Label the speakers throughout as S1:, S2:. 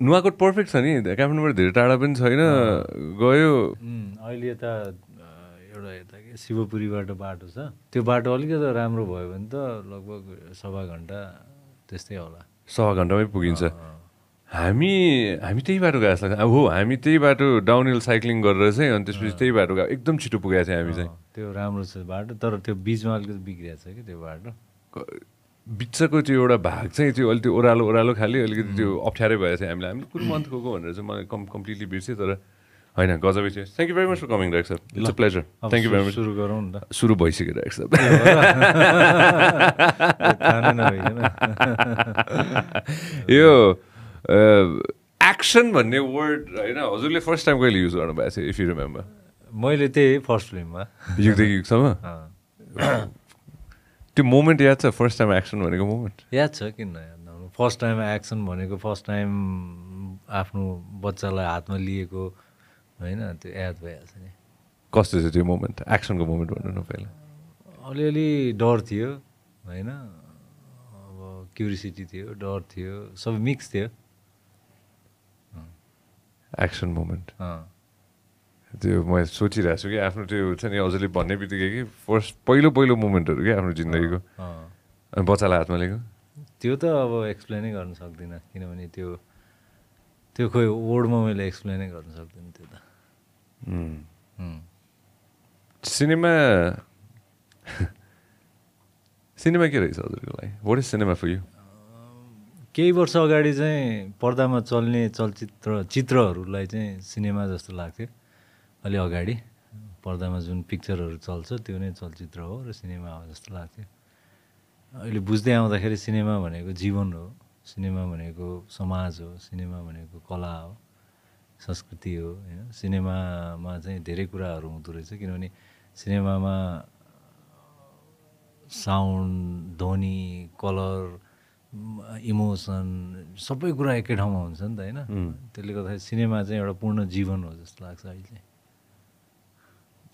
S1: Nuwakot perfect छ नि काठमाडौँबाट धेरै टाढा पनि छैन। गयो।
S2: अहिले यता एउटा यता के शिवपुरीबाट बाटो छ। त्यो बाटो अलिकति राम्रो भयो भने त लगभग सवा घन्टा त्यस्तै होला।
S1: सवा घन्टामै पुगिन्छ। हामी हामी त्यही बाटो गएको जस्तो लाग्छ हो हामी त्यही बाटो डाउन हिल साइक्लिङ गरेर चाहिँ अनि त्यसपछि त्यही बाटो गएको एकदम छिटो पुगेको थियो हामी चाहिँ।
S2: त्यो राम्रो छ बाटो तर त्यो बिचमा अलिकति बिग्रिएको छ कि त्यो बाटो?
S1: बिचको त्यो एउटा भाग चाहिँ त्यो अलिक त्यो ओह्रालो ओह्रालो खालि अलिकति त्यो अप्ठ्यारै भएको थियो हामीलाई। हामीले कुन मन्थ गएको भनेर चाहिँ मलाई कम कम्प्लिटली बिर्सेँ तर होइन गजबै थियो thank you very much for coming sir it's a pleasure thank you very much
S2: सुरु गरौँ न
S1: सुरु भइसक्यो
S2: नभइकन
S1: यो एक्सन भन्ने वर्ड होइन हजुरले फर्स्ट टाइम कहिले युज गर्नुभएको थियो इफ यु रिमेम्बर
S2: मैले त्यही फर्स्ट फिल्ममा
S1: युगदेखि युगसम्म? त्यो मोमेन्ट याद छ? फर्स्ट टाइम एक्सन भनेको मोमेन्ट
S2: याद छ किन याद नहुनु फर्स्ट टाइम एक्सन भनेको फर्स्ट टाइम आफ्नो बच्चालाई हातमा लिएको होइन? त्यो याद भइहाल्छ नि।
S1: कस्तो थियो त्यो मोमेन्ट एक्सनको मोमेन्ट भन्नु न पहिला।
S2: अलिअलि डर थियो होइन? अब क्युरिसिटी थियो डर थियो सबै मिक्स थियो।
S1: एक्सन मोमेन्ट त्यो म सोचिरहेको छु कि आफ्नो त्यो छ नि हजुरले भन्ने बित्तिकै कि फर्स्ट पहिलो पहिलो मोमेन्टहरू क्या आफ्नो जिन्दगीको। अनि बच्चालाई हातमा लिएको।
S2: त्यो त अब एक्सप्लेनै गर्न सक्दिनँ किनभने त्यो त्यो खोइ वर्डमा मैले एक्सप्लेनै गर्न सक्दिनँ त्यो त.
S1: सिनेमा सिनेमा के रहेछ हजुरको लागि? What is cinema for you
S2: केही वर्ष अगाडि चाहिँ पर्दामा चल्ने चलचित्र चित्रहरूलाई चाहिँ सिनेमा जस्तो लाग्थ्यो। अलि अगाडि पर्दामा जुन पिक्चरहरू चल्छ त्यो नै चलचित्र हो र सिनेमा हो जस्तो लाग्थ्यो। अहिले बुझ्दै आउँदाखेरि सिनेमा भनेको जीवन हो सिनेमा भनेको समाज हो सिनेमा भनेको कला हो संस्कृति हो होइन। सिनेमामा चाहिँ धेरै कुराहरू हुँदो रहेछ किनभने सिनेमामा साउन्ड ध्वनि कलर इमोसन सबै कुरा एकै ठाउँमा हुन्छ नि त होइन। त्यसले गर्दाखेरि सिनेमा चाहिँ एउटा पूर्ण जीवन हो जस्तो लाग्छ अहिले।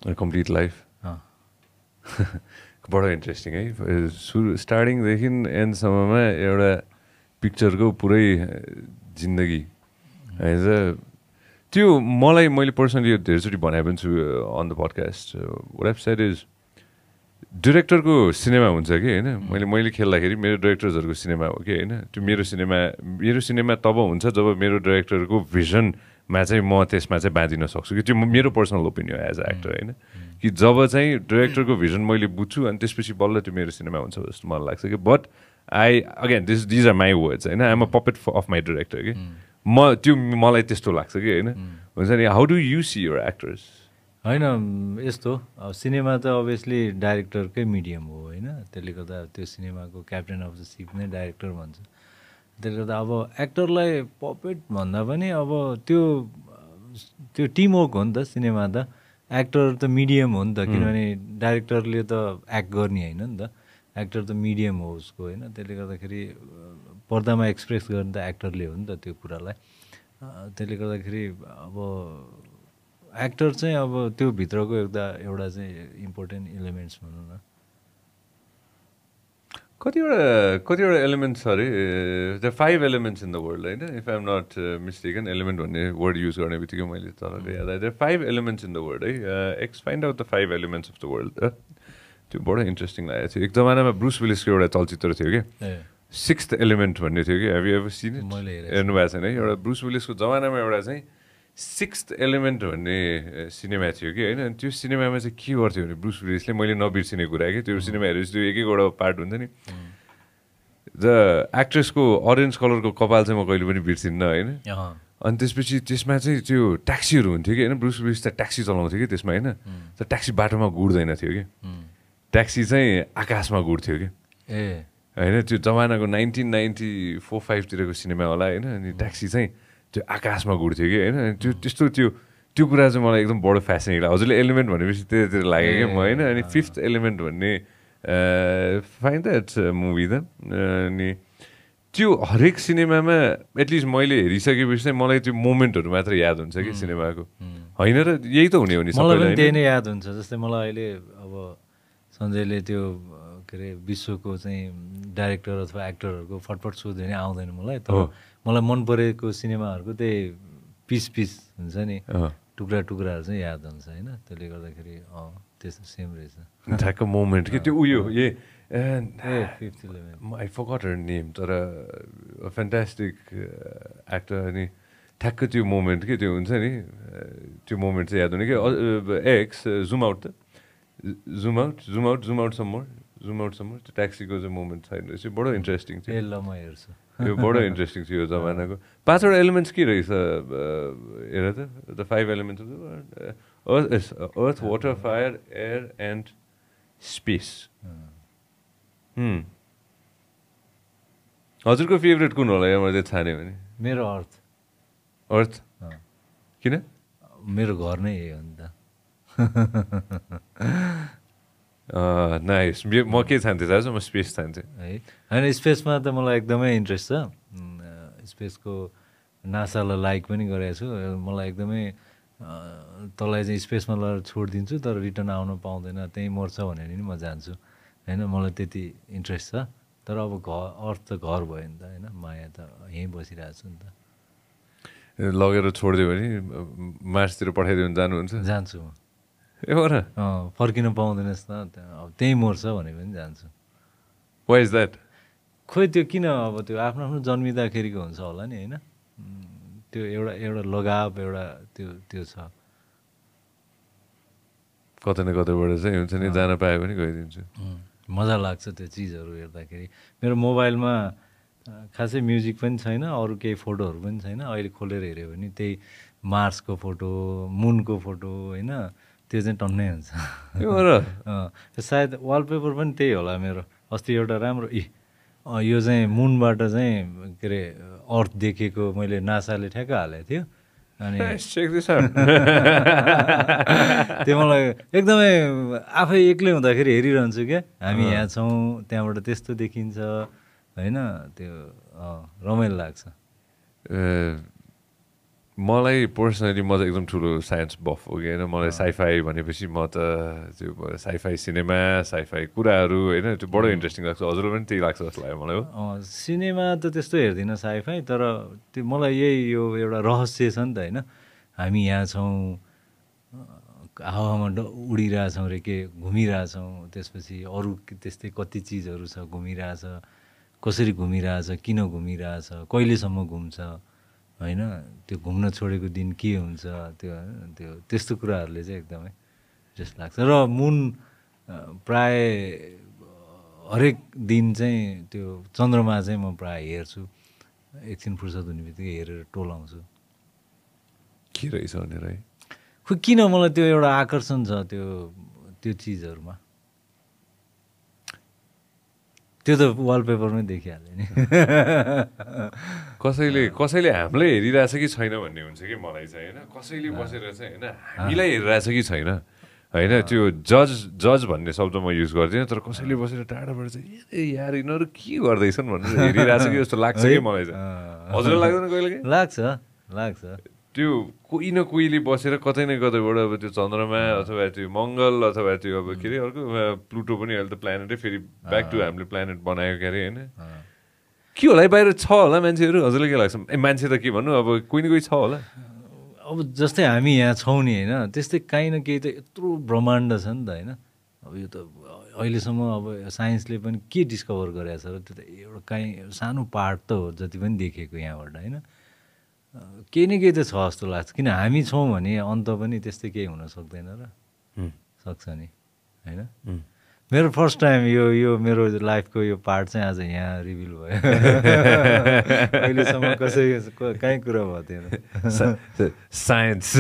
S1: कम्प्लिट लाइफ
S2: अँ
S1: बडो इन्ट्रेस्टिङ है। सुरु स्टार्टिङदेखि एन्डसम्ममा एउटा पिक्चरको पुरै जिन्दगी। होइन त त्यो मलाई मैले पर्सनली यो धेरैचोटि भने पनि छु on the podcast website is डिरेक्टरको cinema हुन्छ कि होइन? मैले मैले खेल्दाखेरि मेरो डिरेक्टर्सहरूको सिनेमा हो कि होइन? त्यो मेरो सिनेमा मेरो सिनेमा तब हुन्छ जब मेरो डिरेक्टरको भिजनमा चाहिँ म त्यसमा चाहिँ बाँधिन सक्छु कि त्यो म- मेरो personal opinion as a actor होइन। कि जब चाहिँ डिरेक्टरको भिजन मैले बुझ्छु अनि त्यसपछि बल्ल त्यो मेरो सिनेमा हुन्छ जस्तो मलाई लाग्छ कि but I again this these are my words होइन। I'm a puppet of my director कि म त्यो मलाई त्यस्तो लाग्छ कि होइन? हुन्छ नि how do you see your actors
S2: होइन यस्तो। अब सिनेमा त अभियसली डाइरेक्टरकै मिडियम हो होइन? त्यसले गर्दा त्यो सिनेमाको क्याप्टेन अफ द सिप नै डाइरेक्टर भन्छ। त्यसले गर्दा अब एक्टरलाई पपेट भन्दा पनि अब त्यो त्यो टिमवर्क हो नि त सिनेमा त। एक्टर त मिडियम हो नि त किनभने डाइरेक्टरले त एक्ट गर्ने होइन नि त। एक्टर त मिडियम हो उसको होइन। त्यसले गर्दाखेरि पर्दामा एक्सप्रेस गर्ने त एक्टरले हो नि त त्यो कुरालाई। त्यसले गर्दाखेरि अब एक्टर चाहिँ अब त्यो भित्रको एउटा एउटा चाहिँ इम्पोर्टेन्ट इलिमेन्ट्स भनौँ न।
S1: कतिवटा कतिवटा एलिमेन्ट्स छ अरे the five elements in the world होइन if I'm not mistaken element भन्ने वर्ड युज गर्ने बित्तिकै मैले तर याद आयो five elements in the world है x find out the five elements of the world त्यो बडो इन्ट्रेस्टिङ लागेको थियो। एक जमानामा ब्रुस विलिसको एउटा चलचित्र थियो कि सिक्स्थ एलिमेन्ट भन्ने थियो कि हेभ एभर सिन हेर्नु भएको छैन है? एउटा ब्रुस विलिसको जमानामा एउटा चाहिँ सिक्स्थ एलिमेन्ट भन्ने सिनेमा थियो कि होइन? त्यो सिनेमामा चाहिँ के गर्थ्यो भने ब्रुस विलिसले मैले नबिर्सिने कुरा कि त्यो सिनेमा हेरेपछि त्यो एक एकवटा पार्ट हुन्छ नि। द एक्ट्रेसको अरेन्ज कलरको कपाल चाहिँ म कहिले पनि बिर्सिन्न होइन? अनि त्यसपछि त्यसमा चाहिँ त्यो ट्याक्सीहरू हुन्थ्यो कि होइन? ब्रुस विलिस त ट्याक्सी चलाउँथ्यो कि त्यसमा होइन? तर ट्याक्सी बाटोमा गुड्दैन थियो कि। ट्याक्सी चाहिँ आकाशमा गुड्थ्यो कि।
S2: ए।
S1: होइन? त्यो जमानाको नाइन्टिन नाइन्टी फोर फाइभतिरको सिनेमा होला होइन? अनि ट्याक्सी चाहिँ त्यो आकाशमा गुड्थ्यो कि होइन? अनि त्यो त्यस्तो त्यो त्यो कुरा चाहिँ मलाई एकदम बडो फेसिनेट लाग्यो। हजुरले एलिमेन्ट भनेपछि त्यतातिर लाग्यो कि म होइन? अनि फिफ्थ एलिमेन्ट भन्ने फाइन द्याट मुभी त अनि त्यो हरेक सिनेमामा एटलिस्ट मैले हेरिसकेपछि चाहिँ मलाई त्यो मोमेन्टहरू मात्र याद हुन्छ कि सिनेमाको। होइन र यही त हुने हो नि
S2: मलाई त्यही? नै याद हुन्छ जस्तै मलाई अहिले अब सञ्जयले त्यो के अरे विश्वको चाहिँ डाइरेक्टर अथवा एक्टरहरूको फटफट सोध्यो भने आउँदैन मलाई तर। मलाई मन परेको सिनेमाहरूको त्यही पिस पिस हुन्छ नि। टुक्रा टुक्राहरू चाहिँ याद हुन्छ होइन। त्यसले गर्दाखेरि अँ त्यस्तो सेम रहेछ।
S1: ठ्याक्क मोमेन्ट कि त्यो उयो ए आई फगट हर नेम तर फ्यान्टास्टिक एक्टर अनि ठ्याक्क त्यो मोमेन्ट के त्यो हुन्छ नि त्यो मोमेन्ट चाहिँ याद हुने कि एक्स जुम आउट त। Zoom out zoom out zoom out summer zoom out summer त्यो ट्याक्सीको चाहिँ मोमेन्ट छैन रहेछ। बडो इन्ट्रेस्टिङ थियो।
S2: ल म हेर्छु।
S1: यो बडो इन्ट्रेस्टिङ थियो यो जमानाको पाँचवटा एलिमेन्ट्स के रहेछ हेर त the five elements earth earth water fire air and space. हजुरको फेभरेट कुन होला? यहाँ मैले छाने भने
S2: मेरो अर्थ।
S1: अर्थ। किन?
S2: मेरो घर नै हो नि त।
S1: नाइस म के छान्थेँ छ म स्पेस छान्थेँ
S2: है होइन स्पेसमा त मलाई एकदमै इन्ट्रेस्ट छ स्पेसको नासालाई लाइक पनि गरेको छु मलाई एकदमै तँलाई चाहिँ स्पेसमा लगेर छोडिदिन्छु तर रिटर्न आउन पाउँदैन त्यहीँ मर्छ भनेर नि म जान्छु होइन मलाई त्यति इन्ट्रेस्ट छ तर अब घर अर्थ त घर भयो नि त होइन माया त यहीँ बसिरहेको छु नि त
S1: लगेर छोडिदियो भने मार्चतिर पठाइदियो भने जानुहुन्छ
S2: जान्छु म फर्किन पाउँदैनस् त त्यहाँ अब त्यहीँ मर्छ भने पनि जान्छु।
S1: वाइ इज द्याट
S2: खोइ त्यो किन अब त्यो आफ्नो आफ्नो जन्मिँदाखेरिको हुन्छ होला नि होइन? त्यो एउटा एउटा लगाव एउटा त्यो त्यो छ।
S1: कतै न कतैबाट चाहिँ हुन्छ नि जान पायो भने गइदिन्छु।
S2: मजा लाग्छ त्यो चिजहरू हेर्दाखेरि। मेरो मोबाइलमा खासै म्युजिक पनि छैन अरू केही फोटोहरू पनि छैन। अहिले खोलेर हेऱ्यो भने त्यही मार्सको फोटो मुनको फोटो होइन? त्यो चाहिँ टन्नै हुन्छ। सायद वालपेपर पनि त्यही होला मेरो। अस्ति एउटा राम्रो इ यो चाहिँ मुनबाट चाहिँ के अरे अर्थ देखेको मैले नासाले ठ्याक्क हालेको थियो। अनि. त्यो मलाई एकदमै आफै एक्लै हुँदाखेरि हेरिरहन्छु क्या। हामी यहाँ छौँ त्यहाँबाट त्यस्तो देखिन्छ होइन? त्यो रमाइलो लाग्छ।
S1: ए, मलाई पर्सनली म त एकदम ठुलो साइन्स बफ हो कि होइन? मलाई साइफाई भनेपछि म त त्यो साइफाई सिनेमा साइफाई कुराहरू होइन? त्यो बडो इन्ट्रेस्टिङ लाग्छ। हजुरलाई पनि त्यही लाग्छ जस्तो लाग्यो मलाई हो।
S2: सिनेमा त त्यस्तो हेर्दिनँ साइफाई तर त्यो मलाई यही यो एउटा रहस्य छ नि त होइन? हामी यहाँ छौँ हावामा ड उडिरहेछौँ रे के घुमिरहेछौँ त्यसपछि अरू त्यस्तै कति चिजहरू छ घुमिरहेछ कसरी घुमिरहेछ किन घुमिरहेछ कहिलेसम्म घुम्छ? होइन? त्यो घुम्न छोडेको दिन के हुन्छ? त्यो त्यो त्यस्तो कुराहरूले चाहिँ एकदमै इन्ट्रेस्ट लाग्छ। र मुन प्राय हरेक दिन चाहिँ त्यो चन्द्रमा चाहिँ म प्राय हेर्छु। एकछिन फुर्सद हुने बित्तिकै हेरेर टोलाउँछु
S1: के रहेछ भनेर है?
S2: खै किन मलाई त्यो एउटा आकर्षण छ त्यो त्यो चिजहरूमा? त्यो त वालपेपरमै देखिहाल्यो नि।
S1: कसैले कसैले हामीलाई हेरिरहेछ कि छैन भन्ने हुन्छ कि मलाई चाहिँ होइन? कसैले बसेर चाहिँ होइन? हामीलाई हेरिरहेछ कि छैन? होइन त्यो जज जज भन्ने शब्द म युज गर्दिनँ तर कसैले बसेर टाढाबाट चाहिँ ए यार यिनीहरू के गर्दैछन्? भनेर हेरिरहेछ कि जस्तो लाग्छ कि मलाई चाहिँ।
S2: अँ।
S1: हजुरलाई लाग्दैन कहिले काहीँ?
S2: लाग्छ लाग्छ।
S1: त्यो कोही न कोहीले बसेर कतै न कतैबाट अब त्यो चन्द्रमा अथवा त्यो मङ्गल अथवा त्यो अब के अरे अर्को प्लुटो पनि अहिले त प्लानेटै फेरि ब्याक टु हामीले प्लानेट बनायो के अरे होइन। के होला है? बाहिर छ होला मान्छेहरू। हजुरलाई के लाग्छ? ए मान्छे त के भन्नु? अब कोही न कोही छ होला।
S2: अब जस्तै हामी यहाँ छौँ नि होइन? त्यस्तै काहीँ न केही त यत्रो ब्रह्माण्ड छ नि त होइन? अब यो त अहिलेसम्म अब साइन्सले पनि के डिस्कभर गरेको छ र त्यो त एउटा काहीँ सानो पार्ट त हो जति पनि देखेको यहाँबाट होइन? केही न केही त छ जस्तो लाग्छ। किन हामी छौँ भने अन्त पनि त्यस्तै केही हुन सक्दैन र। सक्छ नि होइन। मेरो फर्स्ट टाइम यो यो मेरो लाइफको यो पार्ट चाहिँ आज यहाँ रिभिल भयो। अहिलेसम्म कसै कहीँ कुरा भएको थिएन।
S1: साइन्स।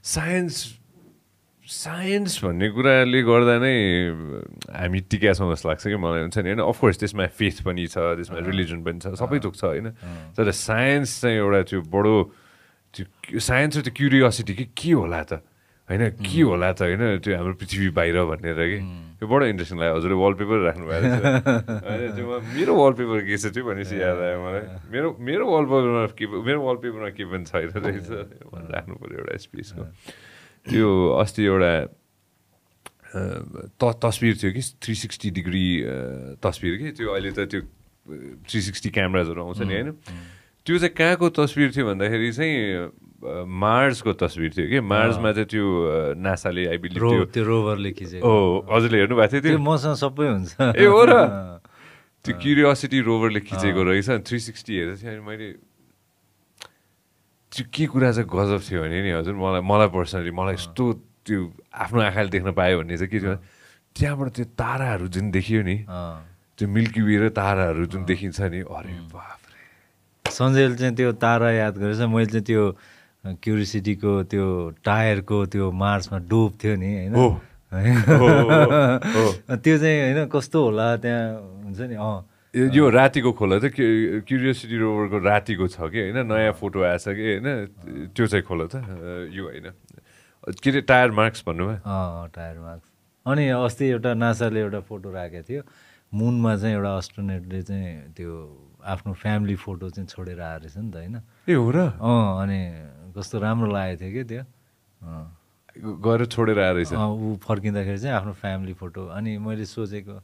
S1: साइन्स साइन्स भन्ने कुराले गर्दा नै हामी टिका छौँ जस्तो लाग्छ कि मलाई हुन्छ नि होइन? अफकोर्स त्यसमा फेथ पनि छ त्यसमा रिलिजन पनि छ सबै थोक छ होइन? तर साइन्स चाहिँ एउटा त्यो बडो त्यो साइन्स र त्यो क्युरियोसिटी कि के होला त? होइन के होला त होइन त्यो हाम्रो पृथ्वी बाहिर भनेर कि? त्यो बडो इन्ट्रेस्टिङ लाग्यो हजुरले वालपेपर राख्नु भएको छ होइन त्यो मेरो वालपेपर के छ त्यो भनेपछि याद आयो मलाई। मेरो मेरो वालपेपरमा के मेरो वालपेपरमा के पनि छैन रहेछ। राख्नु पऱ्यो एउटा स्पेसको त्यो अस्ति एउटा त तस्बिर थियो कि थ्री सिक्सटी डिग्री तस्बिर कि? त्यो अहिले त त्यो थ्री सिक्सटी क्यामराजहरू आउँछ नि होइन? त्यो चाहिँ कहाँको तस्बिर थियो भन्दाखेरि चाहिँ मार्सको तस्बिर थियो कि। मार्समा चाहिँ त्यो नासाले आई बिलिभ त्यो
S2: रोभरले खिचेको
S1: ओ हजुरले हेर्नु भएको थियो
S2: त्यो? मसँग सबै हुन्छ।
S1: ए हो र? त्यो क्युरियोसिटी रोभरले खिचेको रहेछ। थ्री सिक्सटी हेरेको थिएँ अनि मैले त्यो के कुरा चाहिँ गजब थियो भने नि हजुर मलाई मलाई पर्सनली मलाई यस्तो त्यो आफ्नो आँखाले देख्न पायो भन्ने चाहिँ के थियो त्यहाँबाट त्यो ताराहरू जुन देखियो नि। त्यो मिल्की वे र ताराहरू जुन देखिन्छ नि अरे बाफरे
S2: सञ्जयले चाहिँ त्यो तारा याद गरेछ। मैले चाहिँ त्यो क्युरिसिटीको त्यो टायरको त्यो मार्चमा डोब थियो नि होइन? त्यो चाहिँ होइन कस्तो होला त्यहाँ हुन्छ नि अँ।
S1: यो- रातिको खोला क्यु- क्युरियोसिटी रोभरको रातिको छ कि होइन? नयाँ फोटो आएछ कि होइन? त्यो चाहिँ खोला त यो होइन। के अरे टायर मार्क्स भन्नुभयो
S2: अँ टायर मार्क्स। अनि अस्ति एउटा नासाले एउटा फोटो राखेको थियो। मुनमा चाहिँ एउटा अस्ट्रोनेटले चाहिँ त्यो आफ्नो फ्यामिली फोटो चाहिँ छोडेर आएको रहेछ नि त होइन?
S1: ए हो र?
S2: अँ अनि कस्तो राम्रो लागेको थियो कि त्यो?
S1: गएर छोडेर आएर रहेछ
S2: ऊ फर्किँदाखेरि चाहिँ आफ्नो फ्यामिली फोटो अनि मैले सोचेको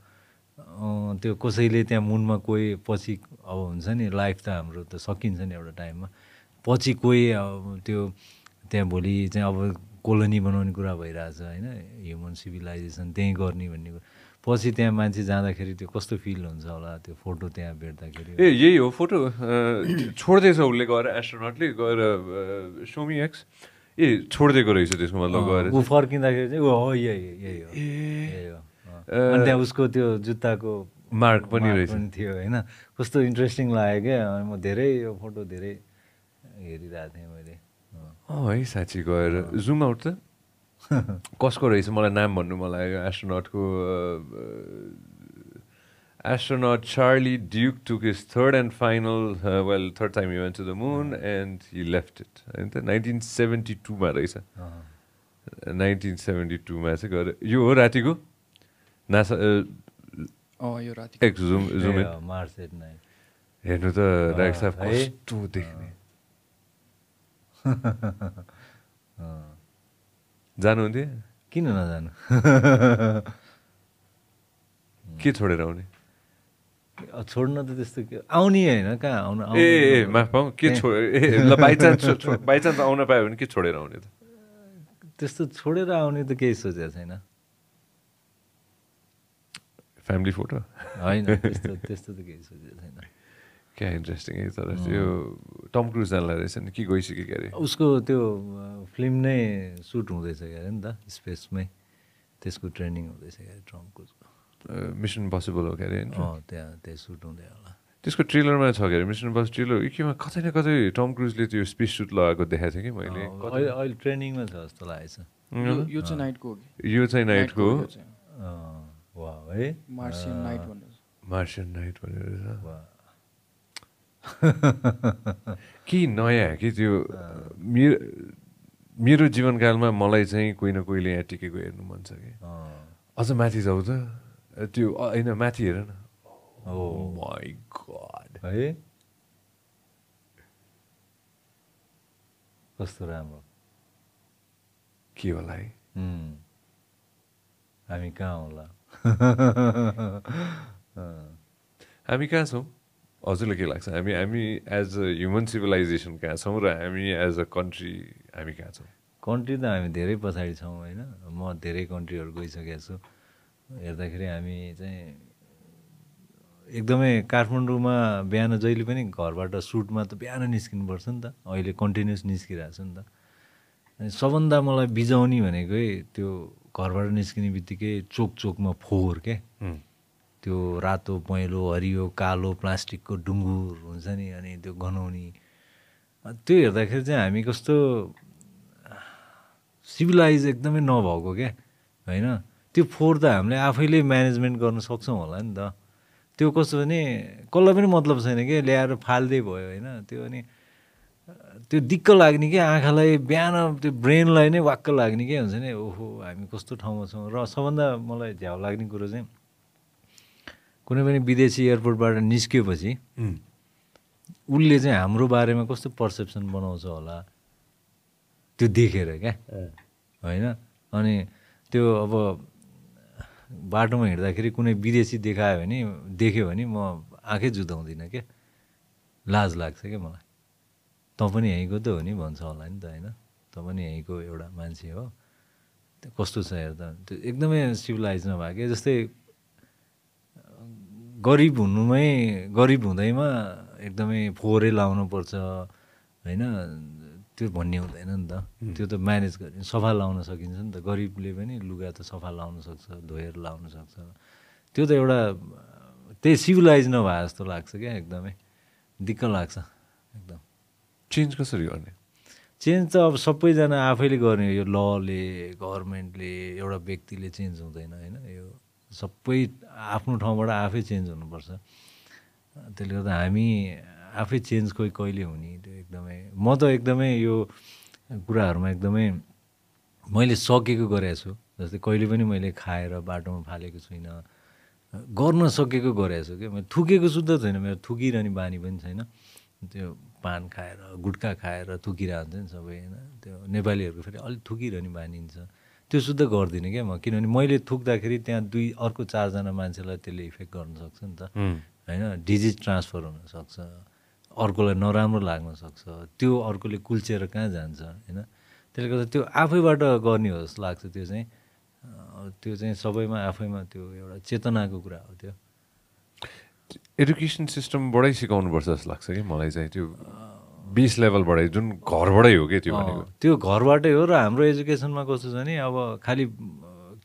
S2: त्यो कसैले त्यहाँ मुनमा कोही पछि अब हुन्छ नि लाइफ त हाम्रो त सकिन्छ नि एउटा टाइममा। पछि कोही अब त्यो त्यहाँ भोलि चाहिँ अब कोलोनी बनाउने कुरा भइरहेछ होइन? ह्युमन सिभिलाइजेसन त्यहीँ गर्ने भन्ने कुरा। पछि त्यहाँ मान्छे जाँदाखेरि त्यो कस्तो फिल हुन्छ होला त्यो फोटो त्यहाँ भेट्दाखेरि?
S1: ए यही हो फोटो छोड्दैछ उसले गएर एस्ट्रोनटले गएर सोमी एक्स ए छोडिदिएको रहेछ त्यसको मतलब गएर
S2: ऊ फर्किँदाखेरि चाहिँ ऊ हो यही यही हो यही हो। अनि त्यहाँ उसको त्यो जुत्ताको
S1: मार्क पनि रहेछ।
S2: थियो होइन? कस्तो इन्ट्रेस्टिङ लाग्यो क्या म धेरै यो फोटो धेरै हेरिरहेको थिएँ मैले
S1: है साँच्ची गएर जुम आउट त? कसको रहेछ मलाई नाम भन्नु मन लाग्यो एस्ट्रोनटको astronaut Charlie Duke took his third and final, uh, well, third time he went to the moon and he left it. होइन त 1972 मा रहेछ
S2: अँ।
S1: 1972 मा चाहिँ गएर यो हो रातिको? नासा जुम जुम हेर्नु। त राइट साहब
S2: है?
S1: कस्तो देख्ने। जानुहुन्थ्यो
S2: किन नजानु?
S1: के छोडेर आउने?
S2: छोड्न त त्यस्तो के आउने होइन कहाँ आउनु
S1: ए माफ पाऊँ के छो ए ल बाइचान्स बाइचान्स आउन पायो भने के छोडेर आउने त?
S2: त्यस्तो छोडेर आउने त केही सोचेको छैन।
S1: फ्यामिली फोटो
S2: होइन त्यस्तो त्यस्तो त केही सोचेको छैन।
S1: क्या इन्ट्रेस्टिङ है तर त्यो टम क्रुज जानलाई रहेछ नि के गइसक्यो के अरे
S2: उसको त्यो फिल्म नै सुट हुँदैछ के अरे नि त स्पेसमै। त्यसको ट्रेनिङ हुँदैछ क्या अरे ट्रम्पको
S1: मिसन पोसिबल हो के अरे होइन
S2: अँ त्यहाँ त्यहाँ सुट हुँदै होला।
S1: त्यसको ट्रेलरमा छ के अरे मिसन बस ट्रेलर केमा कतै न कतै टम क्रुजले त्यो स्पेस सुट लगाएको देखाएको थियो कि मैले?
S2: अहिले ट्रेनिङमा छ जस्तो लागेछ।
S3: यो- यो चाहिँ नाइटको
S1: यो चाहिँ नाइटको
S2: है।
S3: मार्सियन नाइट भनेर।
S1: मार्सियन नाइट भनेर के नयाँ कि त्यो मेरो मेरो जीवनकालमा मलाई चाहिँ कोही न कोहीले यहाँ टिकेको हेर्नु मन छ कि। अझ माथि जाऊ त। त्यो होइन माथि हेर न। गड
S2: है? कस्तो राम्रो।
S1: के होला है
S2: हामी कहाँ होला?
S1: हामी कहाँ छौँ? हजुरलाई के लाग्छ? हामी हामी एज अ ह्युमन सिभिलाइजेसन कहाँ छौँ र हामी एज अ कन्ट्री हामी कहाँ छौँ?
S2: कन्ट्री त हामी धेरै पछाडि छौँ होइन? म धेरै कन्ट्रीहरू गइसकेको छु। हेर्दाखेरि हामी चाहिँ एकदमै काठमाडौँमा बिहान जहिले पनि घरबाट सुटमा त बिहान निस्किनुपर्छ नि त। अहिले कन्टिन्युस निस्किरहेको छु नि त। अनि सबभन्दा मलाई बिजाउने भनेकै त्यो घरबाट निस्किने बित्तिकै चोक चोकमा फोहोर के?
S1: उम्,
S2: त्यो रातो पहेँलो हरियो कालो प्लास्टिकको डुङ्गुर हुन्छ नि अनि त्यो गनाउने। त्यो हेर्दाखेरि चाहिँ हामी कस्तो सिभिलाइज एकदमै नभएको क्या होइन? त्यो फोहोर त हामीले आफैले म्यानेजमेन्ट गर्न सक्छौँ होला नि त। त्यो कस्तो भने कसलाई पनि मतलब छैन कि ल्याएर फाल्दै भयो होइन? त्यो अनि त्यो दिक्क लाग्ने कि आँखालाई बिहान त्यो ब्रेनलाई नै वाक्क लाग्ने के हुन्छ नि? ओहो हामी कस्तो ठाउँमा छौँ। र सबभन्दा मलाई झ्याउ लाग्ने कुरो चाहिँ कुनै पनि विदेशी एयरपोर्टबाट निस्किएपछि उसले चाहिँ हाम्रो बारेमा कस्तो पर्सेप्सन बनाउँछ होला? त्यो देखेर क्या। होइन? अनि त्यो अब बाटोमा हिँड्दाखेरि कुनै विदेशी देखायो भने देख्यो भने म आँखै जुदाउँदिनँ क्या। लाज लाग्छ क्या मलाई। तँ पनि यहीँको त हो नि भन्छ होला नि त होइन? तँ पनि यहीँको एउटा मान्छे हो। त्यो कस्तो छ हेर त त्यो एकदमै सिभिलाइज नभएको जस्तै गरिब हुनुमै गरिब हुँदैमा एकदमै फोहोरै लाउनुपर्छ होइन? त्यो भन्ने हुँदैन नि त। त्यो त म्यानेज गर्ने सफा लाउन सकिन्छ नि त। गरिबले पनि लुगा त सफा लाउन सक्छ धोएर लाउन सक्छ। त्यो त एउटा त्यही सिभिलाइज नभए जस्तो लाग्छ क्या एकदमै। दिक्क लाग्छ एकदम।
S1: चेन्ज कसरी गर्ने?
S2: चेन्ज त अब सबैजना आफैले गर्ने हो। यो लले गभर्मेन्टले एउटा व्यक्तिले चेन्ज हुँदैन होइन? यो सबै आफ्नो ठाउँबाट आफै चेन्ज हुनुपर्छ। त्यसले गर्दा हामी आफै चेन्ज कोही कहिले हुने त्यो एकदमै म त एकदमै यो कुराहरूमा एकदमै मैले सकेको गरेको छु। जस्तै कहिले पनि मैले खाएर बाटोमा फालेको छुइनँ। गर्न सकेको गरेको छु क्या मैले थुकेको सुद्धा छैन। मेरो थुकिरहने बानी पनि छैन। त्यो पान खाएर गुट्का खाएर थुकिरहन्छ नि सबै होइन? त्यो नेपालीहरूको फेरि अलिक थुकिरहने बानी हुन्छ। त्यो सुद्धा गर्दिनँ क्या म। किनभने मैले थुक्दाखेरि त्यहाँ दुई अर्को चारजना मान्छेलाई त्यसले इफेक्ट गर्न सक्छ नि त। होइन? डिजिज ट्रान्सफर हुनसक्छ अर्कोलाई नराम्रो लाग्न सक्छ। त्यो अर्कोले कुल्चेर कहाँ जान्छ होइन? त्यसले गर्दा त्यो आफैबाट गर्ने हो जस्तो लाग्छ त्यो चाहिँ। त्यो चाहिँ सबैमा आफैमा त्यो एउटा चेतनाको कुरा हो त्यो।
S1: एडुकेसन सिस्टमबाटै सिकाउनुपर्छ जस्तो लाग्छ कि मलाई चाहिँ त्यो? बेस लेभलबाटै जुन घरबाटै हो क्या त्यो भनेको?
S2: त्यो घरबाटै हो र हाम्रो एजुकेसनमा कस्तो छ नि अब खालि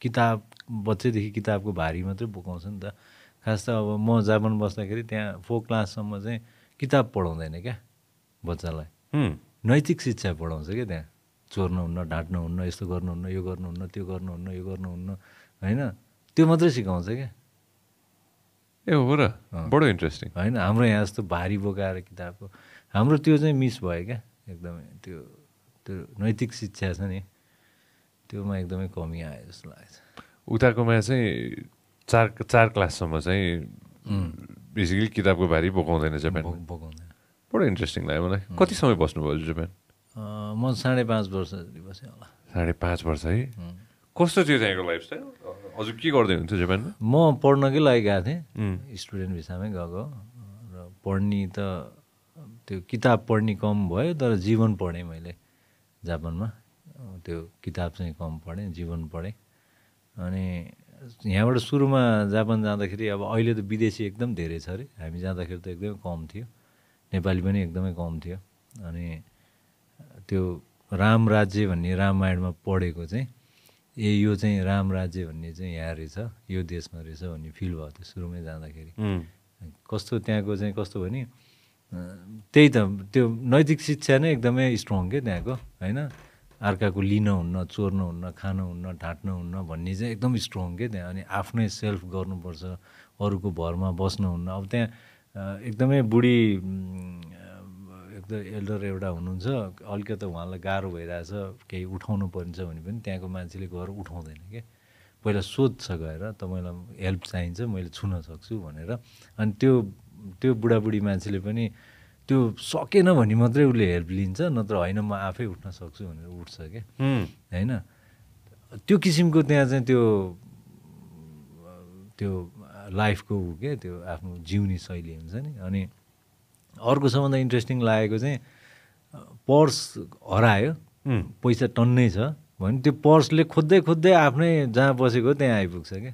S2: किताब बच्चैदेखि किताबको भारी मात्रै बोकाउँछ नि त। खास त अब म जापान बस्दाखेरि त्यहाँ फोर क्लाससम्म चाहिँ किताब पढाउँदैन क्या बच्चालाई। नैतिक शिक्षा पढाउँछ क्या त्यहाँ। चोर्नुहुन्न ढाँट्नुहुन्न यस्तो गर्नुहुन्न यो गर्नुहुन्न त्यो गर्नुहुन्न यो गर्नुहुन्न होइन? त्यो मात्रै सिकाउँछ क्या।
S1: ए हो र। बडो इन्ट्रेस्टिङ
S2: होइन हाम्रो यहाँ जस्तो भारी बोकाएर किताबको हाम्रो त्यो चाहिँ मिस भयो क्या एकदमै त्यो त्यो नैतिक शिक्षा छ नि त्योमा एकदमै कमी आयो जस्तो लाग्छ।
S1: उताकोमा चाहिँ चार चार क्लाससम्म चाहिँ बेसिकली किताबको भारी बोकाउँदैन जापान
S2: बोकाउँदैन
S1: बडो इन्ट्रेस्टिङ लाग्यो मलाई। कति समय बस्नुभयो जापान
S2: म साढे पाँच वर्ष जति बसेँ होला।
S1: साढे पाँच वर्ष है? कस्तो थियो त्यहाँको लाइफस्टाइल हजुर के गर्दै हुन्थ्यो जापानमा
S2: म पढ्नकै लागि गएको थिएँ। स्टुडेन्ट भिसामै गएको। र पढ्ने त त्यो किताब पढ्ने कम भयो तर जीवन पढेँ मैले जापानमा। त्यो किताब चाहिँ कम पढेँ जीवन पढेँ। अनि यहाँबाट सुरुमा जापान जाँदाखेरि अब अहिले त विदेशी एकदम धेरै छ अरे। हामी जाँदाखेरि त एकदमै कम थियो। नेपाली पनि एकदमै कम थियो। अनि त्यो राम राज्य भन्ने रामायणमा पढेको चाहिँ ए यो चाहिँ राम राज्य भन्ने चाहिँ यहाँ रहेछ यो देशमा रहेछ भन्ने फिल भयो त्यो सुरुमै जाँदाखेरि। कस्तो त्यहाँको चाहिँ कस्तो भने त्यही त त्यो नैतिक शिक्षा नै एकदमै स्ट्रङ के त्यहाँको होइन? अर्काको लिन हुन्न चोर्नु हुन्न खानु हुन्न ढाँट्नु हुन्न भन्ने चाहिँ एकदम स्ट्रङ के त्यहाँ। अनि आफ्नै सेल्फ गर्नुपर्छ अरूको भरमा बस्नुहुन्न अब त्यहाँ एकदमै बुढी एकदम एल्डर एउटा हुनुहुन्छ अलिकति उहाँलाई गाह्रो भइरहेछ केही उठाउनु पर्छ भने पनि त्यहाँको मान्छेले गएर उठाउँदैन क्या पहिला सोध्छ गएर त मलाई हेल्प चाहिन्छ मैले छुन सक्छु भनेर। अनि त्यो त्यो बुढाबुढी मान्छेले पनि त्यो सकेन भने मात्रै उसले हेल्प लिन्छ नत्र होइन म आफै उठ्न सक्छु भनेर उठ्छ क्या। होइन? त्यो किसिमको त्यहाँ चाहिँ त्यो त्यो लाइफको ऊ के त्यो आफ्नो जिउने शैली हुन्छ नि। अनि अर्को सबभन्दा इन्ट्रेस्टिङ लागेको चाहिँ पर्स हरायो। पैसा टन्नै छ भने त्यो पर्सले खोज्दै खोज्दै आफ्नै जहाँ बसेको त्यहाँ आइपुग्छ क्या।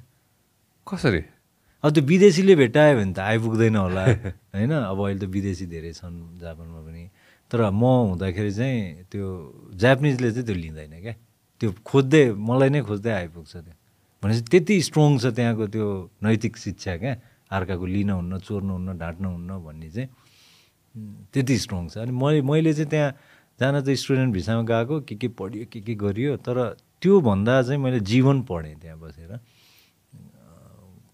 S1: कसरी?
S2: अब त्यो विदेशीले भेटायो भने त आइपुग्दैन होला। होइन? अब अहिले त विदेशी धेरै छन् जापानमा पनि। तर म हुँदाखेरि चाहिँ त्यो जापानिजले चाहिँ त्यो लिँदैन क्या। त्यो खोज्दै मलाई नै खोज्दै आइपुग्छ त्यो। भनेपछि त्यति स्ट्रङ छ त्यहाँको त्यो नैतिक शिक्षा क्या। अर्काको लिनुहुन्न चोर्नुहुन्न ढाँट्नुहुन्न भन्ने चाहिँ त्यति स्ट्रङ छ। अनि मैले मैले चाहिँ त्यहाँ जान त स्टुडेन्ट भिसामा गएको के के पढियो के के गरियो। तर त्योभन्दा चाहिँ मैले जीवन पढेँ त्यहाँ बसेर।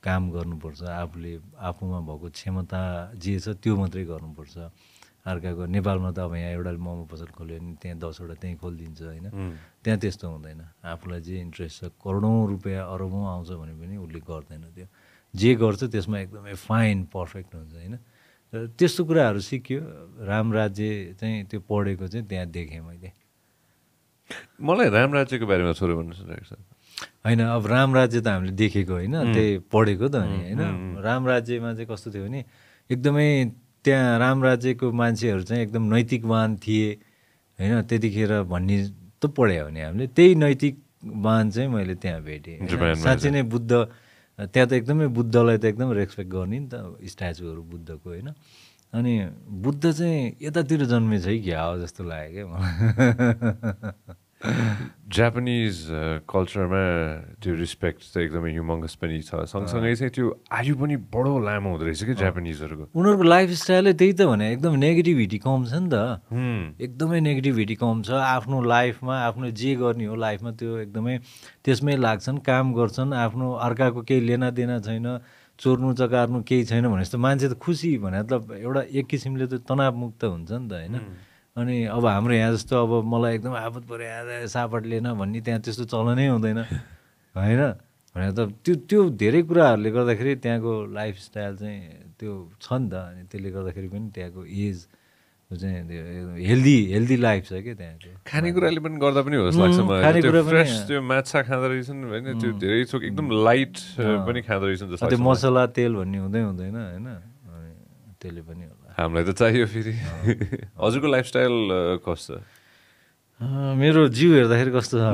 S2: काम गर्नुपर्छ आफूले आफूमा भएको क्षमता जे छ त्यो मात्रै गर्नुपर्छ। अर्काको नेपालमा त अब यहाँ एउटा मोमो पसल खोल्यो भने त्यहाँ दसवटा त्यहीँ खोलिदिन्छ होइन? त्यहाँ त्यस्तो हुँदैन। आफूलाई जे इन्ट्रेस्ट छ करोडौँ रुपियाँ अरबौँ आउँछ भने पनि उसले गर्दैन त्यो। जे गर्छ त्यसमा एकदमै फाइन पर्फेक्ट हुन्छ होइन? र त्यस्तो कुराहरू सिक्यो। राम राज्य चाहिँ त्यो पढेको चाहिँ त्यहाँ देखेँ मैले।
S1: मलाई राम राज्यको बारेमा छोरो भन्नु सुनेको छ।
S2: होइन अब राम राज्य त हामीले देखेको होइन त्यही पढेको त नि होइन। राम राज्यमा चाहिँ कस्तो थियो भने एकदमै त्यहाँ राम राज्यको मान्छेहरू चाहिँ एकदम नैतिकवान थिए होइन। त्यतिखेर भन्ने त पढ्यो भने हामीले त्यही नैतिकवान चाहिँ मैले त्यहाँ भेटेँ साँच्चै नै बुद्ध त्यहाँ त एकदमै बुद्धलाई त एकदम रेस्पेक्ट गर्ने नि त स्ट्याचुहरू बुद्धको होइन। अनि बुद्ध चाहिँ यतातिर जन्मेछ है क्या हो जस्तो लाग्यो क्या मलाई।
S1: जापानिज कल्चरमा त्यो रिस्पेक्ट चाहिँ एकदमै ह्युमङ्गस पनि छ। सँगसँगै चाहिँ त्यो आयु पनि बडो लामो हुँदो रहेछ कि जापानिजहरूको
S2: उनीहरूको लाइफस्टाइलै त्यही त भने एकदम नेगेटिभिटी कम छ नि त। एकदमै नेगेटिभिटी कम छ। आफ्नो लाइफमा आफ्नो जे गर्ने हो लाइफमा त्यो एकदमै त्यसमै लाग्छन् काम गर्छन्। आफ्नो अर्काको केही लेना देना छैन चोर्नु चकार्नु केही छैन भने जस्तो मान्छे त खुसी भने त एउटा एक किसिमले त तनावमुक्त हुन्छ नि त होइन? अनि अब हाम्रो यहाँ जस्तो अब मलाई एकदम आपत पऱ्यो आएर सापट लिएन भन्ने त्यहाँ त्यस्तो चलनै हुँदैन। होइन? भने त त्यो त्यो धेरै कुराहरूले गर्दाखेरि त्यहाँको लाइफस्टाइल चाहिँ त्यो छ नि त। अनि त्यसले गर्दाखेरि पनि त्यहाँको एज चाहिँ हेल्दी हेल्दी लाइफ छ क्या त्यहाँको
S1: खानेकुराले पनि गर्दा पनि हो जस्तो लाग्छ मलाई। त्यो फ्रेस त्यो माछा खाँदो रहेछन् होइन त्यो धेरै थोक एकदम लाइट पनि खाँदो रहेछन् जस्तो
S2: त्यो। मसला तेल भन्ने हुँदै हुँदैन होइन? अनि त्यसले पनि
S1: हामीलाई त चाहियो फेरि। हजुरको लाइफस्टाइल कस्तो? छ
S2: मेरो जिउ हेर्दाखेरि कस्तो छ?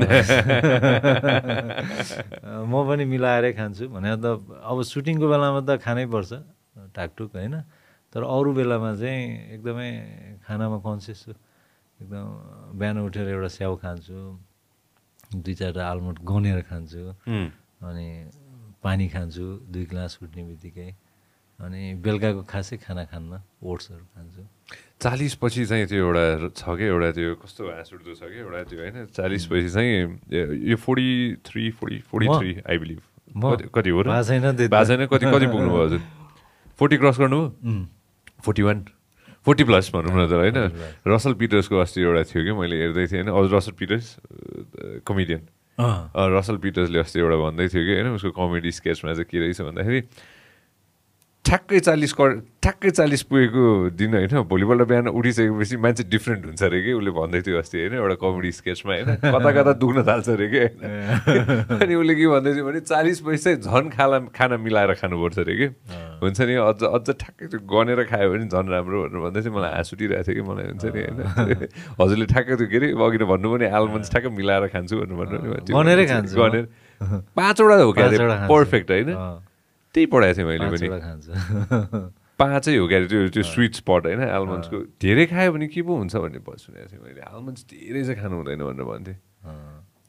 S2: म पनि मिलाएरै खान्छु। भने त अब सुटिङको बेलामा त खानै पर्छ टाकटुक होइन? तर अरू बेलामा चाहिँ एकदमै खानामा कन्सियस छु। एकदम बिहान उठेर एउटा स्याउ खान्छु दुई चारवटा आलमोट गनेर खान्छु। अनि पानी खान्छु दुई ग्लास उठ्ने बित्तिकै। अनि बेलुकाको खासै खाना खान्न ओट्सहरू खान्छु।
S1: चालिस पछि चाहिँ त्यो एउटा छ कि एउटा त्यो कस्तो हाँस उठ्दो छ कि एउटा त्यो होइन चालिस पछि चाहिँ यो forty three forty forty three I believe? कति हो र?
S2: छैन
S1: कति कति पुग्नुभयो हजुर? फोर्टी क्रस गर्नुभयो फोर्टी वान। फोर्टी प्लस भनौँ न त होइन? रसल पिटर्सको अस्ति एउटा थियो कि मैले हेर्दै थिएँ होइन? अझ रसल पिटर्स कमेडियन। रसल पिटर्सले अस्ति एउटा भन्दै थियो कि होइन? उसको कमेडी स्केचमा चाहिँ के रहेछ भन्दाखेरि ठ्याक्कै चालिस क ठ्याक्कै चालिस पुगेको दिन होइन? भोलिपल्ट बिहान उठिसकेपछि मान्छे डिफ्रेन्ट हुन्छ अरे कि? उसले भन्दै थियो अस्ति होइन? एउटा कमेडी स्केचमा होइन? कता कता दुख्न थाल्छ अरे कि? होइन अनि उसले के भन्दै थियो भने चालिस पैसा झन् खाना खाना मिलाएर खानुपर्छ अरे कि? हुन्छ नि अझ अझ ठ्याक्कै त्यो गनेर खायो भने झन् राम्रो भनेर भन्दै थियो। मलाई हाँस उठिरहेको थियो कि? मलाई हुन्छ नि होइन? हजुरले ठ्याक्कै त्यो के अरे अघि भन्नु पनि आलमन्ड ठ्याक्कै मिलाएर खान्छु भनेर भन्नु
S2: गनेरै
S1: पाँचवटा हो क्या। पर्फेक्ट होइन? त्यही पढाएको थिएँ मैले पनि। पाँचै हो क्या अरे त्यो त्यो स्विट स्पट होइन आलमन्ड्सको धेरै खायो भने के पो हुन्छ भन्ने सुनेको थिएँ मैले। आलमन्ड्स धेरै चाहिँ खानु हुँदैन भनेर भन्थेँ।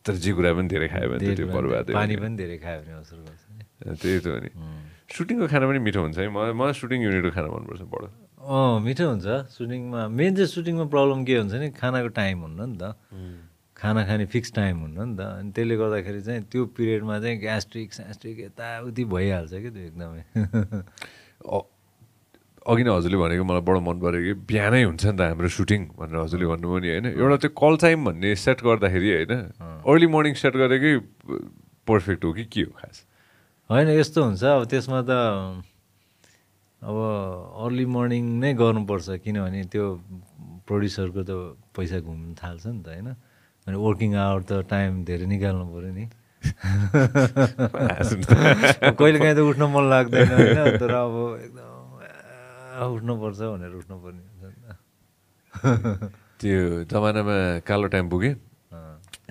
S1: तर जे कुरा पनि धेरै खायो भने त्यो बर्बादै हो
S2: पानी। पनि धेरै खायो भने असर गर्छ
S1: त्यही त हो नि। सुटिङको खाना पनि मिठो हुन्छ है। मलाई मलाई सुटिङ युनिटको खाना मनपर्छ बडो
S2: अँ मिठो हुन्छ। सुटिङमा मेन चाहिँ सुटिङमा प्रब्लम के हुन्छ नि? खानाको टाइम हुन्न नि त। खाना खाने फिक्स टाइम हुन्न नि त। अनि त्यसले गर्दाखेरि चाहिँ त्यो पिरियडमा चाहिँ ग्यास्ट्रिक स्यास्ट्रिक यताउति भइहाल्छ कि त्यो एकदमै।
S1: अघि नै हजुरले भनेको मलाई बडो मन पऱ्यो कि बिहानै हुन्छ नि त हाम्रो सुटिङ भनेर हजुरले भन्नुभयो नि होइन? एउटा त्यो कल टाइम भन्ने सेट गर्दाखेरि होइन? अर्ली मर्निङ सेट गरेकै पर्फेक्ट हो कि के हो खास?
S2: होइन यस्तो हुन्छ। अब त्यसमा त अब अर्ली मर्निङ नै गर्नुपर्छ किनभने त्यो प्रड्युसरको त पैसा घुम्नु थाल्छ नि त होइन? अनि वर्किङ आवर त टाइम धेरै निकाल्नु पऱ्यो नि। कहिले काहीँ त उठ्न मन लाग्दैन होइन तर अब एकदम उठ्नुपर्छ भनेर उठ्नुपर्ने
S1: त्यो जमानामा कालो टेम्पो के?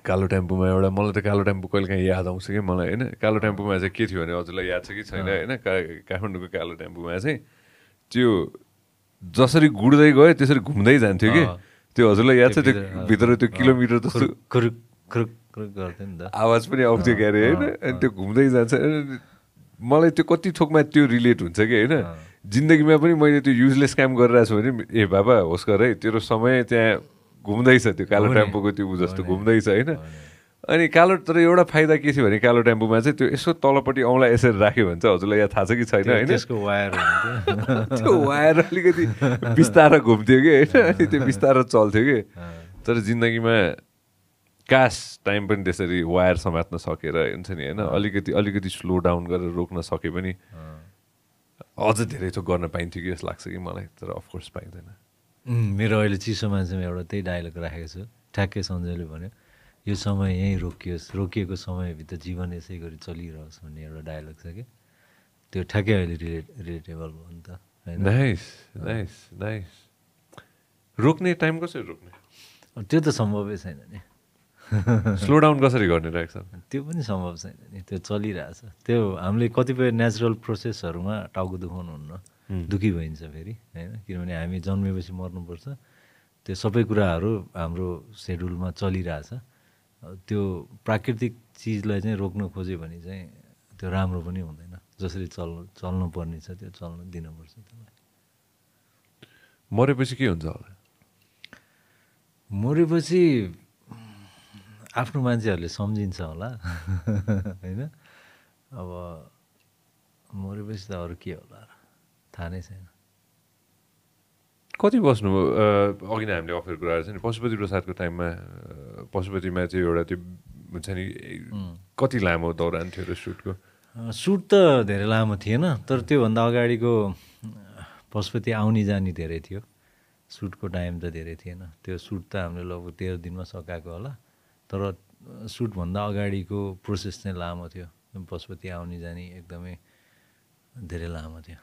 S1: कालो टेम्पोमा एउटा मलाई त कालो टेम्पो कहिले काहीँ याद आउँछ कि? मलाई होइन कालो टेम्पोमा चाहिँ के थियो भने हजुरलाई याद छ कि छैन होइन? काठमाडौँको कालो टेम्पोमा चाहिँ त्यो जसरी गुड्दै गयो त्यसरी घुम्दै जान्थ्यो कि। त्यो हजुरलाई याद छ त्यो
S2: भित्र-
S1: त्यो किलोमिटर जस्तो
S2: गर्थ्यो नि त
S1: आवाज पनि आउँथ्यो क्यारे होइन अनि त्यो घुम्दै जान्छ मलाई त्यो कति थोकमा त्यो रिलेट हुन्छ कि होइन जिन्दगीमा पनि मैले त्यो युजलेस काम गरिरहेको छु भने ए बाबा होस् गर है तेरो समय त्यहाँ घुम्दैछ त्यो कालो। टेम्पोको त्यो ऊ जस्तो। घुम्दैछ होइन। अनि कालो तर एउटा फाइदा के थियो भने कालो टेम्पोमा चाहिँ त्यो यसो तलपट्टि औँला यसरी राख्यो भने चाहिँ हजुरलाई याद थाहा छ कि छैन होइन?
S2: त्यसको वायर
S1: त्यो वायर अलिकति बिस्तारो घुम्थ्यो कि होइन? अनि त्यो बिस्तारो चल्थ्यो कि। तर जिन्दगीमा कास टाइम पनि त्यसरी वायर समात्न सकेर हुन्छ नि होइन? अलिकति अलिकति स्लो डाउन गरेर रोक्न सके पनि अझ धेरै थोक गर्न पाइन्थ्यो कि जस्तो लाग्छ कि मलाई तर अफकोर्स पाइँदैन।
S2: मेरो अहिले चिसो मान्छेमा एउटा त्यही डायलग राखेको छु। ठ्याक्कै सञ्जयले भन्यो यो समय यहीँ रोकियोस् रोकिएको समयभित्र जीवन यसै गरी चलिरहोस् भन्ने एउटा डायलग छ कि त्यो ठ्याक्कै अहिले रिलेट रिलेटेबल भयो नि त होइन?
S1: नाइस नाइस नाइस रोक्ने टाइम कसरी रोक्ने?
S2: त्यो त सम्भवै छैन नि।
S1: स्लो डाउन कसरी गर्ने रहेछ?
S2: त्यो पनि सम्भव छैन नि त्यो चलिरहेछ। त्यो हामीले कतिपय नेचुरल प्रोसेसहरूमा टाउको दुखाउनु हुन्न दुखी भइन्छ फेरि होइन? किनभने हामी जन्मेपछि मर्नुपर्छ। त्यो सबै कुराहरू हाम्रो सेड्युलमा चलिरहेछ। त्यो प्राकृतिक चिजलाई चाहिँ रोक्न खोज्यो भने चाहिँ त्यो राम्रो पनि हुँदैन। जसरी चल् चल्नु पर्ने छ त्यो चल्न दिनुपर्छ त्यसलाई।
S1: मरेपछि के हुन्छ होला?
S2: मरेपछि आफ्नो मान्छेहरूले सम्झिन्छ होला होइन? अब मरेपछि त अरू के होला? थाहा नै छैन।
S1: कति बस्नु अघि नै हामीले अफेर कुरा छ नि पशुपति प्रसादको टाइममा पशुपतिमा चाहिँ एउटा त्यो हुन्छ नि कति लामो दौरान थियो र सुटको
S2: सुट त धेरै लामो थिएन तर त्योभन्दा अगाडिको पशुपति आउने जाने धेरै थियो। सुटको टाइम त धेरै थिएन। त्यो सुट त हामीले लगभग तेह्र दिनमा सकाएको होला। तर सुटभन्दा अगाडिको प्रोसेस चाहिँ लामो थियो। पशुपति आउने जाने एकदमै धेरै लामो थियो।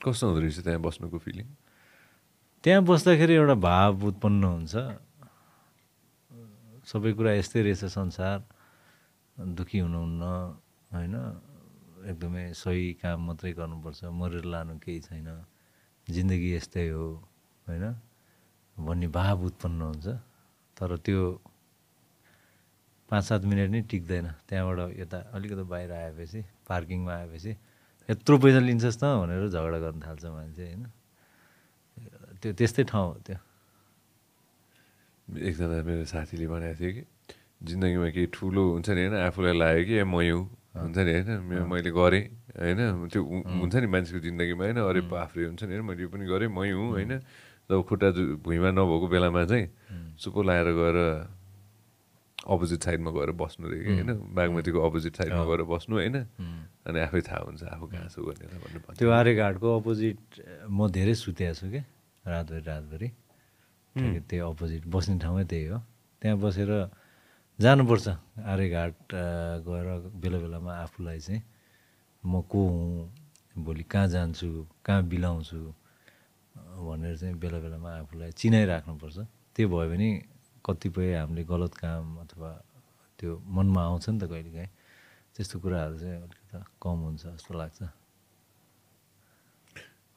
S1: कस्तो हुँदो रहेछ त्यहाँ बस्नुको फिलिङ
S2: त्यहाँ बस्दाखेरि एउटा भाव उत्पन्न हुन्छ। सबै कुरा यस्तै रहेछ संसार। दुःखी हुनुहुन्न होइन? एकदमै सही काम मात्रै गर्नुपर्छ। मरेर लानु केही छैन। जिन्दगी यस्तै हो होइन? भन्ने भाव उत्पन्न हुन्छ। तर त्यो पाँच सात मिनट नै टिक्दैन। त्यहाँबाट यता अलिकति बाहिर आएपछि पार्किङमा आएपछि यत्रो पैसा लिन्छस् त भनेर झगडा गर्न थाल्छ मान्छे होइन? त्यो त्यस्तै ठाउँ हो त्यो।
S1: एकजना मेरो साथीले भनेको थियो कि जिन्दगीमा केही ठुलो हुन्छ नि होइन आफूलाई लाग्यो कि म हुँ हुन्छ नि होइन मैले गरेँ होइन त्यो हुन्छ नि मान्छेको जिन्दगीमा होइन अरे बाफ्रे हुन्छ नि होइन मैले यो पनि गरेँ मै हुँ होइन जब खुट्टा जु- भुइँमा नभएको बेलामा चाहिँ चुप्पो लगाएर गएर अपोजिट साइडमा गएर बस्नु रे कि होइन बागमतीको अपोजिट साइडमा गएर बस्नु होइन अनि आफै थाहा हुन्छ आफू कहाँ छु भनेर भन्नु।
S2: त्यो आर्य घाटको अपोजिट म धेरै सुतेको छु क्या रातभरि रातभरि त्यही अपोजिट बस्ने ठाउँै त्यही हो। त्यहाँ बसेर जानुपर्छ। आर्यघाट गएर बेला बेलामा आफूलाई चाहिँ म को हुँ भोलि कहाँ जान्छु कहाँ बिलाउँछु भनेर चाहिँ बेला बेलामा आफूलाई चिनाइराख्नुपर्छ। त्यो भयो भने कतिपय हामीले गलत काम अथवा त्यो मनमा आउँछ नि त कहिलेकाहीँ। त्यस्तो कुराहरू चाहिँ अलिकति कम हुन्छ जस्तो लाग्छ।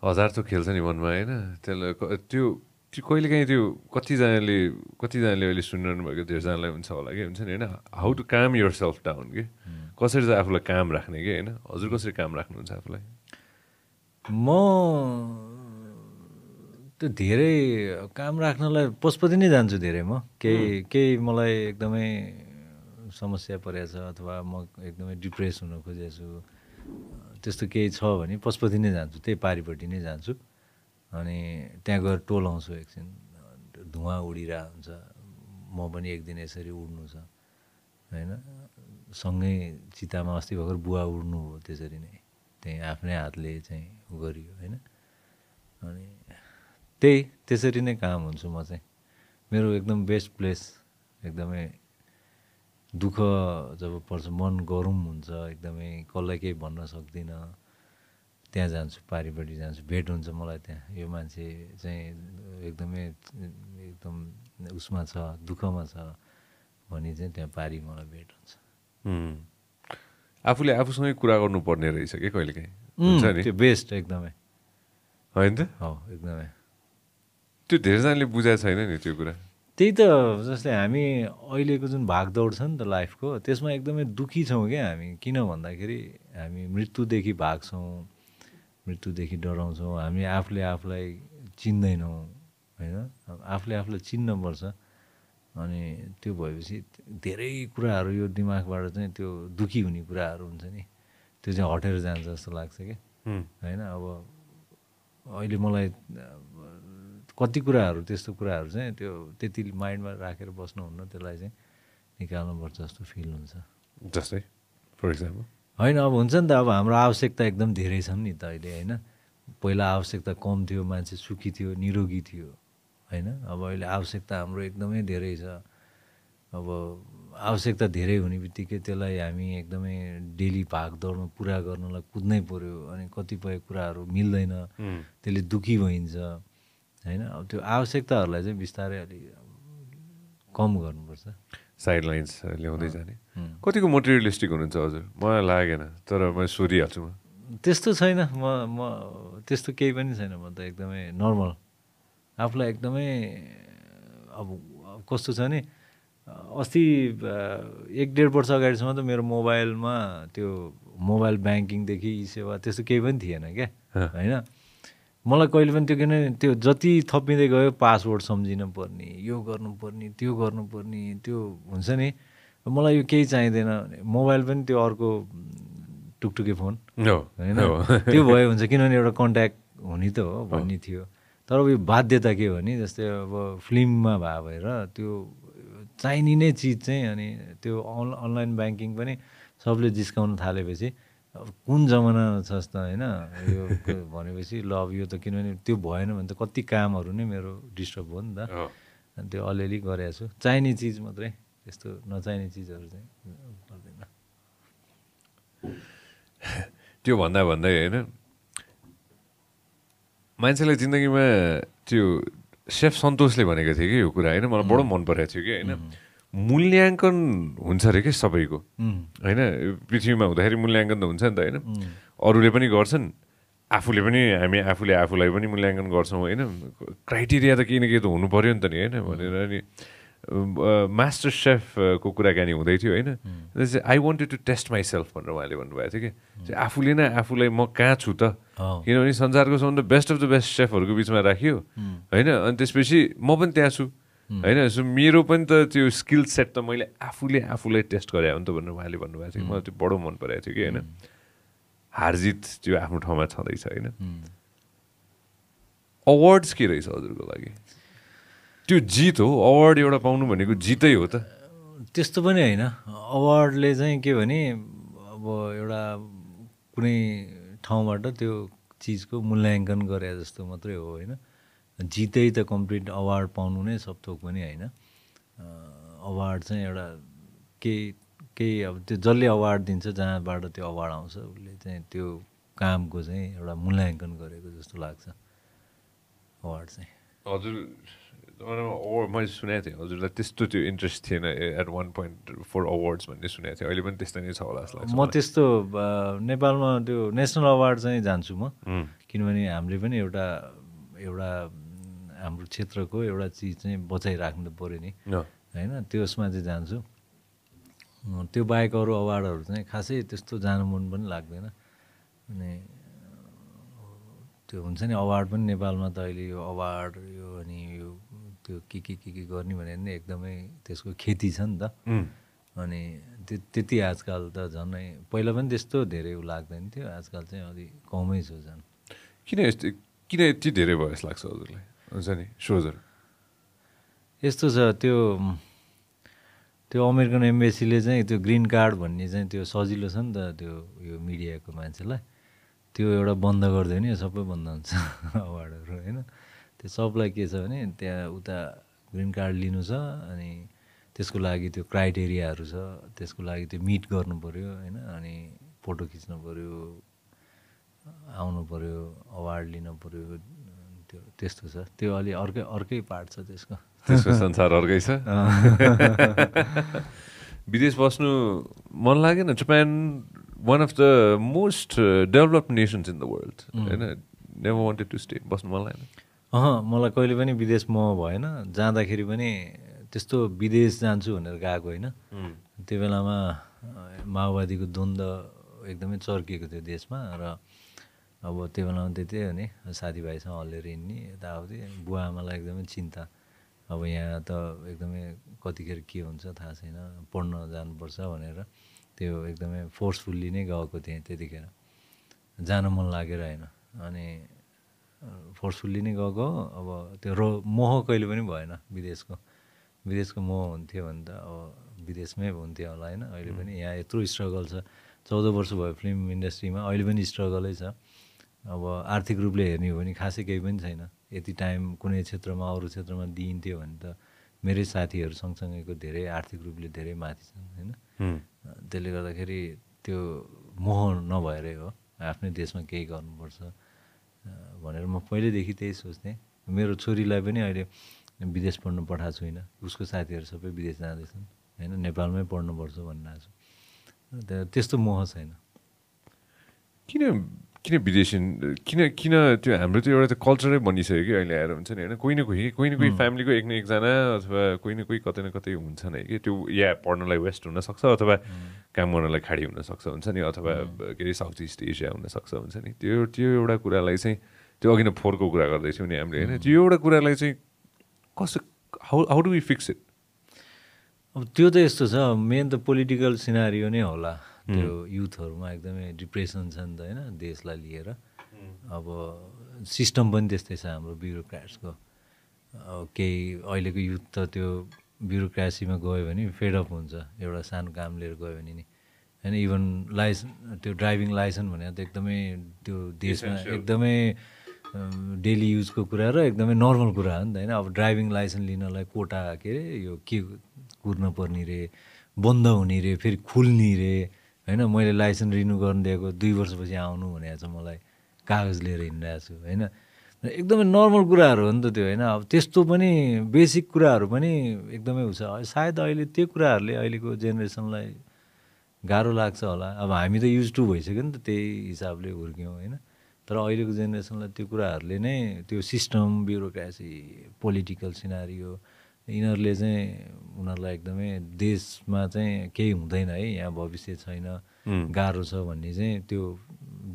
S1: हजार थोक खेल्छ नि मनमा होइन? त्यसलाई त्यो त्यो कहिलेकाहीँ त्यो कतिजनाले कतिजनाले अहिले सुनिरहनु भएको धेरैजनालाई हुन्छ होला कि हुन्छ नि होइन? How to calm yourself down कि कसरी चाहिँ आफूलाई काम राख्ने कि होइन? हजुर कसरी काम राख्नुहुन्छ आफूलाई?
S2: म त्यो धेरै काम राख्नलाई पशुपति नै जान्छु धेरै म। केही केही मलाई एकदमै समस्या परेको छ अथवा म एकदमै डिप्रेस हुन खोजेको छु त्यस्तो केही छ भने पशुपति नै जान्छु त्यही पारिपट्टि नै जान्छु। अनि त्यहाँ गएर टोलाउँछु एकछिन धुवा उडिरहेको हुन्छ। म पनि एक दिन यसरी उड्नु छ होइन? सँगै चितामा अस्ति भर्खर बुवा उड्नु हो त्यसरी नै त्यहीँ आफ्नै हातले चाहिँ गरियो होइन? अनि त्यही त्यसरी नै काम हुन्छु म चाहिँ। मेरो एकदम बेस्ट प्लेस एकदमै दुःख जब पर्छ मन गरौँ हुन्छ एकदमै कसलाई केही भन्न सक्दिनँ त्यहाँ जान्छु पारिपट्टि जान्छु भेट हुन्छ मलाई त्यहाँ। यो मान्छे चाहिँ एकदमै एकदम उसमा छ दुःखमा छ भने चाहिँ त्यहाँ पारि मलाई भेट हुन्छ.
S1: आफूले आफूसँगै कुरा गर्नुपर्ने रहेछ कि
S2: उम्,
S1: नि?
S2: त्यो बेस्ट एकदमै।
S1: होइन त?
S2: हो एकदमै।
S1: त्यो धेरैजनाले बुझाएको छैन नि त्यो कुरा।
S2: त्यही त जस्तै हामी अहिलेको जुन भागदौड छ नि त लाइफको त्यसमा एकदमै दुःखी छौँ क्या हामी। किन भन्दाखेरि हामी मृत्युदेखि भाग्छौँ मृत्युदेखि डराउँछौँ। हामी आफूले आफूलाई चिन्दैनौँ होइन? आफूले आफूलाई चिन्नुपर्छ अनि त्यो भएपछि धेरै कुराहरू यो दिमागबाट चाहिँ त्यो दुःखी हुने कुराहरू हुन्छ नि। त्यो चाहिँ हटेर जान्छ जस्तो लाग्छ क्या. होइन? अब अहिले मलाई कति कुराहरू त्यस्तो कुराहरू चाहिँ त्यो त्यति माइन्डमा राखेर बस्नुहुन्न त्यसलाई चाहिँ निकाल्नुपर्छ जस्तो फिल हुन्छ।
S1: जस्तै फर इक्जाम्पल
S2: होइन अब हुन्छ नि त अब हाम्रो आवश्यकता एकदम धेरै छन् नि त अहिले होइन? पहिला आवश्यकता कम थियो मान्छे सुखी थियो निरोगी थियो होइन? अब अहिले आवश्यकता हाम्रो एकदमै धेरै छ। अब आवश्यकता धेरै हुने बित्तिकै त्यसलाई हामी एकदमै डेली भागदौडमा पुरा गर्नलाई कुद्नै पऱ्यो अनि कतिपय कुराहरू मिल्दैन। त्यसले दुःखी भइन्छ। होइन? अब त्यो आवश्यकताहरूलाई चाहिँ बिस्तारै अलिक कम गर्नुपर्छ।
S1: साइड लाइन्स ल्याउँदै जाने। कतिको मटेरियलिस्टिक हुनुहुन्छ हजुर? मलाई लागेन तर म सोधिहाल्छु म।
S2: त्यस्तो छैन। म म त्यस्तो केही पनि छैन म त एकदमै नर्मल आफूलाई एकदमै अब कस्तो छ नि अस्ति एक डेढ वर्ष अगाडिसम्म त मेरो मोबाइलमा त्यो मोबाइल ब्याङ्किङदेखि ई सेवा त्यस्तो केही पनि थिएन क्या होइन? मलाई कहिले पनि त्यो किन त्यो जति थपिँदै गयो पासवर्ड सम्झिन पर्ने यो गर्नुपर्ने त्यो गर्नुपर्ने त्यो हुन्छ नि। मलाई यो केही चाहिँदैन मोबाइल पनि त्यो अर्को टुकटुके फोन। होइन? त्यो भयो हुन्छ किनभने एउटा कन्ट्याक्ट हुने त हो भन्ने थियो। तर अब यो बाध्यता के हो भने जस्तै अब फिल्ममा भए भएर त्यो चाहिने नै चिज चाहिँ अनि त्यो अन अनलाइन ब्याङ्किङ पनि सबले जिस्काउन थालेपछि अब कुन जमानामा छस् त होइन यो भनेपछि ल अब यो त किनभने त्यो भएन भने त कति कामहरू नै मेरो डिस्टर्ब भयो नि त। अनि त्यो अलिअलि गरेको छु। चाहिने चिज मात्रै त्यस्तो नचाहिने चिजहरू चाहिँ गर्दैन।
S1: त्यो भन्दा भन्दै होइन मान्छेलाई जिन्दगीमा त्यो सेफ सन्तोषले भनेको थियो कि यो कुरा होइन मलाई बडो मन परेको थियो कि होइन। मूल्याङ्कन हुन्छ अरे कि सबैको? होइन पृथ्वीमा हुँदाखेरि मूल्याङ्कन त हुन्छ नि त होइन? अरूले पनि गर्छन् आफूले पनि हामी आफूले आफूलाई पनि मूल्याङ्कन गर्छौँ होइन? क्राइटेरिया त केही न केही त हुनु पऱ्यो नि त नि होइन? भनेर नि मास्टर सेफको कुराकानी हुँदै थियो होइन? I wanted to test myself भनेर उहाँले भन्नुभएको थियो कि। आफूले नै आफूलाई म कहाँ छु त? किनभने संसारको सबभन्दा बेस्ट अफ द बेस्ट सेफहरूको बिचमा राखियो होइन? अनि त्यसपछि म पनि त्यहाँ छु। होइन सो मेरो पनि त त्यो स्किल सेट त मैले आफूले आफूलाई टेस्ट गरे हो नि त भनेर उहाँले भन्नुभएको थियो मलाई त्यो बडो मन परेको थियो कि होइन। हारजित त्यो आफ्नो ठाउँमा छँदैछ होइन। अवार्ड्स के रहेछ हजुरको लागि? त्यो जित हो अवार्ड एउटा पाउनु भनेको जितै हो त।
S2: त्यस्तो पनि होइन। अवार्डले चाहिँ के भने अब एउटा कुनै ठाउँबाट त्यो चिजको मूल्याङ्कन गरे जस्तो मात्रै हो होइन। जितै त कम्प्लिट अवार्ड पाउनु नै सब थोक पनि होइन अवार्ड चाहिँ एउटा केही केही अब त्यो जसले अवार्ड दिन्छ जहाँबाट त्यो अवार्ड आउँछ उसले चाहिँ त्यो कामको चाहिँ एउटा मूल्याङ्कन गरेको जस्तो लाग्छ अवार्ड चाहिँ।
S1: हजुर मैले सुनेको थिएँ। हजुरलाई त्यस्तो त्यो इन्ट्रेस्ट थिएन at one point four awards भन्ने सुनेको थिएँ। अहिले पनि त्यस्तै नै छ होला जस्तो लाग्छ
S2: म त्यस्तो नेपालमा त्यो नेसनल अवार्ड चाहिँ जान्छु म। किनभने हामीले पनि एउटा एउटा हाम्रो क्षेत्रको एउटा चिज चाहिँ बचाइराख्नु पऱ्यो नि। होइन त्यसमा चाहिँ जान्छु। त्यो बाहेक अरू अवार्डहरू चाहिँ खासै त्यस्तो जानु मन पनि लाग्दैन। अनि त्यो हुन्छ नि अवार्ड पनि नेपालमा त अहिले यो अवार्ड यो अनि यो त्यो के के के के गर्ने भनेर नि एकदमै त्यसको खेती छ नि त। अनि त्यो त्यति आजकल त झनै पहिला पनि त्यस्तो धेरै उ लाग्दैन थियो आजकल चाहिँ अलिक कमै छ झन्।
S1: किन यस्तो किन यति धेरै भयो जस्तो लाग्छ हजुरलाई? हुन्छ नि सोजहरू।
S2: यस्तो छ त्यो त्यो अमेरिकन एम्बेसीले चाहिँ त्यो ग्रिन कार्ड भन्ने चाहिँ त्यो सजिलो छ नि त त्यो यो मिडियाको मान्छेलाई। त्यो एउटा बन्द गरिदियो भने सबै बन्द हुन्छ अवार्डहरू होइन? त्यो सबलाई के छ भने त्यहाँ उता ग्रिन कार्ड लिनु छ अनि त्यसको लागि त्यो क्राइटेरियाहरू छ त्यसको लागि त्यो मिट पऱ्यो होइन? अनि फोटो खिच्नु पऱ्यो आउनु पऱ्यो अवार्ड लिनु पऱ्यो त्यो त्यस्तो छ। त्यो अलि अर्कै अर्कै पार्ट छ त्यसको।
S1: त्यसको संसार अर्कै छ। विदेश बस्नु मन लागेन। Japan one of the most develop nations in the world होइन? नेभर वान्टेड टु स्टे बस्नु मन लागेन।
S2: अँ मलाई कहिले पनि विदेश म भएन। जाँदाखेरि पनि त्यस्तो विदेश जान्छु भनेर गएको होइन। त्यो बेलामा माओवादीको द्वन्द्व एकदमै चर्किएको थियो देशमा। र अब त्यो बेलामा त्यही हो नि साथीभाइसँग हल्लेर हिँड्ने यताउति। बुवा आमालाई एकदमै चिन्ता। अब यहाँ त एकदमै कतिखेर के हुन्छ थाहा छैन पढ्न जानुपर्छ भनेर त्यो एकदमै फोर्सफुल्ली नै गएको थिएँ त्यतिखेर। जान मन लागेर होइन। अनि फोर्सफुल्ली नै गएको अब त्यो रो मोह कहिले पनि भएन विदेशको। विदेशको मोह हुन्थ्यो भने त अब विदेशमै हुन्थ्यो होला होइन। अहिले पनि यहाँ यत्रो स्ट्रगल छ। चौध वर्ष भयो फिल्म इन्डस्ट्रीमा अहिले पनि स्ट्रगलै छ। अब आर्थिक रूपले हेर्ने हो भने खासै केही पनि छैन। यति टाइम कुनै क्षेत्रमा अरू क्षेत्रमा दिइन्थ्यो भने त मेरै साथीहरू सँगसँगैको धेरै आर्थिक रूपले धेरै माथि छन् होइन। त्यसले गर्दाखेरि त्यो मोह नभएरै हो। आफ्नै देशमा केही गर्नुपर्छ भनेर म पहिल्यैदेखि त्यही सोच्थेँ। मेरो छोरीलाई पनि अहिले विदेश पढ्नु पठाएको छुइनँ। उसको साथीहरू सबै विदेश जाँदैछन् होइन? नेपालमै पढ्नुपर्छ भनिरहेको छु त्यो- त्यस्तो मोह छैन।
S1: किन किन विदेशी किन किन त्यो हाम्रो त्यो एउटा त कल्चरै बनिसक्यो कि अहिले आएर हुन्छ नि होइन? कोही न कोही कोही न कोही फ्यामिलीको एक न एकजना अथवा कोही न कोही कतै न कतै हुन्छ नै कि? त्यो या पढ्नलाई वेस्ट हुनसक्छ अथवा काम गर्नलाई खाडी हुनसक्छ हुन्छ नि? अथवा के अरे साउथ इस्ट एसिया हुनसक्छ हुन्छ नि? त्यो त्यो एउटा कुरालाई चाहिँ त्यो अघि नै फोहोरको कुरा गर्दैथ्यौँ नि हामीले होइन? त्यो एउटा कुरालाई चाहिँ कसो how how do we fix it
S2: अब त्यो त यस्तो छ मेन त पोलिटिकल सिनारियो नै होला। त्यो युथहरूमा एकदमै डिप्रेसन छ नि त होइन देशलाई लिएर। अब सिस्टम पनि त्यस्तै छ हाम्रो ब्युरोक्राट्सको। अब केही अहिलेको युथ त त्यो ब्युरोक्रासीमा गयो भने फेडअप हुन्छ एउटा सानो काम लिएर गयो भने नि। होइन इभन लाइसेन्स त्यो ड्राइभिङ लाइसेन्स भनेर त एकदमै त्यो देशमा एकदमै डेली युजको कुरा र एकदमै नर्मल कुरा हो नि त होइन। अब ड्राइभिङ लाइसेन्स लिनलाई कोटा के अरे यो के कुर्न पर्ने रे बन्द हुने रे फेरि खुल्ने रे। होइन मैले लाइसेन्स रिन्यू गर्नु दिएको दुई वर्षपछि आउनु भनेको छ मलाई कागज लिएर हिँडिरहेको छु होइन। एकदमै नर्मल कुराहरू हो नि त त्यो होइन। अब त्यस्तो पनि बेसिक कुराहरू पनि एकदमै हुन्छ। सायद अहिले त्यो कुराहरूले अहिलेको जेनेरेसनलाई गाह्रो लाग्छ होला। अब हामी त युज टु भइसक्यो नि त त्यही हिसाबले हुर्क्यौँ होइन। तर अहिलेको जेनेरेसनलाई त्यो कुराहरूले नै त्यो सिस्टम ब्युरोक्रासी पोलिटिकल सिनारियो यिनीहरूले चाहिँ उनीहरूलाई एकदमै देशमा चाहिँ केही हुँदैन है यहाँ भविष्य छैन गाह्रो छ भन्ने चाहिँ त्यो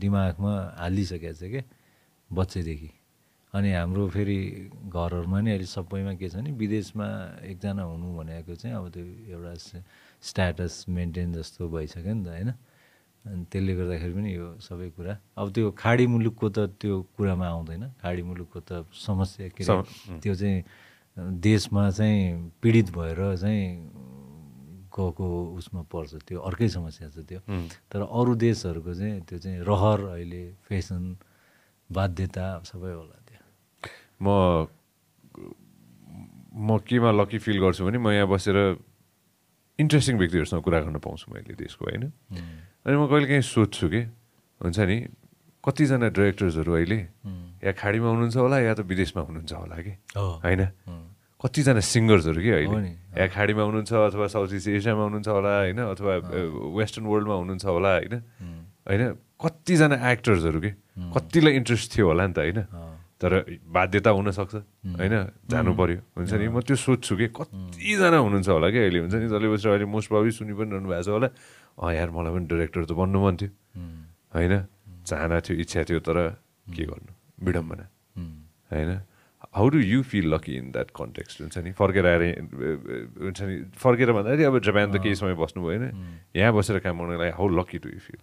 S2: दिमागमा हालिसकेको छ क्या बच्चैदेखि। अनि हाम्रो फेरि घरहरूमा नि अहिले सबैमा के छ भने विदेशमा एकजना हुनु भनेको चाहिँ अब त्यो एउटा स्ट्याटस मेन्टेन जस्तो भइसक्यो नि त होइन? अनि त्यसले गर्दाखेरि पनि यो सबै कुरा। अब त्यो खाडी मुलुकको त त्यो कुरामा आउँदैन। खाडी मुलुकको त समस्या के त्यो चाहिँ देशमा चाहिँ पीडित भएर चाहिँ गएको उसमा पर्छ त्यो अर्कै समस्या छ त्यो। तर अरू देशहरूको चाहिँ त्यो चाहिँ रहर अहिले फेसन बाध्यता सबै होला त्यो।
S1: म म केमा लकी फिल गर्छु भने म यहाँ बसेर इन्ट्रेस्टिङ व्यक्तिहरूसँग कुरा गर्न पाउँछु मैले देशको होइन? अनि म कहिले काहीँ सोध्छु कि? हुन्छ नि कतिजना डिरेक्टर्सहरू अहिले या खाडीमा हुनुहुन्छ होला या त विदेशमा हुनुहुन्छ होला कि? होइन? कतिजना सिङ्गर्सहरू कि अहिले? या खाडीमा हुनुहुन्छ अथवा साउथ इस्ट एसियामा हुनुहुन्छ होला होइन? अथवा वेस्टर्न वर्ल्डमा हुनुहुन्छ होला होइन? होइन? कतिजना एक्टर्सहरू कि? कतिलाई इन्ट्रेस्ट थियो होला नि त होइन? तर बाध्यता हुनसक्छ होइन? जानु पर्यो। हुन्छ नि? म त्यो सोध्छु कि कतिजना हुनुहुन्छ होला कि अहिले? हुन्छ नि? जसले बसेर अहिले मोस्ट प्रब्लली सुनि पनि रहनु भएको छ होला। अँ यार मलाई पनि डिरेक्टर त बन्नु मन थियो। होइन? चाहना थियो इच्छा थियो तर के गर्नु? विडम्बना होइन? How do you feel lucky in that context हुन्छ नि फर्केर आएर हुन्छ नि फर्केर भन्दाखेरि अब जापान त केही समय बस्नु भयो होइन यहाँ बसेर काम गर्नलाई how lucky do you feel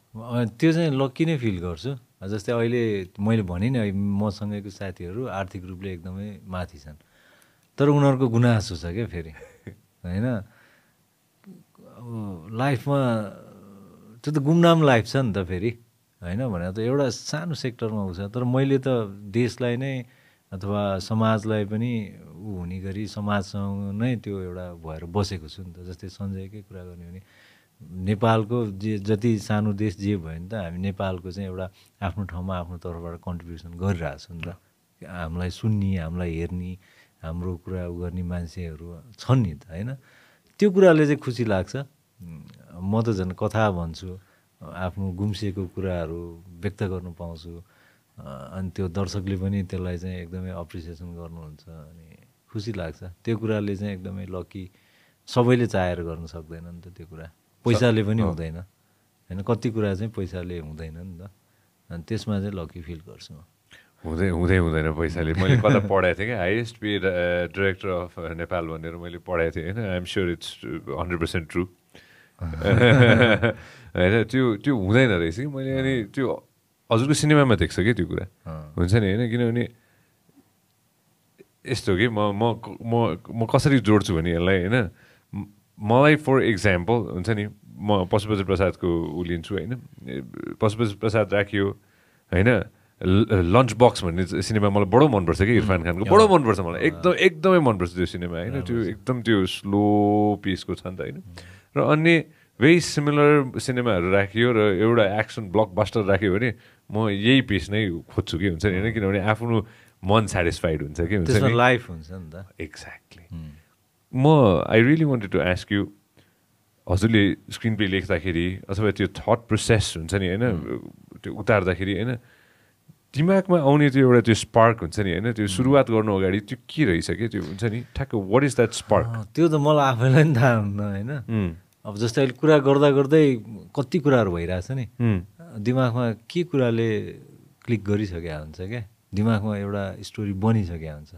S2: त्यो चाहिँ लक्की नै फिल गर्छु। जस्तै अहिले मैले भने नि मसँगैको साथीहरू आर्थिक रूपले एकदमै माथि छन्। तर उनीहरूको गुनासो छ क्या फेरि। होइन? अब लाइफमा त्यो त गुमनाम लाइफ छ नि त फेरि। होइन भने त एउटा सानो सेक्टरमा हुन्छ। तर मैले त देशलाई नै अथवा समाजलाई पनि ऊ हुने गरी समाजसँग नै त्यो एउटा भएर बसेको छु नि त जस्तै सञ्जयकै कुरा गर्ने हो भने। नेपालको जे जति सानो देश जे भयो नि त हामी नेपालको चाहिँ एउटा आफ्नो ठाउँमा आफ्नो तर्फबाट कन्ट्रिब्युसन गरिरहेको छु नि त। हामीलाई सुन्ने हामीलाई हेर्ने हाम्रो कुरा उ गर्ने मान्छेहरू छन् नि त होइन? त्यो कुराले चाहिँ खुसी लाग्छ। म त झन् कथा भन्छु। आफ्नो गुम्सिएको कुराहरू व्यक्त गर्नु पाउँछु। अनि त्यो दर्शकले पनि त्यसलाई चाहिँ एकदमै अप्रिसिएसन गर्नुहुन्छ अनि खुसी लाग्छ। त्यो कुराले चाहिँ एकदमै लकी सबैले चाहेर गर्न सक्दैन नि त त्यो कुरा। पैसाले पनि हुँदैन। होइन कति कुरा चाहिँ पैसाले हुँदैन नि त। अनि त्यसमा चाहिँ लकी फिल गर्छु म।
S1: हुँदै हुँदै हुँदैन पैसाले। मैले कता पढाएको थिएँ कि highest paid director of Nepal भनेर मैले पढाएको थिएँ। होइन I'm sure it's hundred percent true होइन त्यो त्यो हुँदैन रहेछ कि मैले अनि त्यो हजुरको सिनेमामा देख्छ कि त्यो कुरा हुन्छ नि होइन किनभने यस्तो कि म म म कसरी जोड्छु भने यसलाई होइन मलाई फर इक्जाम्पल हुन्छ नि म पशुपति प्रसादको ऊ लिन्छु होइन पशुपति प्रसाद राखियो होइन लन्च बक्स भन्ने सिनेमा मलाई बडो मनपर्छ कि इरफान खानको बडो मनपर्छ मलाई एकदम एकदमै मनपर्छ त्यो सिनेमा होइन त्यो एकदम त्यो स्लो पिसको छ नि त होइन र अन्य भेरी सिमिलर सिनेमाहरू राखियो र एउटा एक्सन ब्लकबास्टर राख्यो भने म यही पिस नै खोज्छु कि हुन्छ नि? होइन? किनभने आफ्नो मन सेटिस्फाइड हुन्छ कि हुन्छ नि?
S2: लाइफ हुन्छ नि त।
S1: एक्ज्याक्टली म I really wanted to ask you हजुरले स्क्रिन प्ले लेख्दाखेरि अथवा त्यो थट प्रोसेस हुन्छ नि? होइन? त्यो उतार्दाखेरि होइन? दिमागमा आउने त्यो एउटा त्यो स्पार्क हुन्छ नि? होइन? त्यो सुरुवात गर्नु अगाडि त्यो के रहेछ कि? त्यो हुन्छ नि? ठ्याक्क वाट इज द्याट स्पार्क
S2: त्यो त मलाई आफैलाई पनि थाहा हुन्न होइन? अब जस्तै अहिले कुरा गर्दा गर्दै कति कुराहरू भइरहेछ नि। दिमागमा के कुराले क्लिक गरिसकेका हुन्छ क्या? दिमागमा एउटा स्टोरी बनिसकेका हुन्छ।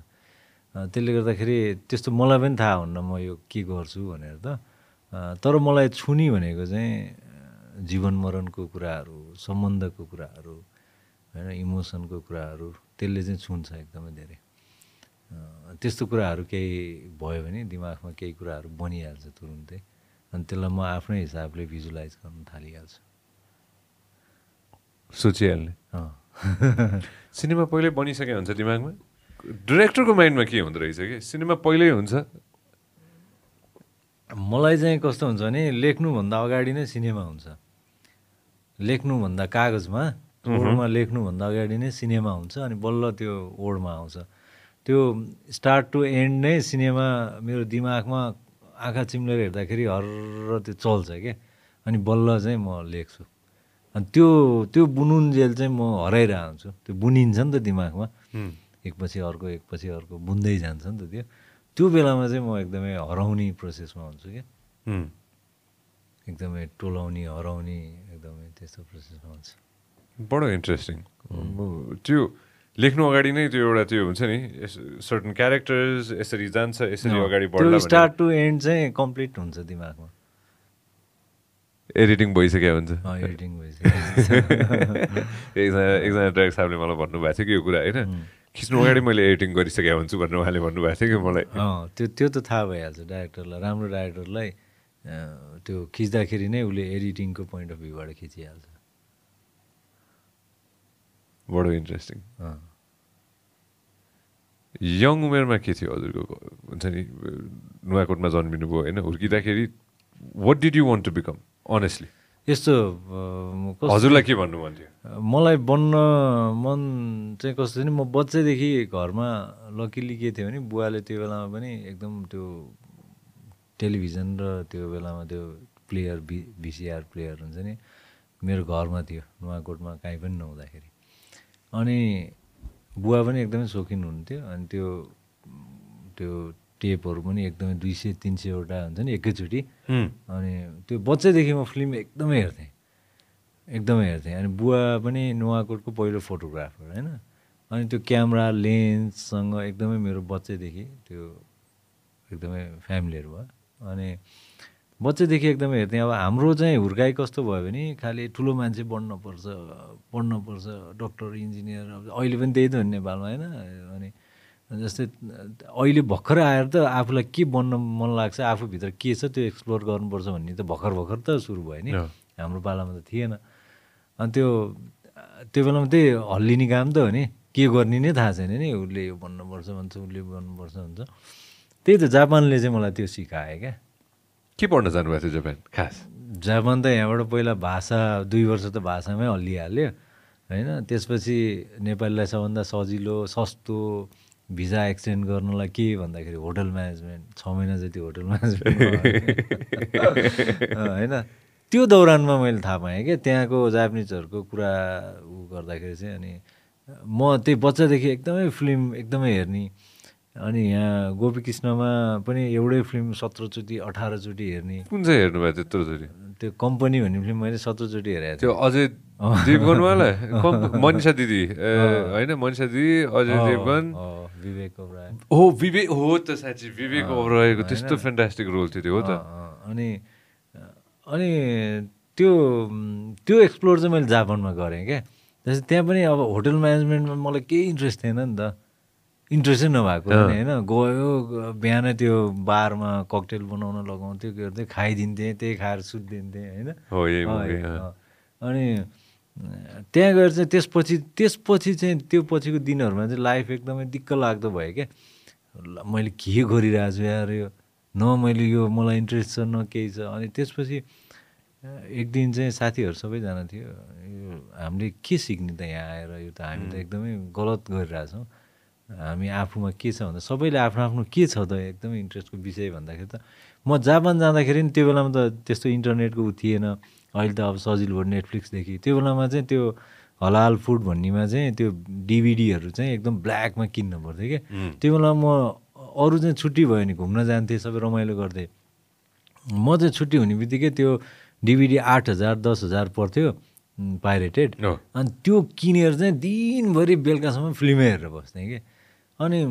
S2: त्यसले गर्दाखेरि त्यस्तो मलाई पनि थाहा हुन्न म यो के गर्छु भनेर त। तर मलाई छुनी भनेको चाहिँ जीवन मरणको कुराहरू सम्बन्धको कुराहरू होइन इमोसनको कुराहरू त्यसले चाहिँ छुन्छ एकदमै धेरै। त्यस्तो कुराहरू केही भयो भने दिमागमा केही कुराहरू बनिहाल्छ तुरुन्तै। अनि त्यसलाई म आफ्नै हिसाबले भिजुलाइज गर्न थालिहाल्छु।
S1: सोचिहाल्ने सिनेमा पहिल्यै बनिसके हुन्छ दिमागमा? डिरेक्टरको माइन्डमा के हुँदो रहेछ कि? सिनेमा पहिल्यै हुन्छ?
S2: मलाई चाहिँ कस्तो हुन्छ भने लेख्नुभन्दा अगाडि नै सिनेमा हुन्छ। लेख्नुभन्दा कागजमा ओडमा लेख्नुभन्दा अगाडि नै सिनेमा हुन्छ अनि बल्ल त्यो ओडमा आउँछ। त्यो स्टार्ट टु एन्ड नै सिनेमा मेरो दिमागमा आँखा चिम्लेर हेर्दाखेरि हर त्यो चल्छ क्या अनि बल्ल चाहिँ म लेख्छु। अनि त्यो त्यो बुनुन्जेल चाहिँ म हराइरहेको हुन्छु त्यो बुनिन्छ नि त दिमागमा। एकपछि अर्को एकपछि अर्को बुन्दै जान्छ नि त त्यो। त्यो बेलामा चाहिँ म एकदमै हराउने प्रोसेसमा हुन्छु क्या। एकदमै टोलाउने हराउने एकदमै त्यस्तो प्रोसेसमा हुन्छ।
S1: बडो इन्ट्रेस्टिङ। त्यो लेख्नु अगाडि नै त्यो एउटा त्यो हुन्छ नि सर्टन क्यारेक्टर्स यसरी जान्छ यसरी अगाडि भनेर।
S2: स्टार्ट टु एन्ड चाहिँ कम्प्लिट हुन्छ दिमागमा।
S1: एडिटिङ भइसक्यो हुन्छ
S2: एडिटिङ भइसक्यो।
S1: एकजना एकजना डाइरेक्ट साहबले मलाई भन्नुभएको थियो कि यो कुरा होइन? खिच्नु अगाडि मैले एडिटिङ गरिसकेको हुन्छु भनेर उहाँले भन्नुभएको थियो कि मलाई।
S2: त्यो त्यो त थाहा भइहाल्छ डाइरेक्टरलाई राम्रो डाइरेक्टरलाई त्यो खिच्दाखेरि नै उसले एडिटिङको पोइन्ट अफ भ्यूबाट खिचिहाल्छ।
S1: बडो इन्ट्रेस्टिङ
S2: अँ।
S1: यङ उमेरमा के थियो हजुरको हुन्छ नि नुवाकोटमा जन्मिनुभयो होइन हुर्किँदाखेरि what did you want to become honestly
S2: यस्तो
S1: हजुरलाई के भन्नु मन थियो?
S2: मलाई बन्न मन चाहिँ कस्तो थियो नि म बच्चैदेखि घरमा लकिली के थियो भने बुवाले त्यो बेलामा पनि एकदम त्यो टेलिभिजन र त्यो बेलामा त्यो प्लेयर भि भिसिआर प्लेयर हुन्छ नि मेरो घरमा थियो नुवाकोटमा काहीँ पनि नहुँदाखेरि। अनि बुवा पनि एकदमै सोखिन हुन्थ्यो अनि त्यो त्यो टेपहरू पनि एकदमै दुई सय तिन सयवटा हुन्छ नि एकैचोटि। अनि त्यो बच्चैदेखि म फिल्म एकदमै हेर्थेँ एकदमै हेर्थेँ। अनि बुवा पनि नुवाकोटको पहिलो फोटोग्राफर होइन? अनि त्यो क्यामरा लेन्ससँग एकदमै मेरो बच्चैदेखि त्यो एकदमै फ्यामिलीहरू भयो। अनि बच्चैदेखि एकदमै हेर्थेँ अब हाम्रो चाहिँ हुर्काइ कस्तो भयो भने खालि ठुलो मान्छे बन्नुपर्छ पढ्नुपर्छ डक्टर इन्जिनियर अब अहिले पनि त्यही त हो नेपालमा होइन? अनि जस्तै अहिले भर्खर आएर त आफूलाई के बन्न मन लाग्छ आफूभित्र के छ त्यो एक्सप्लोर गर्नुपर्छ भन्ने त भर्खर भर्खर त सुरु भयो नि। हाम्रो पालामा त थिएन। अनि त्यो त्यो बेलामा त्यही हल्लिने काम त हो नि। के गर्ने नै थाहा छैन नि उसले यो भन्नुपर्छ भन्छ उसले भन्नुपर्छ भन्छ। त्यही त जापानले चाहिँ मलाई त्यो सिकायो क्या।
S1: के पढ्न जानुभएको थियो जापान? खास।
S2: जापान त यहाँबाट पहिला भाषा दुई वर्ष त भाषामै हल्लिहाल्यो होइन? त्यसपछि नेपालीलाई सबभन्दा सजिलो सस्तो भिजा एक्सटेन्ड गर्नलाई के भन्दाखेरि होटल म्यानेजमेन्ट छ महिना जति होटल म्यानेजमेन्ट होइन? त्यो दौरानमा मैले थाहा पाएँ क्या त्यहाँको जापानिजहरूको कुरा उ गर्दाखेरि चाहिँ अनि म त्यही बच्चादेखि एकदमै फिल्म एकदमै हेर्ने अनि यहाँ गोपीकृष्णमा पनि एउटै फिल्म सत्रचोटि अठारचोटि हेर्ने।
S1: कुन चाहिँ हेर्नुभएको थियो त्यत्रोचोटि
S2: त्यो कम्पनी भन्ने फिल्म मैले सत्रचोटि हेरेको
S1: त्यो
S2: थिएँ
S1: अजय देवगनवाला कम- मनिषा दिदी। होइन मनिषा दिदी अजय देवगन।
S2: विवेक ओबराय।
S1: हो विवेक हो त साँच्ची विवेक ओबरायको त्यस्तो फ्यान्टास्टिक रोल थियो त्यो हो त।
S2: अनि अनि त्यो त्यो एक्सप्लोर चाहिँ मैले जापानमा गरेँ क्या। जस्तै त्यहाँ पनि अब होटल म्यानेजमेन्टमा मलाई केही इन्ट्रेस्ट थिएन नि त। इन्ट्रेस्टै नभएको होइन। गयो बिहान त्यो बारमा ककटेल बनाउन लगाउँथ्यो के गर्थ्यो खाइदिन्थेँ त्यही खाएर सुत्दिन्थेँ होइन। अनि त्यहाँ गएर चाहिँ त्यसपछि त्यसपछि चाहिँ त्यो पछिको दिनहरूमा चाहिँ लाइफ एकदमै दिक्क लाग्दो भयो क्या मैले के गरिरहेको छु यार यो? न मैले यो मलाई इन्ट्रेस्ट छ न केही छ। अनि त्यसपछि एक दिन चाहिँ साथीहरू सबैजना थियो। यो हामीले के सिक्ने त यहाँ आएर? यो त हामी त एकदमै गलत गरिरहेछौँ। हामी आफूमा के छ भन्दा सबैले आफ्नो आफ्नो के छ त एकदमै इन्ट्रेस्टको विषय भन्दाखेरि त म जापान जाँदाखेरि नि त्यो बेलामा त त्यस्तो इन्टरनेटको ऊ थिएन। अहिले त अब सजिलो भयो नेटफ्लिक्सदेखि त्यो बेलामा चाहिँ त्यो हलाल फुड भन्नेमा चाहिँ त्यो डिभिडीहरू चाहिँ एकदम ब्ल्याकमा किन्नु पर्थ्यो क्या। त्यो बेला म अरू चाहिँ छुट्टी भयो भने घुम्न जान्थेँ सबै रमाइलो गर्थेँ। म चाहिँ छुट्टी हुने बित्तिकै त्यो डिभिडी आठ हजार दस हजार पर्थ्यो पाइरेटेड। अनि त्यो किनेर चाहिँ दिनभरि बेलुकासम्म फिल्मै हेरेर बस्थेँ कि अनि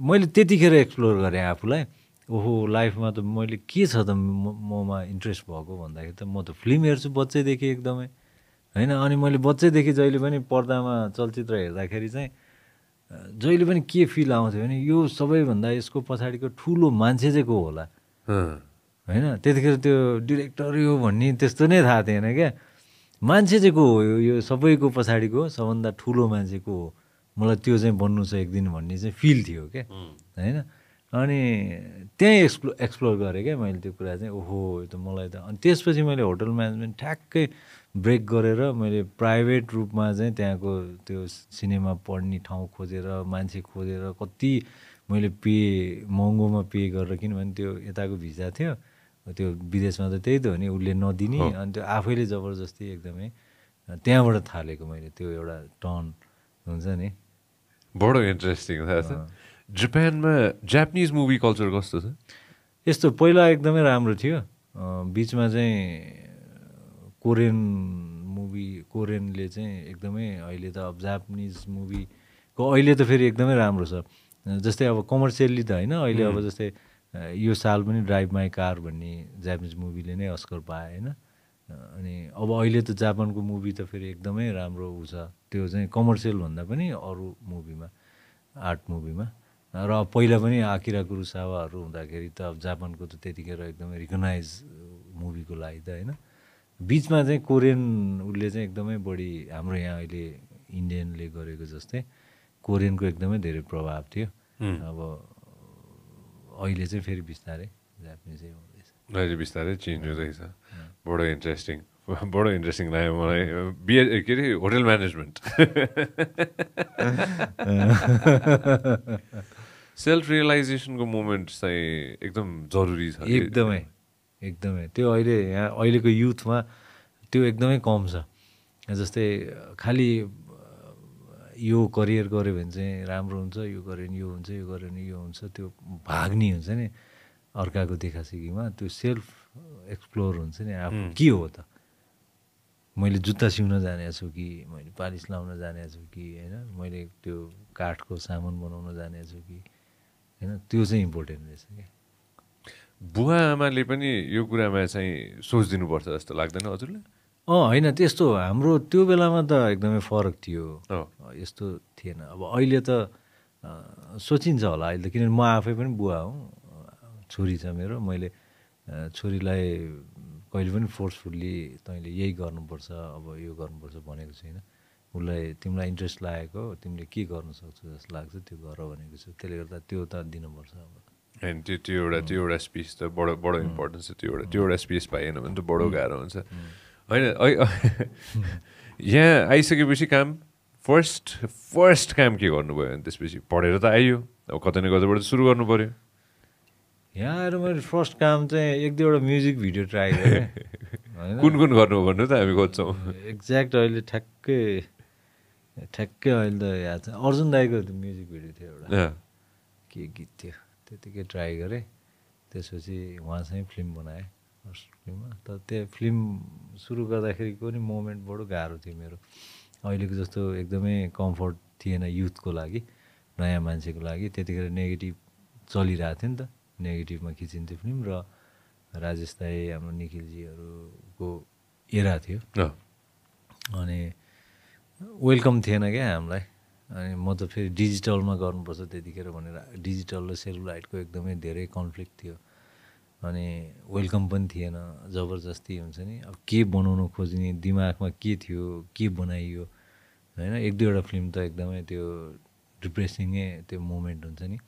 S2: मैले त्यतिखेर एक्सप्लोर गरेँ आफूलाई। ओहो लाइफमा त मैले के छ त म- ममा इन्ट्रेस्ट भएको भन्दाखेरि त म त फिल्म हेर्छु बच्चैदेखि एकदमै। होइन? अनि मैले बच्चैदेखि जहिले पनि पर्दामा चलचित्र हेर्दाखेरि चाहिँ जहिले पनि के फिल आउँथ्यो भने यो सबैभन्दा यसको पछाडिको ठुलो मान्छे चाहिँ को होला? होइन? त्यतिखेर त्यो डिरेक्टर यो भन्ने त्यस्तो नै थाहा थिएन क्या। मान्छे चाहिँ को हो? यो यो सबैको पछाडिको सबभन्दा ठुलो मान्छे को हो? मलाई त्यो चाहिँ बन्नु छ एक दिन भन्ने चाहिँ फिल थियो क्या होइन? अनि त्यहीँ एक्सप्लो एक्सप्लोर गरेँ क्या मैले त्यो कुरा चाहिँ ओहो यो त मलाई त अनि त्यसपछि मैले होटल म्यानेजमेन्ट ठ्याक्कै ब्रेक गरेर मैले प्राइभेट रूपमा चाहिँ त्यहाँको त्यो सिनेमा पढ्ने ठाउँ खोजेर मान्छे खोजेर कति मैले पे महँगोमा पे गरेर किनभने त्यो यताको भिजा थियो त्यो विदेशमा त त्यही त हो नि उसले नदिने अनि त्यो आफैले जबरजस्ती एकदमै त्यहाँबाट थालेको मैले त्यो एउटा टर्न हुन्छ नि?
S1: बडो इन्ट्रेस्टिङ थाहा छ जापानमा जापानिज मुभी कल्चर कस्तो छ?
S2: यस्तो पहिला एकदमै राम्रो थियो। बिचमा चाहिँ कोरियन मुभी कोरियनले चाहिँ एकदमै अहिले त अब जापानिज मुभीको अहिले त फेरि एकदमै राम्रो छ। जस्तै अब कमर्सियल्ली त होइन अहिले अब जस्तै यो साल पनि ड्राइभ माई कार भन्ने जापानिज मुभीले नै अस्कर पाए होइन? अनि अब अहिले त जापानको मुभी त फेरि एकदमै राम्रो ऊ छ। त्यो चाहिँ कमर्सियल भन्दा पनि अरू मुभीमा आर्ट मुभीमा। र पहिला पनि आकिरा कुरुसावाहरू हुँदाखेरि त अब जापानको त त्यतिखेर एकदमै रिकगनाइज मुभीको लागि त होइन। बिचमा चाहिँ कोरियन उसले चाहिँ एकदमै बढी हाम्रो यहाँ अहिले इन्डियनले गरेको जस्तै कोरियनको एकदमै धेरै प्रभाव थियो। अब अहिले चाहिँ फेरि बिस्तारै जापानिजै हुँदैछ।
S1: अहिले बिस्तारै चेन्ज हुँदैछ। बडो इन्ट्रेस्टिङ बडो इन्ट्रेस्टिङ लाग्यो मलाई बिए के अरे होटल म्यानेजमेन्ट सेल्फ रियलाइजेसनको मोमेन्ट चाहिँ एकदम जरुरी छ
S2: एकदमै एकदमै त्यो अहिले यहाँ अहिलेको युथमा त्यो एकदमै कम छ जस्तै खालि यो करियर गऱ्यो भने चाहिँ राम्रो हुन्छ यो गऱ्यो भने यो हुन्छ यो गऱ्यो भने यो हुन्छ त्यो भाग्ने हुन्छ नि अर्काको देखासेखीमा त्यो सेल्फ एक्सप्लोर हुन्छ नि आफू के हो त मैले जुत्ता सिउन जानेको छु कि मैले पालिस लाउन जानेको छु कि होइन? मैले त्यो काठको सामान बनाउन जानेको छु कि होइन? त्यो चाहिँ इम्पोर्टेन्ट रहेछ क्या।
S1: बुवा आमाले पनि यो कुरामा चाहिँ सोचिदिनुपर्छ जस्तो लाग्दैन हजुरलाई
S2: अँ होइन त्यस्तो हाम्रो त्यो बेलामा त एकदमै फरक थियो। यस्तो थिएन। अब अहिले त सोचिन्छ होला। अहिले त किनभने म आफै पनि बुवा हुँ। छोरी छ मेरो। मैले छोरीलाई कहिले पनि फोर्सफुल्ली तैँले यही गर्नुपर्छ अब यो गर्नुपर्छ भनेको छैन। उसलाई तिमीलाई इन्ट्रेस्ट लागेको तिमीले के गर्न सक्छौ जस्तो लाग्छ त्यो गर भनेको छु। त्यसले गर्दा त्यो त दिनुपर्छ अब।
S1: होइन त्यो त्यो एउटा त्यो एउटा स्पेस त बडो बडो इम्पोर्टेन्स छ। त्यो एउटा त्यो एउटा स्पेस पाइएन भने त बडो गाह्रो हुन्छ। होइन यहाँ आइसकेपछि काम फर्स्ट फर्स्ट काम के गर्नुभयो अनि त्यसपछि पढेर त आइयो। अब कतै न कतैबाट सुरु गर्नु पऱ्यो
S2: यहाँ आएर मैले फर्स्ट काम चाहिँ एक दुईवटा म्युजिक भिडियो ट्राई गरेँ।
S1: कुन कुन गर्नु भन्नु त हामी खोज्छौँ?
S2: एक्ज्याक्ट अहिले ठ्याक्कै ठ्याक्कै अहिले त याद छ। अर्जुन दाईको त्यो म्युजिक भिडियो थियो एउटा। के गीत थियो? त्यतिकै ट्राई गरेँ। त्यसपछि उहाँसँगै फिल्म बनाएँ फर्स्ट फिल्ममा। तर त्यो फिल्म सुरु गर्दाखेरिको पनि मोमेन्ट बडो गाह्रो थियो मेरो। अहिलेको जस्तो एकदमै कम्फर्ट थिएन युथको लागि नयाँ मान्छेको लागि। त्यतिखेर नेगेटिभ चलिरहेको थियो नि त। नेगेटिभमा खिचिन्थ्यो फिल्म र राजेश दाई हाम्रो निखिलजीहरूको एरा थियो। अनि वेलकम थिएन क्या हामीलाई। अनि म त फेरि डिजिटलमा गर्नुपर्छ त्यतिखेर भनेर डिजिटल र सेलुलाइटको एकदमै धेरै कन्फ्लिक्ट थियो। अनि वेलकम पनि थिएन जबरजस्ती हुन्छ नि। अब के बनाउनु खोज्ने दिमागमा के थियो के बनाइयो होइन? एक दुईवटा फिल्म त एकदमै त्यो डिप्रेसिङै त्यो मोमेन्ट हुन्छ नि।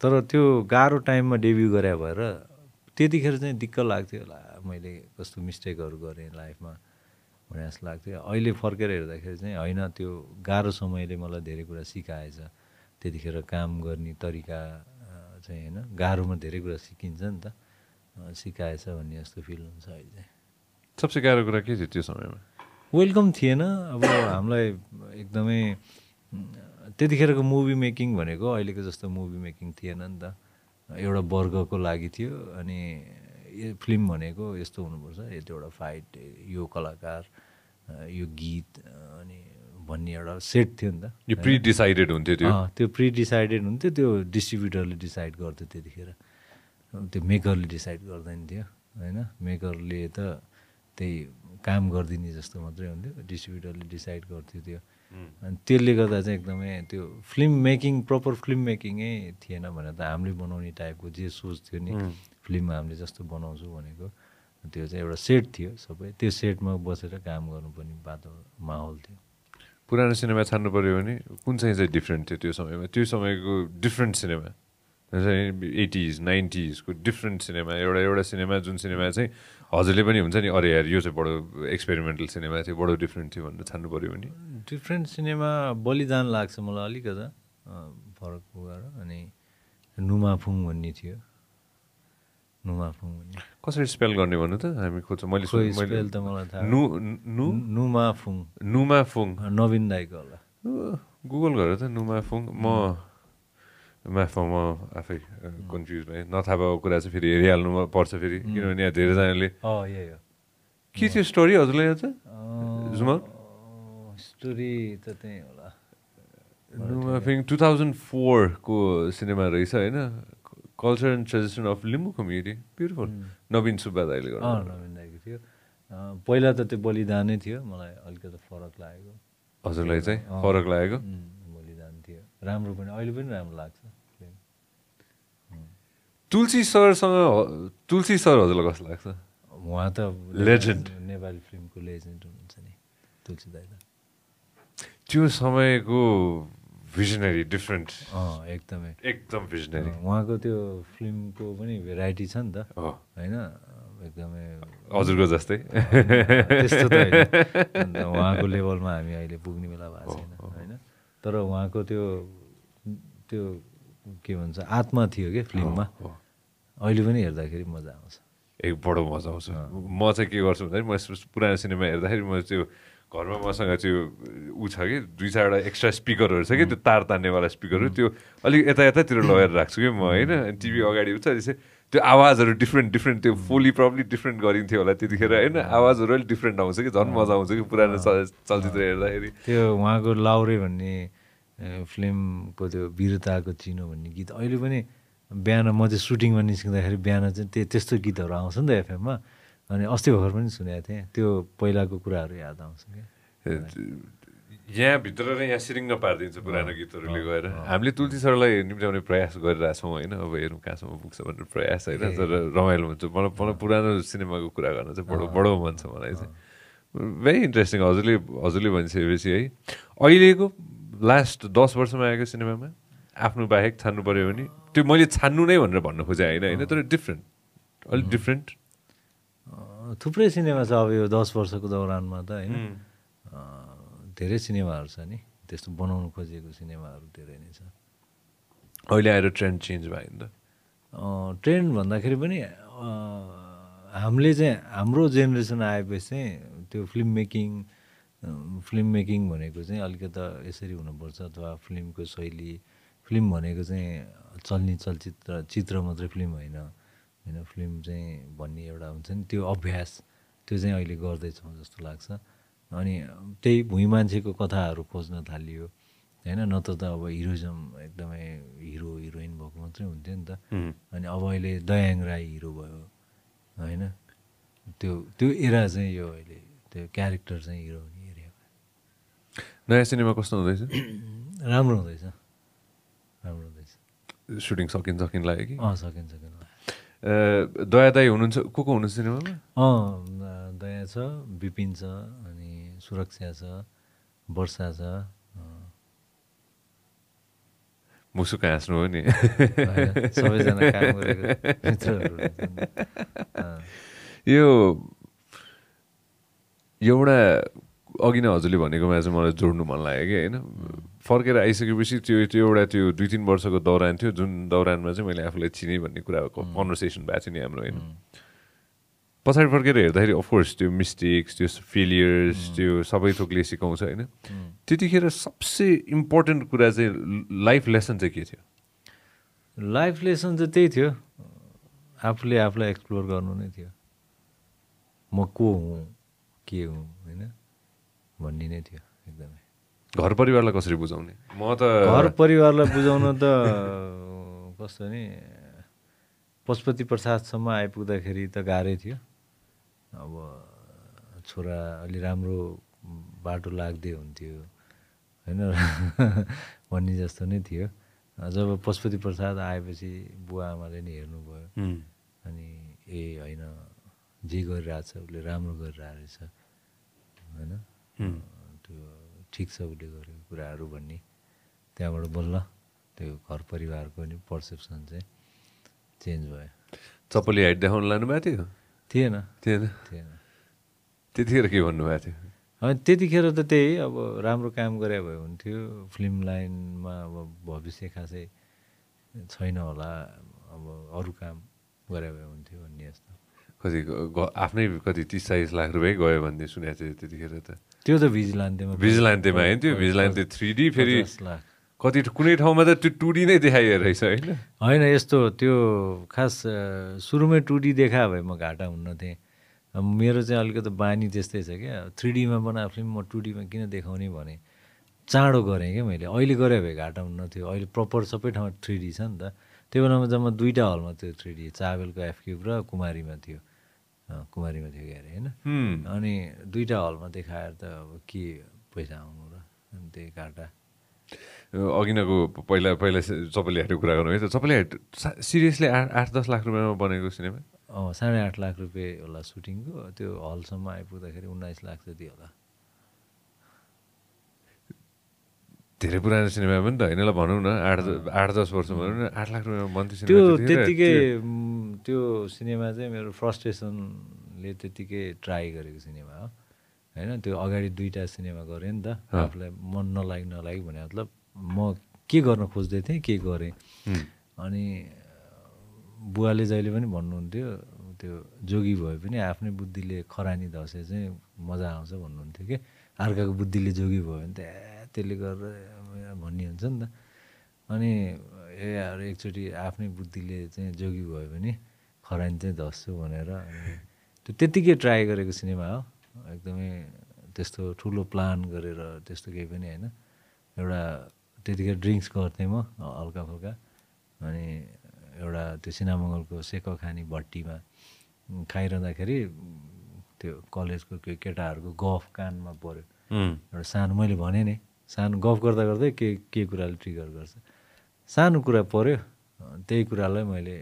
S2: तर त्यो गाह्रो टाइममा डेब्यु गरे भएर त्यतिखेर चाहिँ दिक्क लाग्थ्यो होला मैले कस्तो मिस्टेकहरू गरेँ लाइफमा भने जस्तो लाग्थ्यो। अहिले फर्केर हेर्दाखेरि चाहिँ होइन त्यो गाह्रो समयले मलाई धेरै कुरा सिकाएछ। त्यतिखेर काम गर्ने तरिका चाहिँ होइन गाह्रोमा धेरै कुरा सिकिन्छ नि त। सिकाएछ भन्ने जस्तो फिल हुन्छ अहिले। चाहिँ
S1: सबसे गाह्रो कुरा के थियो त्यो समयमा?
S2: वेलकम थिएन। अब हामीलाई एकदमै त्यतिखेरको मुभी मेकिङ भनेको अहिलेको जस्तो मुभी मेकिङ थिएन नि त। एउटा वर्गको लागि थियो अनि यो फिल्म भनेको यस्तो हुनुपर्छ। यतिवटा फाइट यो कलाकार यो गीत अनि भन्ने एउटा सेट थियो नि त।
S1: यो प्रि डिसाइडेड हुन्थ्यो त्यो?
S2: त्यो प्रि डिसाइडेड हुन्थ्यो। त्यो डिस्ट्रिब्युटरले डिसाइड गर्थ्यो त्यतिखेर। त्यो मेकरले डिसाइड गर्दैन थियो होइन? मेकरले त त्यही काम गरिदिने जस्तो मात्रै हुन्थ्यो। डिस्ट्रिब्युटरले डिसाइड गर्थ्यो त्यो। अनि त्यसले गर्दा चाहिँ एकदमै त्यो फिल्म मेकिङ प्रपर फिल्म मेकिङै थिएन भने त हामीले बनाउने टाइपको जे सोच थियो नि फिल्म हामीले जस्तो बनाउँछौँ भनेको त्यो चाहिँ एउटा सेट थियो सबै। त्यो सेटमा बसेर काम गर्नुपर्ने बाटो माहौल थियो।
S1: पुरानो सिनेमा छान्नु पऱ्यो भने कुन चाहिँ चाहिँ डिफ्रेन्ट थियो त्यो समयमा? त्यो समयको डिफ्रेन्ट सिनेमा। एटिज नाइन्टिजको डिफ्रेन्ट सिनेमा एउटा एउटा सिनेमा जुन सिनेमा चाहिँ हजुरले पनि हुन्छ नि अरे यार यो चाहिँ बडो एक्सपेरिमेन्टल सिनेमा थियो बडो डिफ्रेन्ट थियो भनेर छान्नु पऱ्यो भने।
S2: डिफ्रेन्ट सिनेमा बलिदान लाग्छ मलाई अलिकता फरक पुगाएर अनि नुमाफुङ भन्ने थियो। नुमाफुङ भन्ने।
S1: कसरी स्पेल गर्ने भन्नु त? हामी खोज्छौँ। मैले
S2: स्पेल त मलाई थाहा
S1: नु नु?
S2: नुमाफुङ।
S1: नुमाफुङ।
S2: नवीन दाईको होला।
S1: गुगल गरेर त नुमाफुङ। म माफ म आफै कन्फ्युज भएँ नथाहा भएको कुरा चाहिँ फेरि हेरिहाल्नु पर्छ फेरि किनभने यहाँ धेरैजनाले
S2: यही
S1: के थियो स्टोरी हजुरलाई छ जुमल
S2: स्टोरी त त्यही होला
S1: नुमाफिङ टु थाउजन्ड फोरको सिनेमा रहेछ होइन culture and tradition of Limbu community beautiful Naveen Subba दाइले गर्नु
S2: नवीन दाईको थियो पहिला त त्यो बलिदानै थियो मलाई अलिकति फरक लागेको
S1: हजुरलाई चाहिँ। फरक लागेको
S2: बलिदान थियो राम्रो पनि अहिले पनि राम्रो लाग्छ
S1: तुलसी सरसँग तुलसी सर हजुरलाई कस्तो लाग्छ?
S2: उहाँ त
S1: Legend.
S2: नेपाली फिल्मको लेजेन्ड हुनुहुन्छ नि तुलसी दाई त।
S1: त्यो समयको भिजनरी डिफ्रेन्ट
S2: एकदमै।
S1: एकदम भिजनरी
S2: उहाँको त्यो फिल्मको पनि भेराइटी छ नि त। होइन? एकदमै।
S1: हजुरको जस्तै।
S2: त्यस्तो त होइन। अन्त उहाँको लेभलमा हामी अहिले पुग्ने बेला भएको छैन होइन? तर उहाँको त्यो त्यो के भन्छ आत्मा थियो क्या फिल्ममा। अहिले पनि हेर्दाखेरि मजा आउँछ।
S1: एक बडो मजा आउँछ। म चाहिँ के गर्छु भन्दाखेरि म पुरानो सिनेमा हेर्दाखेरि म त्यो घरमा मसँग त्यो ऊ छ कि दुई चारवटा एक्स्ट्रा स्पिकरहरू छ कि त्यो तार तान्नेवाला स्पिकरहरू त्यो अलिक यता यतातिर लगेर राख्छु कि म होइन? टिभी अगाडि उठ्छ चाहिँ त्यो आवाजहरू डिफ्रेन्ट डिफ्रेन्ट त्यो फोली प्रब्लम डिफ्रेन्ट गरिन्थ्यो होला त्यतिखेर होइन? आवाजहरू अलिक डिफ्रेन्ट आउँछ कि झन् मजा आउँछ कि पुरानो चल- चलचित्र हेर्दाखेरि।
S2: त्यो उहाँको लाउरे भन्ने ए, फिल्मको त्यो वीरताको चिनो भन्ने गीत। अहिले पनि बिहान म चाहिँ सुटिङमा निस्किँदाखेरि बिहान चाहिँ त्यो त्यस्तो गीतहरू आउँछ नि त एफएममा। अनि अस्ति भर्खर पनि सुनेको थिएँ। त्यो पहिलाको कुराहरू याद आउँछ क्या।
S1: यहाँभित्र र यहाँ सिरिङ्ग पारिदिन्छ पुरानो गीतहरूले गएर। हामीले तुलसी सरलाई निम्त्याउने प्रयास गरिरहेछौँ होइन। अब हेरौँ कहाँसम्म पुग्छ भनेर प्रयास होइन। तर रमाइलो हुन्छ। मलाई मलाई पुरानो सिनेमाको कुरा गर्न चाहिँ बडो बडो मन छ मलाई चाहिँ। भेरी इन्ट्रेस्टिङ हजुरले हजुरले भनिसकेपछि है। अहिलेको लास्ट दस वर्षमा आएको सिनेमामा आफ्नो बाहेक छान्नु पऱ्यो भने त्यो मैले छान्नु नै भनेर भन्न खोजेँ होइन होइन तर डिफ्रेन्ट अलिक डिफ्रेन्ट
S2: थुप्रै सिनेमा छ अब यो दस वर्षको दौरानमा त होइन। धेरै सिनेमाहरू छ नि त्यस्तो बनाउनु खोजेको सिनेमाहरू धेरै नै छ।
S1: अहिले आएर ट्रेन्ड चेन्ज भयो नि त।
S2: ट्रेन्ड भन्दाखेरि पनि हामीले चाहिँ हाम्रो जेनेरेसन आएपछि चाहिँ त्यो फिल्म मेकिङ फिल्म मेकिङ भनेको चाहिँ अलिकता यसरी हुनुपर्छ अथवा फिल्मको शैली फिल्म भनेको चाहिँ चल्ने चलचित्र चित्र मात्रै फिल्म होइन। होइन फिल्म चाहिँ भन्ने एउटा हुन्छ नि त्यो अभ्यास त्यो चाहिँ अहिले गर्दैछौँ जस्तो लाग्छ। अनि त्यही भुइँ मान्छेको कथाहरू खोज्न थालियो। होइन नत्र त अब हिरोइजम एकदमै हिरो हिरोइन भएको मात्रै हुन्थ्यो नि त. अनि अब अहिले दयाङ राई हिरो भयो। होइन त्यो त्यो एरा चाहिँ यो अहिले त्यो क्यारेक्टर चाहिँ हिरो
S1: नयाँ सिनेमा कस्तो हुँदैछ
S2: राम्रो हुँदैछ राम्रो हुँदैछ
S1: सुटिङ सकिन सकिन लाग्यो कि
S2: अँ सकिन्छ सकिन्छ
S1: दया दाई हुनुहुन्छ को को हुनुहुन्छ सिनेमामा
S2: अँ दया छ विपिन छ अनि सुरक्षा छ वर्षा छ
S1: मुसुक हाँस्नु हो नि
S2: सबैजना
S1: यो एउटा अघि नै हजुरले भनेकोमा चाहिँ मलाई जोड्नु मन लाग्यो कि होइन? फर्केर आइसकेपछि त्यो त्यो एउटा त्यो दुई तिन वर्षको दौरान थियो जुन दौरानमा चाहिँ मैले आफूलाई चिनेँ भन्ने कुराको कन्भर्सेसन भएको थियो नि हाम्रो होइन? पछाडि फर्केर हेर्दाखेरि अफकोर्स त्यो मिस्टेक्स त्यो फेलियर्स त्यो सबै थोकले सिकाउँछ होइन? त्यतिखेर सबसे इम्पोर्टेन्ट कुरा चाहिँ लाइफ लेसन चाहिँ के थियो?
S2: लाइफ लेसन चाहिँ त्यही थियो। आफूले आफूलाई एक्सप्लोर गर्नु नै थियो। म को हुँ के हुँ होइन? भन्ने नै थियो एकदमै।
S1: घर परिवारलाई कसरी बुझाउने? म त
S2: घर परिवारलाई बुझाउन त कस्तो नि पशुपति प्रसादसम्म आइपुग्दाखेरि त गाह्रै थियो। अब छोरा अलि राम्रो बाटो लाग्दै हुन्थ्यो होइन? भन्ने जस्तो नै थियो। जब पशुपति प्रसाद आएपछि बुवा आमाले नि हेर्नुभयो अनि ए होइन जे गरिरहेछ उसले राम्रो गरिरहेछ होइन? त्यो ठिक छ उसले गरेको कुराहरू भन्ने। त्यहाँबाट बल्ल त्यो घर परिवारको नि पर्सेप्सन चाहिँ चेन्ज भयो।
S1: चप्पली हाइट देखाउन लानु भएको थियो?
S2: थिएन।
S1: थिएन?
S2: थिएन।
S1: त्यतिखेर के भन्नुभएको थियो?
S2: अनि त्यतिखेर त त्यही अब राम्रो काम गरे भए हुन्थ्यो। फिल्म लाइनमा अब भविष्य खासै छैन होला। अब अरू काम गरे भए हुन्थ्यो भन्ने जस्तो
S1: कति आफ्नै कति तिस चालिस लाख रुपियाँ गयो भन्ने सुनेको थियो त्यतिखेर त।
S2: त्यो त भिजिलान्तेमा
S1: भिजिलान्तेमा होइन त्यो भिजिलान्ते थ्री डी फेरि कति कुनै ठाउँमा त त्यो टु डी नै देखाइयो रहेछ होइन।
S2: होइन यस्तो त्यो खास सुरुमै टु डी देखा भए म घाटा हुन्न थिएँ। मेरो चाहिँ अलिकति बानी त्यस्तै छ क्या। थ्री डीमा बनाएको फिल्म म टु डीमा किन देखाउने भने चाँडो गरेँ क्या मैले। अहिले गरे भए घाटा हुन्न थियो। अहिले प्रपर सबै ठाउँमा थ्री डी छ नि त। त्यो बेलामा जम्मा दुईवटा हलमा थियो थ्री डी चाबेलको एफक्युब र कुमारीमा थियो। कुमारीमा थियो क्या अरे होइन। अनि दुईवटा हलमा देखाएर त अब के पैसा आउनु र? अनि त्यही घाटा
S1: अघि नको पहिला पहिला चप्पली हाटको कुरा गर्नु है त हाट सिरियसली आठ आठ दस लाख रुपियाँमा बनेको सिनेमा?
S2: अँ साढे आठ लाख रुपियाँ होला सुटिङको। त्यो हलसम्म आइपुग्दाखेरि उन्नाइस लाख जति होला।
S1: धेरै पुरानो सिनेमा पनि त होइन ल भनौँ न आठ आठ दस वर्ष भनौँ न आठ लाख रुपियाँमा बन्थ्यो सिनेमा
S2: त्यो म, त्यो सिनेमा चाहिँ मेरो फ्रस्ट्रेसनले त्यत्तिकै ट्राई गरेको सिनेमा हो। होइन त्यो अगाडि दुईवटा सिनेमा गरेँ नि त। आफूलाई मन नलागि नलागि भने मतलब म के गर्न खोज्दै थिएँ के गरेँ। अनि बुवाले जहिले पनि भन्नुहुन्थ्यो त्यो जोगी भए पनि आफ्नै बुद्धिले खरानी धसे चाहिँ मजा आउँछ भन्नुहुन्थ्यो कि। अर्काको बुद्धिले जोगी भयो भने त त्यसले गरेर भन्ने हुन्छ नि त। अनि ए यार एकचोटि आफ्नै बुद्धिले चाहिँ जोगी भयो भने खरानी चाहिँ धस्छु भनेर त्यो त्यत्तिकै ट्राई गरेको सिनेमा हो। एकदमै त्यस्तो ठुलो प्लान गरेर त्यस्तो केही पनि होइन। एउटा त्यतिखेर ड्रिङ्क्स गर्थेँ म हल्का फुल्का अनि एउटा त्यो सिनामङ्गलको सेक खानी भट्टीमा खाइरहँदाखेरि त्यो कलेजको केटाहरूको गफ कानमा पऱ्यो। एउटा सानो मैले भने नि सानो गफ गर्दा गर्दै के के कुराले ट्रिगर गर्छ। सानो कुरा पऱ्यो त्यही कुरालाई मैले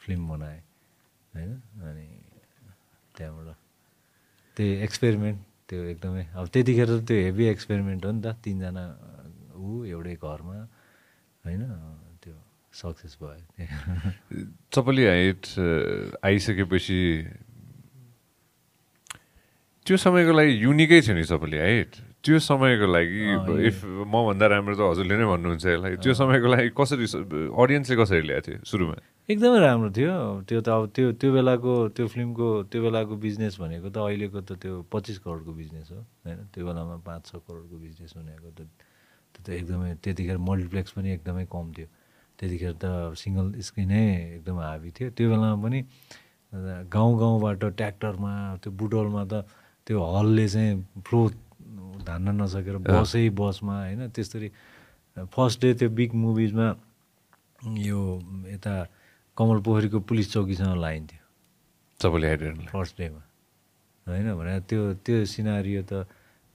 S2: फिल्म बनाएँ होइन? अनि त्यहाँबाट त्यो एक्सपेरिमेन्ट त्यो एकदमै अब त्यतिखेर त त्यो हेभी एक्सपेरिमेन्ट हो नि त तिनजना ऊ एउटै घरमा होइन? त्यो सक्सेस भयो।
S1: चपली हाइट आइसकेपछि त्यो समयको लागि युनिकै थियो नि चपली हाइट त्यो समयको लागि इफ मभन्दा राम्रो त हजुरले नै भन्नुहुन्छ यसलाई त्यो समयको लागि कसरी अडियन्सले कसरी ल्याएको थियो सुरुमा?
S2: एकदमै राम्रो थियो। त्यो त अब त्यो त्यो बेलाको त्यो फिल्मको त्यो बेलाको बिजनेस भनेको त अहिलेको त त्यो पच्चिस करोडको बिजनेस हो होइन? त्यो बेलामा पाँच छ करोडको बिजनेस भनेको त त्यो त एकदमै त्यतिखेर मल्टिप्लेक्स पनि एकदमै कम थियो। त्यतिखेर त सिङ्गल स्क्रिनै एकदमै हाबी थियो। त्यो बेलामा पनि गाउँ गाउँबाट ट्र्याक्टरमा त्यो बुटोलमा त त्यो हलले चाहिँ फ्लो धान्न नसकेर बसै बसमा होइन त्यसरी फर्स्ट डे त्यो बिग मुभिजमा यो यता कमल पोखरीको पुलिस चौकीसँग लाइन्थ्यो।
S1: हाइट हेर्नलाई
S2: फर्स्ट डेमा होइन भने त्यो त्यो सिनारियो त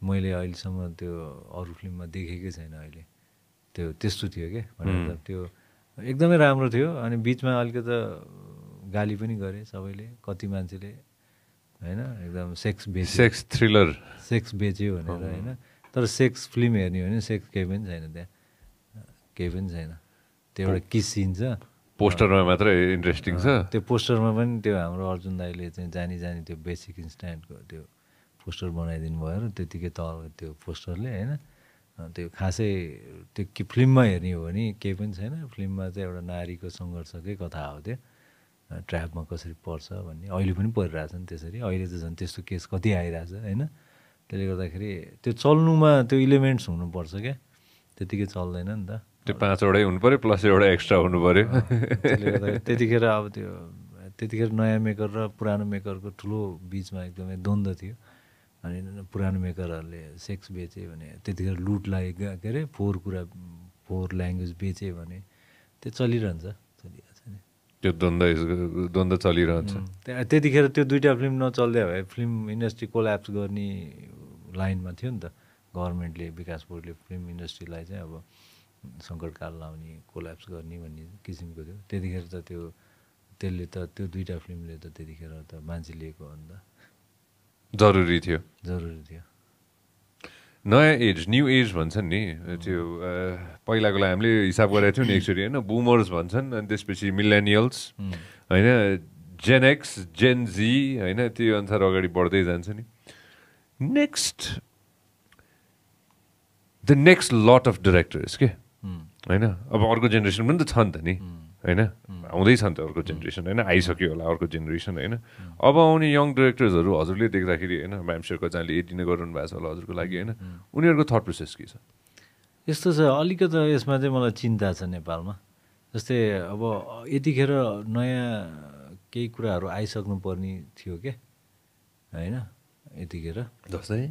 S2: मैले अहिलेसम्म त्यो अरू फिल्ममा देखेकै छैन अहिले। त्यो त्यस्तो थियो क्या भनेर त त्यो एकदमै राम्रो थियो। अनि बिचमा अलिकति गाली पनि गरे सबैले कति मान्छेले होइन? एकदम सेक्स बेच
S1: सेक्स थ्रिलर
S2: सेक्स बेच्यो भनेर होइन? तर सेक्स फिल्म हेर्ने हो भने सेक्स केही पनि छैन त्यहाँ। केही पनि छैन। त्यो एउटा किस सिन छ।
S1: पोस्टरमा मात्रै इन्ट्रेस्टिङ छ।
S2: त्यो पोस्टरमा पनि त्यो हाम्रो अर्जुन दाईले चाहिँ जानी जानी त्यो बेसिक इन्स्ट्यान्टको त्यो पोस्टर बनाइदिनु भयो र त्यतिकै तल त्यो पोस्टरले होइन? त्यो खासै त्यो कि फिल्ममा हेर्ने हो भने केही पनि छैन। फिल्ममा चाहिँ एउटा नारीको सङ्घर्षकै कथा हो त्यो। ट्र्यापमा कसरी पर्छ भन्ने अहिले पनि परिरहेछ नि त्यसरी। अहिले त झन् त्यस्तो केस कति आइरहेछ होइन? त्यसले गर्दाखेरि त्यो चल्नुमा त्यो इलिमेन्ट्स हुनुपर्छ क्या। त्यतिकै चल्दैन नि त।
S1: त्यो पाँचवटै हुनु पऱ्यो प्लस एउटा एक्स्ट्रा हुनु पऱ्यो
S2: त्यतिखेर अब त्यो त्यतिखेर नयाँ मेकर र पुरानो मेकरको ठुलो बिचमा एकदमै द्वन्द्व थियो। अनि पुरानो मेकरहरूले सेक्स बेचे भने त्यतिखेर लुटलाई ग- के अरे फोहोर कुरा फोहोर ल्याङ्ग्वेज बेचे भने त्यो चलिरहन्छ।
S1: त्यो द्वन्द द्वन्द चलिरहन्छ।
S2: त्यतिखेर त्यो दुइटा फिल्म नचल्दै भए फिल्म इन्डस्ट्री कोल्याप्स गर्ने लाइनमा थियो नि त। गभर्मेन्टले विकास बोर्डले फिल्म इन्डस्ट्रीलाई चाहिँ अब सङ्कटकाल लाउने कोल्याप्स गर्ने भन्ने किसिमको थियो। त्यतिखेर त त्यो त्यसले त त्यो दुइटा फिल्मले त त्यतिखेर त मान्छे लिएको हो नि त।
S1: जरुरी थियो।
S2: जरुरी थियो।
S1: नयाँ एज न्यू एज भन्छन् नि। त्यो पहिलाकोलाई हामीले हिसाब गरेको थियौँ नि एक्चुली होइन बुमर्स भन्छन् अनि त्यसपछि मिलेनियल्स होइन जेन एक्स जेन जी होइन त्यो अनुसार अगाडि बढ्दै जान्छ नि। Next the next lot of directors के? होइन अब अर्को जेनेरेसन पनि त छ नि त नि। होइन? आउँदैछ नि त अर्को जेनेरेसन होइन? आइसक्यो होला अर्को जेनेरेसन होइन? अब आउने यङ डिरेक्टर्सहरू हजुरले देख्दाखेरि होइन? म्यामसेर कजाले यति नै गरिरहनु भएको छ होला हजुरको लागि होइन? उनीहरूको थट प्रोसेस के छ?
S2: यस्तो छ अलिकति यसमा चाहिँ मलाई चिन्ता छ नेपालमा। जस्तै अब यतिखेर नयाँ केही कुराहरू आइसक्नु पर्ने थियो क्या होइन? यतिखेर।
S1: जस्तै?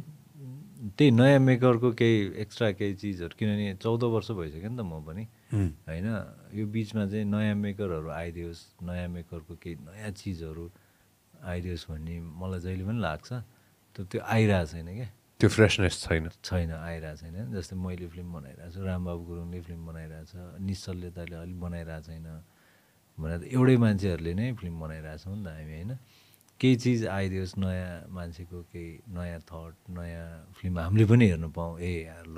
S2: त्यही नयाँ मेकरको केही एक्स्ट्रा केही चिजहरू किनभने चौध वर्ष भइसक्यो नि त म पनि। होइन? यो बिचमा चाहिँ नयाँ मेकरहरू आइदियोस् नयाँ मेकरको केही नयाँ चिजहरू आइदियोस् भन्ने मलाई जहिले पनि लाग्छ। त त्यो आइरहेको छैन क्या।
S1: त्यो फ्रेसनेस छैन।
S2: छैन आइरहेको छैन। जस्तै मैले फिल्म बनाइरहेको छु रामबाबु गुरुङले फिल्म बनाइरहेको छ निश्चलले तैँले अलिक बनाइरहेको छैन भनेर एउटै मान्छेहरूले नै फिल्म बनाइरहेको छौँ नि त हामी होइन? केही चिज आइदियोस् नयाँ मान्छेको केही नयाँ थट नयाँ फिल्म हामीले पनि हेर्नु पाऊँ। ए यार ल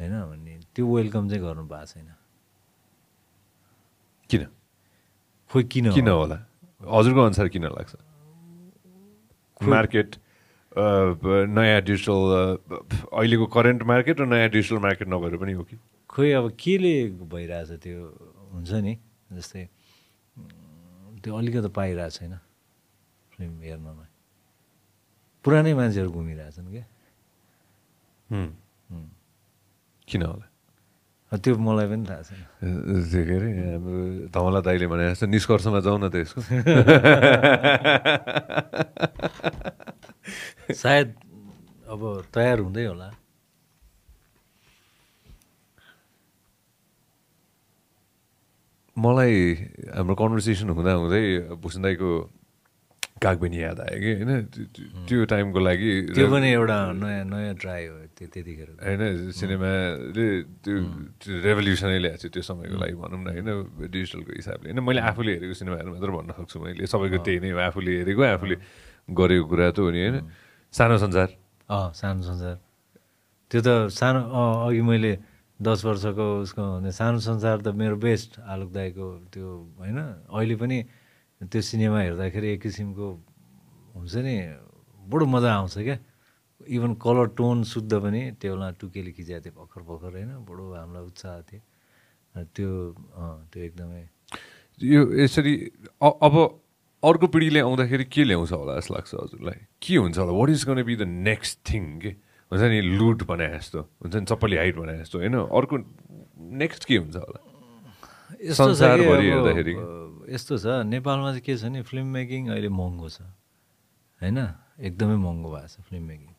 S2: होइन? भन्ने त्यो वेलकम चाहिँ गर्नु भएको छैन।
S1: किन?
S2: खोइ किन
S1: किन? होला? हजुरको अनुसार किन लाग्छ? मार्केट नयाँ डिजिटल अहिलेको करेन्ट मार्केट र नयाँ डिजिटल मार्केट नभएर पनि हो कि?
S2: खोइ अब केले भइरहेछ त्यो? हुन्छ नि जस्तै त्यो अलिकति पाइरहेको छैन फिल्म हेर्नमा। पुरानै मान्छेहरू घुमिरहेछन् क्या.
S1: किन होला?
S2: त्यो मलाई पनि थाहा छैन।
S1: त्यो के अरे हाम्रो धमला दाइले भने जस्तो निष्कर्षमा जाउँ न त यसको।
S2: सायद अब तयार हुँदै होला।
S1: मलाई हाम्रो कन्भर्सेसन हुँदा हुँदै भुसन दाईको कागबेनी याद आयो कि? होइन? त्यो- टाइमको लागि
S2: त्यो पनि एउटा नयाँ नयाँ ट्राई हो त्यो त्यतिखेर।
S1: होइन? सिनेमाले त्यो रेभोल्युसनै ल्याएको थियो त्यो समयको लागि भनौँ न होइन? डिजिटलको हिसाबले। होइन? मैले आफूले हेरेको सिनेमाहरू मात्र भन्न सक्छु मैले। सबैको त्यही नै हो आफूले हेरेको आफूले गरेको कुरा त हो नि होइन? सानो संसार।
S2: अँ सानो संसार। त्यो त सानो अघि मैले दस वर्षको उसको सानो संसार त मेरो बेस्ट आलोक दाईको त्यो होइन? अहिले पनि त्यो सिनेमा हेर्दाखेरि एक किसिमको हुन्छ नि बडो मजा आउँछ क्या। इभन कलर टोन शुद्ध पनि त्यो बेला टुकेले खिचाएको थियो भर्खर भर्खर होइन बडो हामीलाई उत्साह थियो। त्यो त्यो एकदमै।
S1: यो यसरी अब अर्को पिँढीले आउँदाखेरि के ल्याउँछ होला जस्तो लाग्छ हजुरलाई? के हुन्छ होला? What is gonna be the next thing के हुन्छ नि लुट भने जस्तो। हुन्छ नि चप्पली हाइट भने जस्तो होइन? अर्को नेक्स्ट के हुन्छ होला? संसारभरि हेर्दाखेरि।
S2: यस्तो छ नेपालमा चाहिँ के छ नि फिल्म मेकिङ अहिले महँगो छ। होइन? एकदमै महँगो भएको छ फिल्म मेकिङ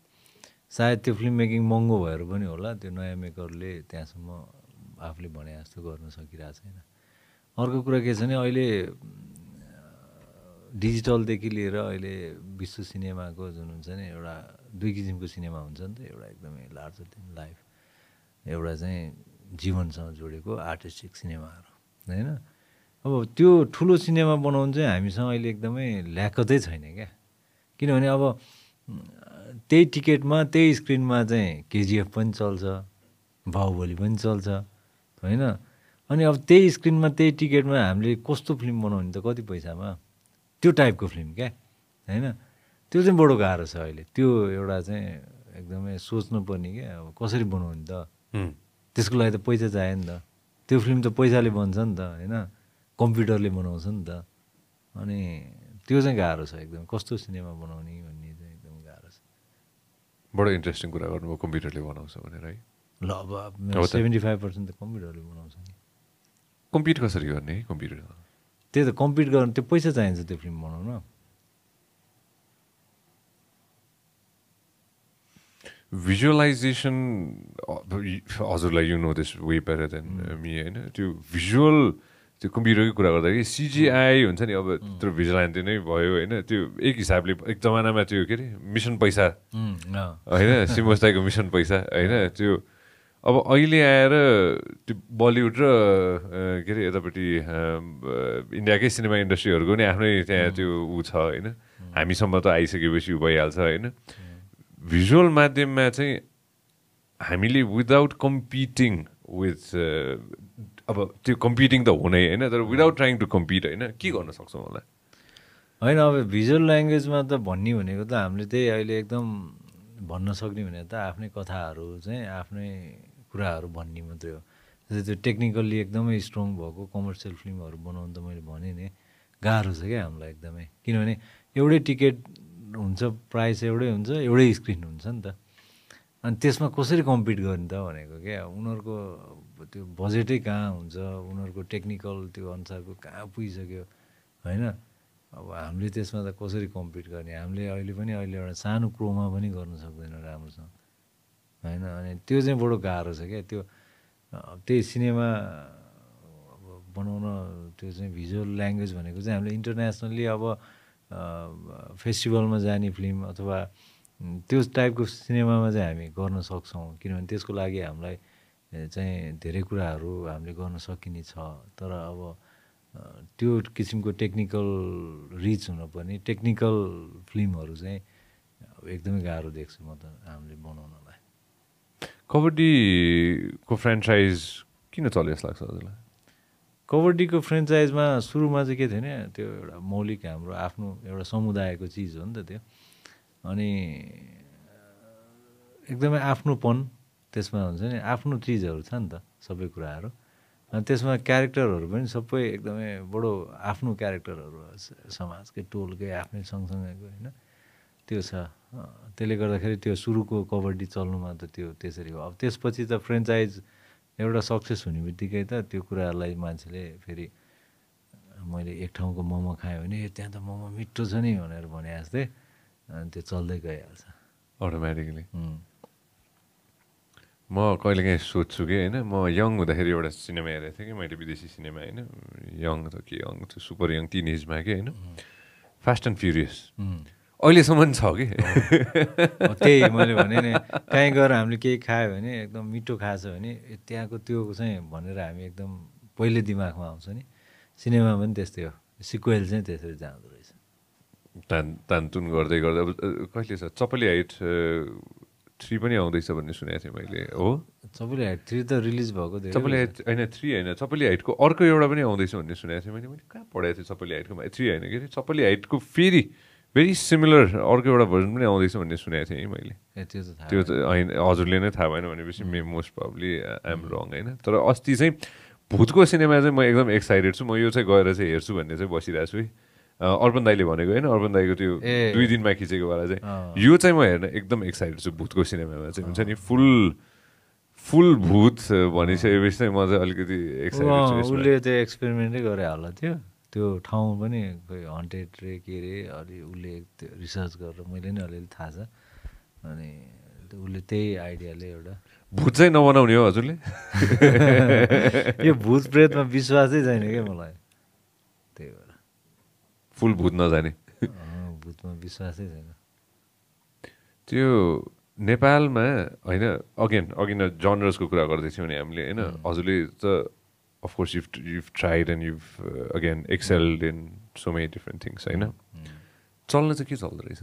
S2: सायद त्यो फिल्म मेकिङ महँगो भएर पनि होला त्यो नयाँ मेकरले त्यहाँसम्म आफूले भने जस्तो गर्न सकिरहेको छैन। अर्को कुरा के छ भने अहिले डिजिटलदेखि लिएर अहिले विश्व सिनेमाको जुन हुन्छ नि एउटा दुई किसिमको सिनेमा हुन्छ नि त एउटा एकदमै लार्जर देन लाइफ एउटा चाहिँ जीवनसँग जोडेको आर्टिस्टिक सिनेमाहरू होइन? अब त्यो ठुलो सिनेमा बनाउनु चाहिँ हामीसँग अहिले एकदमै ल्याकतै छैन क्या। किनभने अब त्यही टिकटमा त्यही स्क्रिनमा चाहिँ केजिएफ पनि चल्छ बाहुबली पनि चल्छ होइन? अनि अब त्यही स्क्रिनमा त्यही टिकटमा हामीले कस्तो फिल्म बनाउने त कति पैसामा? त्यो टाइपको फिल्म क्या होइन? त्यो चाहिँ बडो गाह्रो छ अहिले। त्यो एउटा चाहिँ एकदमै सोच्नुपर्ने क्या अब कसरी बनाउने त? त्यसको लागि त पैसा चाहियो नि त। त्यो फिल्म त पैसाले बन्छ नि त होइन? कम्प्युटरले बनाउँछ नि त। अनि त्यो चाहिँ गाह्रो छ एकदम। कस्तो सिनेमा बनाउने भन्ने चाहिँ एकदम गाह्रो छ।
S1: बडो इन्ट्रेस्टिङ कुरा गर्नुभयो कम्प्युटरले बनाउँछ भनेर है।
S2: ल अब। सेभेन्टी फाइभ पर्सेन्ट त कम्प्युटरले बनाउँछ नि।
S1: कम्पिट कसरी गर्ने है कम्प्युटर?
S2: त्यही त कम्प्लिट गर्नु त्यो पैसा चाहिन्छ त्यो फिल्म बनाउन।
S1: भिजुअलाइजेसन हजुरलाई you know this way better than me होइन? त्यो भिजुअल त्यो कम्प्युटरकै कुरा गर्दाखेरि सिजिआई हुन्छ नि अब त्यो भिजुअलाइज नै भयो होइन? त्यो एक हिसाबले एक जमानामा त्यो के अरे मिसन पैसा।
S2: अँ।
S1: होइन? सिमोस्ताईको मिसन पैसा होइन? त्यो अब अहिले आएर त्यो बलिउड र के अरे यतापट्टि इन्डियाकै सिनेमा इन्डस्ट्रीहरूको नि आफ्नै त्यहाँ त्यो ऊ छ होइन? हामीसम्म त आइसकेपछि ऊ भइहाल्छ होइन? भिजुअल माध्यममा चाहिँ हामीले विदाउट कम्पिटिङ विथ अब त्यो कम्पिटिङ त हुनै होइन तर विदाउट ट्राइङ टु कम्पिट होइन के गर्न सक्छौँ होला?
S2: होइन अब भिजुअल ल्याङ्ग्वेजमा त भन्ने भनेको त हामीले त्यही अहिले एकदम भन्न सक्ने भनेको त आफ्नै कथाहरू चाहिँ आफ्नै कुराहरू भन्ने मात्रै हो। जस्तै त्यो टेक्निकल्ली एकदमै स्ट्रङ भएको कमर्सियल फिल्महरू बनाउनु त मैले भनेँ नि गाह्रो छ क्या हामीलाई एकदमै। किनभने एउटै टिकट हुन्छ प्राइस एउटै हुन्छ एउटै स्क्रिन हुन्छ नि त। अनि त्यसमा कसरी कम्पिट गर्ने त भनेको क्या? उनीहरूको त्यो बजेटै कहाँ हुन्छ? उनीहरूको टेक्निकल त्यो अनुसारको कहाँ पुगिसक्यो? होइन? अब हामीले त्यसमा त कसरी कम्पिट गर्ने? हामीले अहिले पनि अहिले एउटा सानो क्रोमा पनि गर्न सक्दैन राम्रोसँग। होइन? अनि त्यो चाहिँ बडो गाह्रो छ क्या। त्यो त्यही सिनेमा अब बनाउन त्यो चाहिँ भिजुअल ल्याङ्ग्वेज भनेको चाहिँ हामीले इन्टरनेसनल्ली अब फेस्टिभलमा जाने फिल्म अथवा त्यो टाइपको सिनेमामा चाहिँ हामी गर्न सक्छौँ। किनभने त्यसको लागि हामीलाई चाहिँ धेरै कुराहरू हामीले गर्न सकिने छ। तर अब त्यो किसिमको टेक्निकल रिच हुनुपर्ने टेक्निकल फिल्महरू चाहिँ एकदमै गाह्रो देख्छु म त हामीले बनाउनलाई।
S1: कबड्डीको फ्रेन्चाइज किन चल्यो जस्तो लाग्छ हजुरलाई?
S2: कबड्डीको फ्रेन्चाइजमा सुरुमा चाहिँ के थियो भने त्यो एउटा मौलिक हाम्रो आफ्नो एउटा समुदायको चिज हो नि त त्यो। अनि एकदमै आफ्नोपन त्यसमा हुन्छ नि आफ्नो चिजहरू छ नि त सबै कुराहरू। अनि त्यसमा क्यारेक्टरहरू पनि सबै एकदमै बडो आफ्नो क्यारेक्टरहरू समाजकै टोलकै आफ्नै सँगसँगैको होइन। त्यो छ। त्यसले गर्दाखेरि त्यो सुरुको कबड्डी चल्नुमा त त्यो त्यसरी हो। अब त्यसपछि त फ्रेन्चाइज एउटा सक्सेस हुने बित्तिकै त त्यो कुराहरूलाई मान्छेले फेरि मैले एक ठाउँको मोमो खाएँ भने "ए, त्यहाँ त मोमो मिठो छ नि भनेर भने जस्तै अनि त्यो चल्दै गइहाल्छ।
S1: अटोमेटिकली म कहिलेकाहीँ सोध्छु कि होइन म यङ हुँदाखेरि एउटा सिनेमा हेरेको थिएँ कि मैले विदेशी सिनेमा होइन यङ त के यङ त्यो सुपर यङ टिन एजमा कि होइन फास्ट एन्ड फ्युरियस। अहिलेसम्म छ कि?
S2: त्यही मैले भने नि कहीँ गएर हामीले केही खायो भने एकदम मिठो खाएछ भने "ए, त्यहाँको त्यो चाहिँ भनेर हामी एकदम पहिले दिमागमा आउँछ नि। सिनेमा पनि त्यस्तै हो सिक्वेल चाहिँ त्यसरी जाँदो रहेछ।
S1: तान तानतुन गर्दै गर्दै अब कहिले छ? चपली हाइट थ्री पनि आउँदैछ भन्ने सुनेको थिएँ मैले हो?
S2: सबैले हाइट थ्री त रिलिज भएको
S1: चपली
S2: भइसक्यो।
S1: हाइट होइन थ्री होइन चपली हाइटको अर्को एउटा पनि आउँदैछ भन्ने सुनेको थिएँ मैले मैले कहाँ पढाएको थिएँ चपली हाइटको थ्री होइन कि चपली हाइटको फेरि भेरी सिमिलर अर्को एउटा भर्जन पनि आउँदैछ भन्ने सुनेको थिएँ है मैले।
S2: त्यो त
S1: होइन हजुरले नै थाहा भएन भनेपछि may most probably I'm wrong होइन? तर अस्ति चाहिँ भूतको सिनेमा चाहिँ म एकदम एक्साइटेड छु। म यो चाहिँ गएर चाहिँ हेर्छु भन्ने चाहिँ बसिरहेको छु है। अर्पण दाईले भनेको होइन अर्पन दाईको त्यो। दुई दिनमा खिचेको वाला चाहिँ। यो चाहिँ म हेर्न एकदम एक्साइटेड छु भूतको सिनेमामा चाहिँ। हुन्छ नि फुल फुल भूत भनिसकेपछि चाहिँ म चाहिँ अलिकति एक्साइटेड छु।
S2: उसले त्यो एक्सपेरिमेन्टै गरे होला त्यो। त्यो ठाउँ पनि खोइ हन्टेड रे के अरे अलि उसले त्यो रिसर्च गरेर मैले नि अलिअलि थाहा छ। अनि उसले त्यही आइडियाले एउटा
S1: भूत चाहिँ नबनाउने हो हजुरले।
S2: यो भूत प्रेतमा विश्वासै छैन क्या मलाई?
S1: फुल भूत नजाने
S2: भूतमा विश्वासै छैन।
S1: त्यो नेपालमा होइन अगेन अगेन जनरसको कुरा गर्दैथ्यौँ भने हामीले होइन हजुरले त अफको excelled in so many different things होइन? चल्न चाहिँ के चल्दो रहेछ?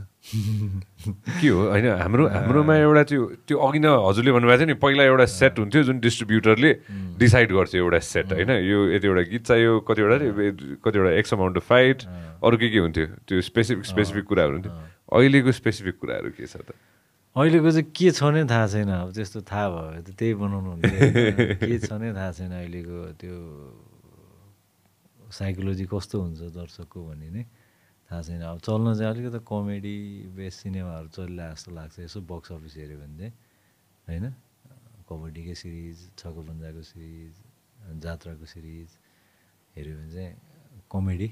S1: के हो? होइन हाम्रो हाम्रोमा एउटा त्यो त्यो अघि नै हजुरले भन्नुभएको थियो नि पहिला एउटा सेट हुन्थ्यो जुन डिस्ट्रिब्युटरले डिसाइड गर्थ्यो एउटा सेट होइन? यो यतिवटा गीत चाहियो कतिवटा कतिवटा एक्स अमाउन्ट अफ फाइट अरू के के हुन्थ्यो? त्यो स्पेसिफिक स्पेसिफिक कुराहरू हुन्थ्यो। अहिलेको स्पेसिफिक कुराहरू के छ त?
S2: अहिलेको चाहिँ के छ नै थाहा छैन। अब त्यस्तो थाहा भयो भने त त्यही बनाउनु होइन? के छ नै थाहा छैन अहिलेको त्यो साइकोलोजी कस्तो हुन्छ दर्शकको भन्ने नै। थाहा छैन। अब चल्न चाहिँ अलिकति कमेडी बेस सिनेमाहरू चलिरहेको जस्तो लाग्छ। यसो बक्स अफिस हेऱ्यो भने चाहिँ होइन? कबड्डीकै सिरिज छक्क पन्जाको सिरिज जात्राको सिरिज हेऱ्यो भने चाहिँ कमेडी।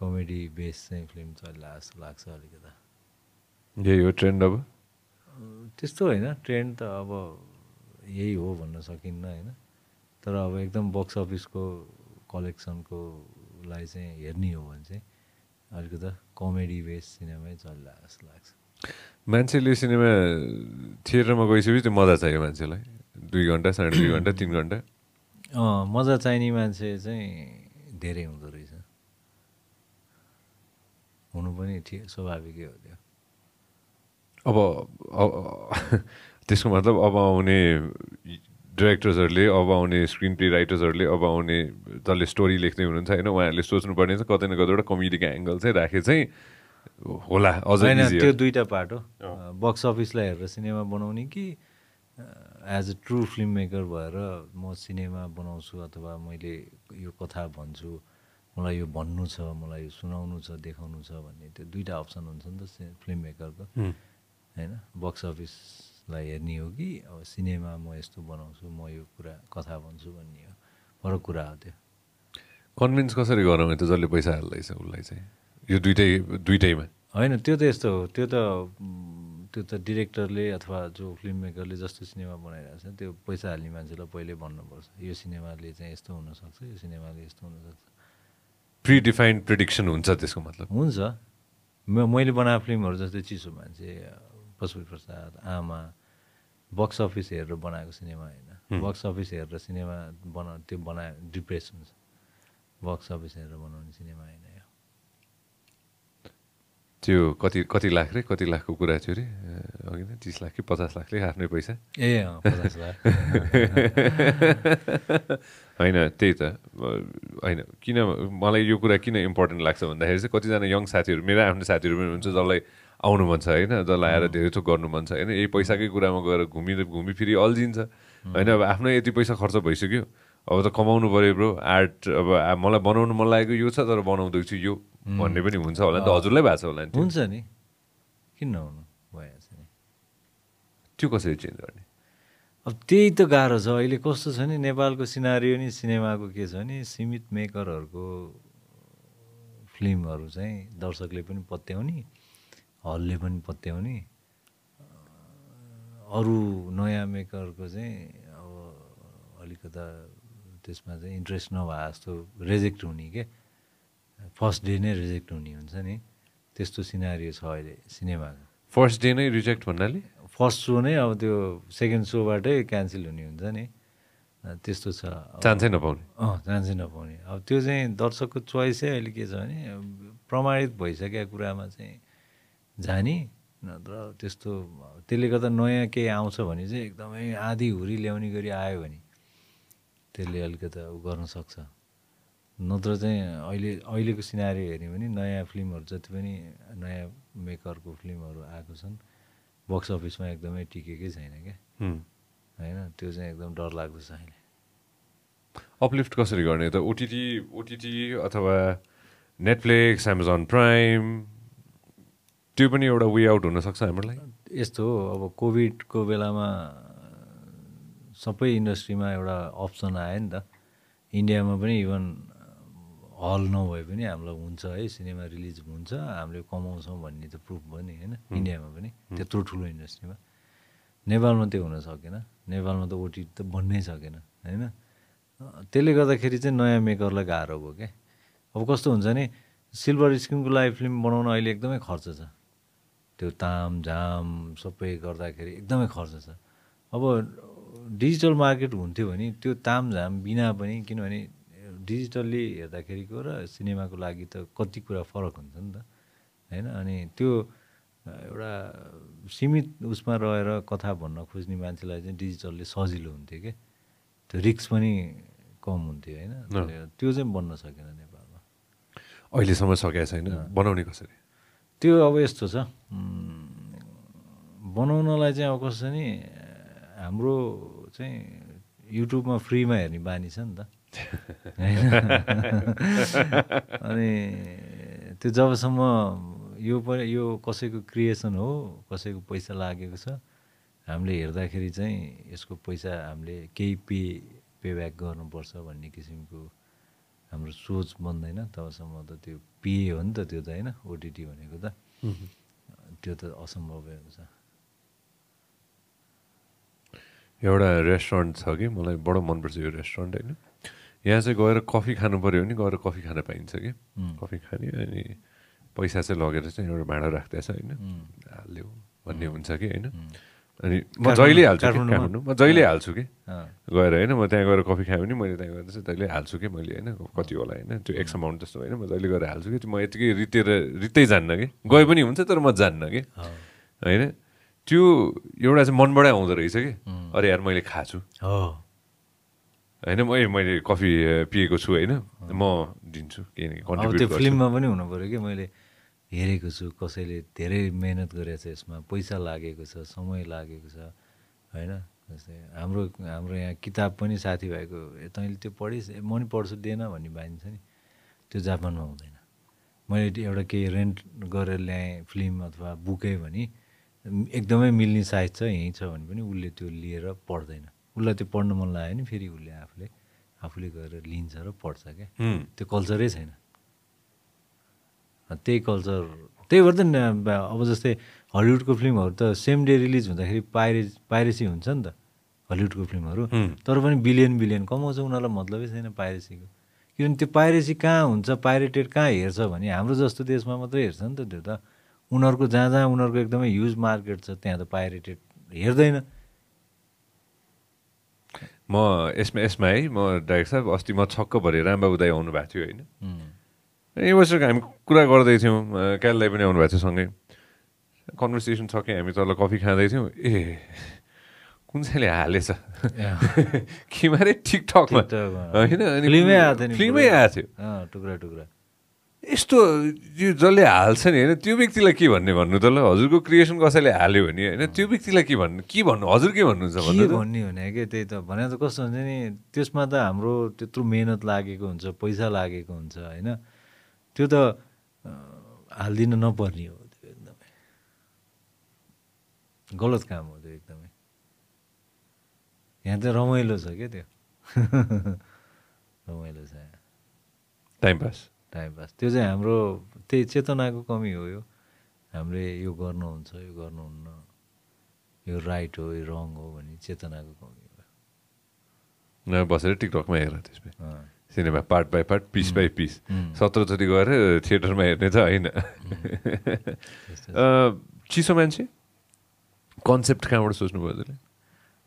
S2: कमेडी बेस चाहिँ फिल्म चलिरहेको जस्तो लाग्छ अलिकति।
S1: यही हो ट्रेन्ड अब?
S2: त्यस्तो होइन। ट्रेन्ड त अब यही हो भन्न सकिन्न होइन? तर अब एकदम बक्स अफिसको कलेक्सनको लाई चाहिँ हेर्ने हो भने चाहिँ अलिकति कमेडी बेस सिनेमै चलिरहेको जस्तो लाग्छ।
S1: मान्छेले सिनेमा थिएटरमा गइसकेपछि त्यो मजा चाहियो मान्छेलाई। दुई घन्टा साढे दुई घन्टा तिन घन्टा।
S2: अँ मजा चाहिने मान्छे चाहिँ धेरै हुँदो रहेछ। हुनु पनि ठिक स्वाभाविकै हो त्यो।
S1: अब अब- त्यसको मतलब अब आउने डिरेक्टर्सहरूले अब आउने स्क्रिन प्ले राइटर्सहरूले अब आउने जसले स्टोरी लेख्दै हुनुहुन्छ होइन? उहाँहरूले सोच्नुपर्ने चाहिँ कतै न कतैवटा कमेडीको एङ्गल चाहिँ राखे चाहिँ होला अझ।
S2: त्यो दुइटा पार्ट हो। बक्स अफिसलाई हेरेर सिनेमा बनाउने कि as a true film maker भएर म सिनेमा बनाउँछु अथवा मैले यो कथा भन्छु मलाई यो भन्नु छ मलाई यो सुनाउनु छ देखाउनु छ भन्ने त्यो दुइटा अप्सन हुन्छ नि त फिल्म मेकरको। होइन? बक्स अफिसलाई हेर्ने हो कि अब सिनेमा म यस्तो बनाउँछु म यो कुरा कथा भन्छु भन्ने हो। फरक कुरा हो त्यो।
S1: कन्भिन्स कसरी गरौँ त जसले पैसा हाल्दैछ उसलाई चाहिँ? यो दुइटै दुइटैमा?
S2: होइन त्यो त यस्तो हो। त्यो त त्यो त डिरेक्टरले अथवा जो फिल्म मेकरले जस्तो सिनेमा बनाइरहेको छ त्यो पैसा हाल्ने मान्छेलाई पहिले भन्नुपर्छ। यो सिनेमाले चाहिँ यस्तो हुनसक्छ यो सिनेमाले यस्तो हुनसक्छ।
S1: प्रि डिफाइन्ड प्रिडिक्सन हुन्छ त्यसको मतलब?
S2: हुन्छ। म मैले बनाएको फिल्महरू जस्तै चिसो मान्छे पशुपति प्रसाद आमा बक्स अफिस हेरेर बनाएको सिनेमा होइन। बक्स अफिस हेरेर सिनेमा बना त्यो बनायो डिप्रेस हुन्छ। बक्स अफिस हेरेर बनाउने सिनेमा होइन यो।
S1: त्यो कति कति लाख रे? कति लाखको कुरा थियो अरे अघि नै तिस लाख कि पचास लाखले आफ्नै पैसा?
S2: ए अँ, पचास लाख।
S1: होइन त्यही त। होइन किन मलाई यो कुरा किन इम्पोर्टेन्ट लाग्छ भन्दाखेरि चाहिँ कतिजना यङ साथीहरू मेरो आफ्नो साथीहरू पनि हुन्छ जसलाई आउनु मन छ होइन जसलाई आएर धेरै थोक गर्नु मन छ होइन। यही पैसाकै कुरामा गएर घुमि घुमिफिरी अल्झिन्छ। होइन अब आफ्नो यति पैसा खर्च भइसक्यो। अब त कमाउनु पऱ्यो ब्रो। आर्ट अब मलाई बनाउनु मन लागेको यो छ तर बनाउँदैछु यो भन्ने पनि हुन्छ होला नि त। हजुरलाई भएको छ होला नि।
S2: हुन्छ नि। किन नहुनु भइहाल्छ नि?
S1: त्यो कसरी चेन्ज गर्ने?
S2: अब त्यही त गाह्रो छ। अहिले कस्तो छ नि नेपालको सिनारियो नि सिनेमाको के छ नि सीमित मेकरहरूको फिल्महरू चाहिँ दर्शकले पनि पत्याउने। हलले पनि पत्याउने। अरू नयाँ मेकरको चाहिँ अब अलिकता त्यसमा चाहिँ इन्ट्रेस्ट नभए जस्तो रिजेक्ट हुने के? फर्स्ट डे नै रिजेक्ट हुने हुन्छ नि। त्यस्तो सिनारियो छ अहिले सिनेमाको
S1: फर्स्ट डे नै रिजेक्ट भन्नाले?
S2: फर्स्ट सो नै अब त्यो सेकेन्ड सोबाटै क्यान्सल हुने हुन्छ नि। त्यस्तो छ।
S1: चान्सै नपाउने।
S2: अँ चान्सै नपाउने। अब त्यो चाहिँ दर्शकको चोइसै अहिले के छ भने प्रमाणित भइसकेका कुरामा चाहिँ जाने। नत्र त्यस्तो त्यसले गर्दा नयाँ केही आउँछ भने चाहिँ एकदमै आधी हुरी ल्याउने गरी आयो भने त्यसले अलिकति उ गर्न सक्छ। नत्र चाहिँ अहिले अहिलेको सिनारी हेऱ्यो भने नयाँ फिल्महरू जति पनि नयाँ मेकरको फिल्महरू आएको छन् बक्स अफिसमा एकदमै टिकेकै छैन क्या। होइन त्यो चाहिँ एकदम डर लाग्दो छ अहिले।
S1: अपलिफ्ट कसरी गर्ने त? ओटिटी ओटिटी अथवा नेटफ्लिक्स एमाजोन प्राइम त्यो पनि एउटा वे आउट हुनसक्छ हाम्रो लागि
S2: यस्तो हो अब कोभिडको बेलामा सबै इन्डस्ट्रीमा एउटा अप्सन आयो नि त। इन्डियामा पनि इभन हल नभए पनि हामीलाई हुन्छ है सिनेमा रिलिज हुन्छ हामीले कमाउँछौँ भन्ने त प्रुफ भयो नि होइन इन्डियामा पनि। त्यत्रो ठुलो इन्डस्ट्रीमा। नेपालमा त्यो हुन सकेन नेपालमा त ओटिटी त बन्नै सकेन होइन? त्यसले गर्दाखेरि चाहिँ नयाँ मेकरलाई गाह्रो भयो क्या। अब कस्तो हुन्छ नि सिल्भर स्क्रिनको लागि फिल्म बनाउन अहिले एकदमै खर्च छ। त्यो ताम झाम सबै गर्दाखेरि एकदमै खर्च छ। अब डिजिटल मार्केट हुन्थ्यो भने त्यो तामझाम बिना पनि किनभने डिजिटल्ली हेर्दाखेरिको र सिनेमाको लागि त कति कुरा फरक हुन्छ नि त होइन? अनि त्यो एउटा सीमित उसमा रहेर कथा भन्न खोज्ने मान्छेलाई चाहिँ डिजिटलले सजिलो हुन्थ्यो कि? त्यो रिक्स पनि कम हुन्थ्यो होइन? त्यो चाहिँ बन्न सकेन नेपालमा।
S1: अहिलेसम्म सकेको छैन। बनाउने कसरी?
S2: त्यो अब यस्तो छ बनाउनलाई चाहिँ अब कस्तो नि हाम्रो चाहिँ युट्युबमा फ्रीमा हेर्ने बानी छ नि त होइन? अनि त्यो जबसम्म यो पनि यो कसैको क्रिएसन हो कसैको पैसा लागेको छ हामीले हेर्दाखेरि चाहिँ यसको पैसा हामीले केही पे पेब्याक गर्नुपर्छ भन्ने किसिमको हाम्रो सोच बन्दैन तबसम्म त त्यो पे हो नि त त्यो त होइन ओटिटी भनेको त। त्यो त असम्भवै हुन्छ
S1: एउटा रेस्टुरेन्ट छ कि? मलाई बडो मनपर्छ यो रेस्टुरेन्ट होइन। यहाँ चाहिँ गएर कफी खानु पऱ्यो भने गएर कफी खान पाइन्छ कि? कफी खाने अनि पैसा चाहिँ लगेर चाहिँ एउटा भाँडा राख्दैछ होइन। हालिदेऊ भन्ने हुन्छ कि होइन। अनि म जहिले हाल्छु म जहिले हाल्छु कि गएर होइन म त्यहाँ गएर कफी खाएँ भने मैले त्यहाँ गएर चाहिँ तैँले हाल्छु कि मैले होइन कति होला होइन त्यो एक्स अमाउन्ट जस्तो होइन म जहिले गएर हाल्छु कि म यतिकै रितेर रित्तै जान्न कि? गए पनि हुन्छ तर म जान्न कि? होइन? त्यो एउटा चाहिँ मनबाटै आउँदो रहेछ कि? अरे यार मैले खाछु।
S2: हो।
S1: होइन म ए मैले कफी पिएको छु होइन? म दिन्छु गर्छु।
S2: फिल्ममा पनि हुनु पऱ्यो कि मैले हेरेको छु कसैले धेरै मेहनत गरेको छ यसमा पैसा लागेको छ समय लागेको छ होइन? जस्तै हाम्रो हाम्रो यहाँ किताब पनि साथीभाइको तैँले त्यो पढिस् म नि पढ्छु दिएन भन्ने बानी छ नि। त्यो जापानमा हुँदैन। मैले एउटा केही रेन्ट गरेर ल्याएँ फिल्म अथवा बुकै भने एकदमै मिल्ने साइज छ यहीँ छ भने पनि उसले त्यो लिएर पढ्दैन। उसलाई त्यो पढ्नु मन लाग्यो नि फेरि उसले आफूले आफूले गएर लिन्छ र पढ्छ क्या। त्यो कल्चरै छैन। त्यही कल्चर त्यही भएर त अब जस्तै हलिउडको फिल्महरू त सेम डे रिलिज हुँदाखेरि पाइरे पाइरेसी हुन्छ नि त हलिउडको फिल्महरू। तर पनि बिलियन बिलियन कमाउँछ उनीहरूलाई मतलबै छैन पाइरेसीको। किनभने त्यो पाइरेसी कहाँ हुन्छ पाइरेटेड कहाँ हेर्छ भने हाम्रो जस्तो देशमा मात्रै हेर्छ नि त त्यो त। उनीहरूको जहाँ जहाँ उनीहरूको एकदमै ह्युज मार्केट छ त्यहाँ त पाइरेटेड हेर्दैन।
S1: म यसमा यसमा है म डाइरेक्टर साहब अस्ति म छक्क भरे रामबाबु दाई आउनु भएको थियो होइन। ए वर्षको हामी कुरा गर्दैथ्यौँ क्याल दाई पनि आउनु भएको थियो सँगै कन्भर्सेसन सकेँ हामी तल कफी खाँदैथ्यौँ ए कुन चाहिँले हालेछ कि मारे टिकटकमा। होइन
S2: फिल्मै आएको थियो टुक्रा टुक्रा
S1: यस्तो यो जसले हाल्छ नि होइन त्यो व्यक्तिलाई के भन्ने भन्नु त ल हजुरको क्रिएसन कसैले हाल्यो भने होइन त्यो व्यक्तिलाई के भन्नु के भन्नु हजुर के भन्नुहुन्छ भन्नु
S2: के भन्ने भने कि त्यही त भने त कस्तो हुन्छ नि त्यसमा त हाम्रो त्यत्रो मेहनत लागेको हुन्छ पैसा लागेको हुन्छ होइन त्यो त हालिदिन नपर्ने हो त्यो एकदमै। गलत काम हो त्यो एकदमै। यहाँ त रमाइलो छ क्या त्यो। रमाइलो छ यहाँ।
S1: टाइम पास
S2: टाइम पास त्यो चाहिँ हाम्रो त्यही चेतनाको कमी हो यो। हामीले यो गर्नुहुन्छ यो गर्नुहुन्न। यो राइट हो यो रङ हो भन्ने चेतनाको कमी हो।
S1: न बसेर टिकटकमा हेर त्यसमा
S2: अँ,
S1: cinema part by part piece by piece
S2: um.
S1: सत्रचोटि गएर थिएटरमा हेर्ने त होइन। अ, चिसो मान्छे? कन्सेप्ट कहाँबाट सोच्नुभयो त्यसले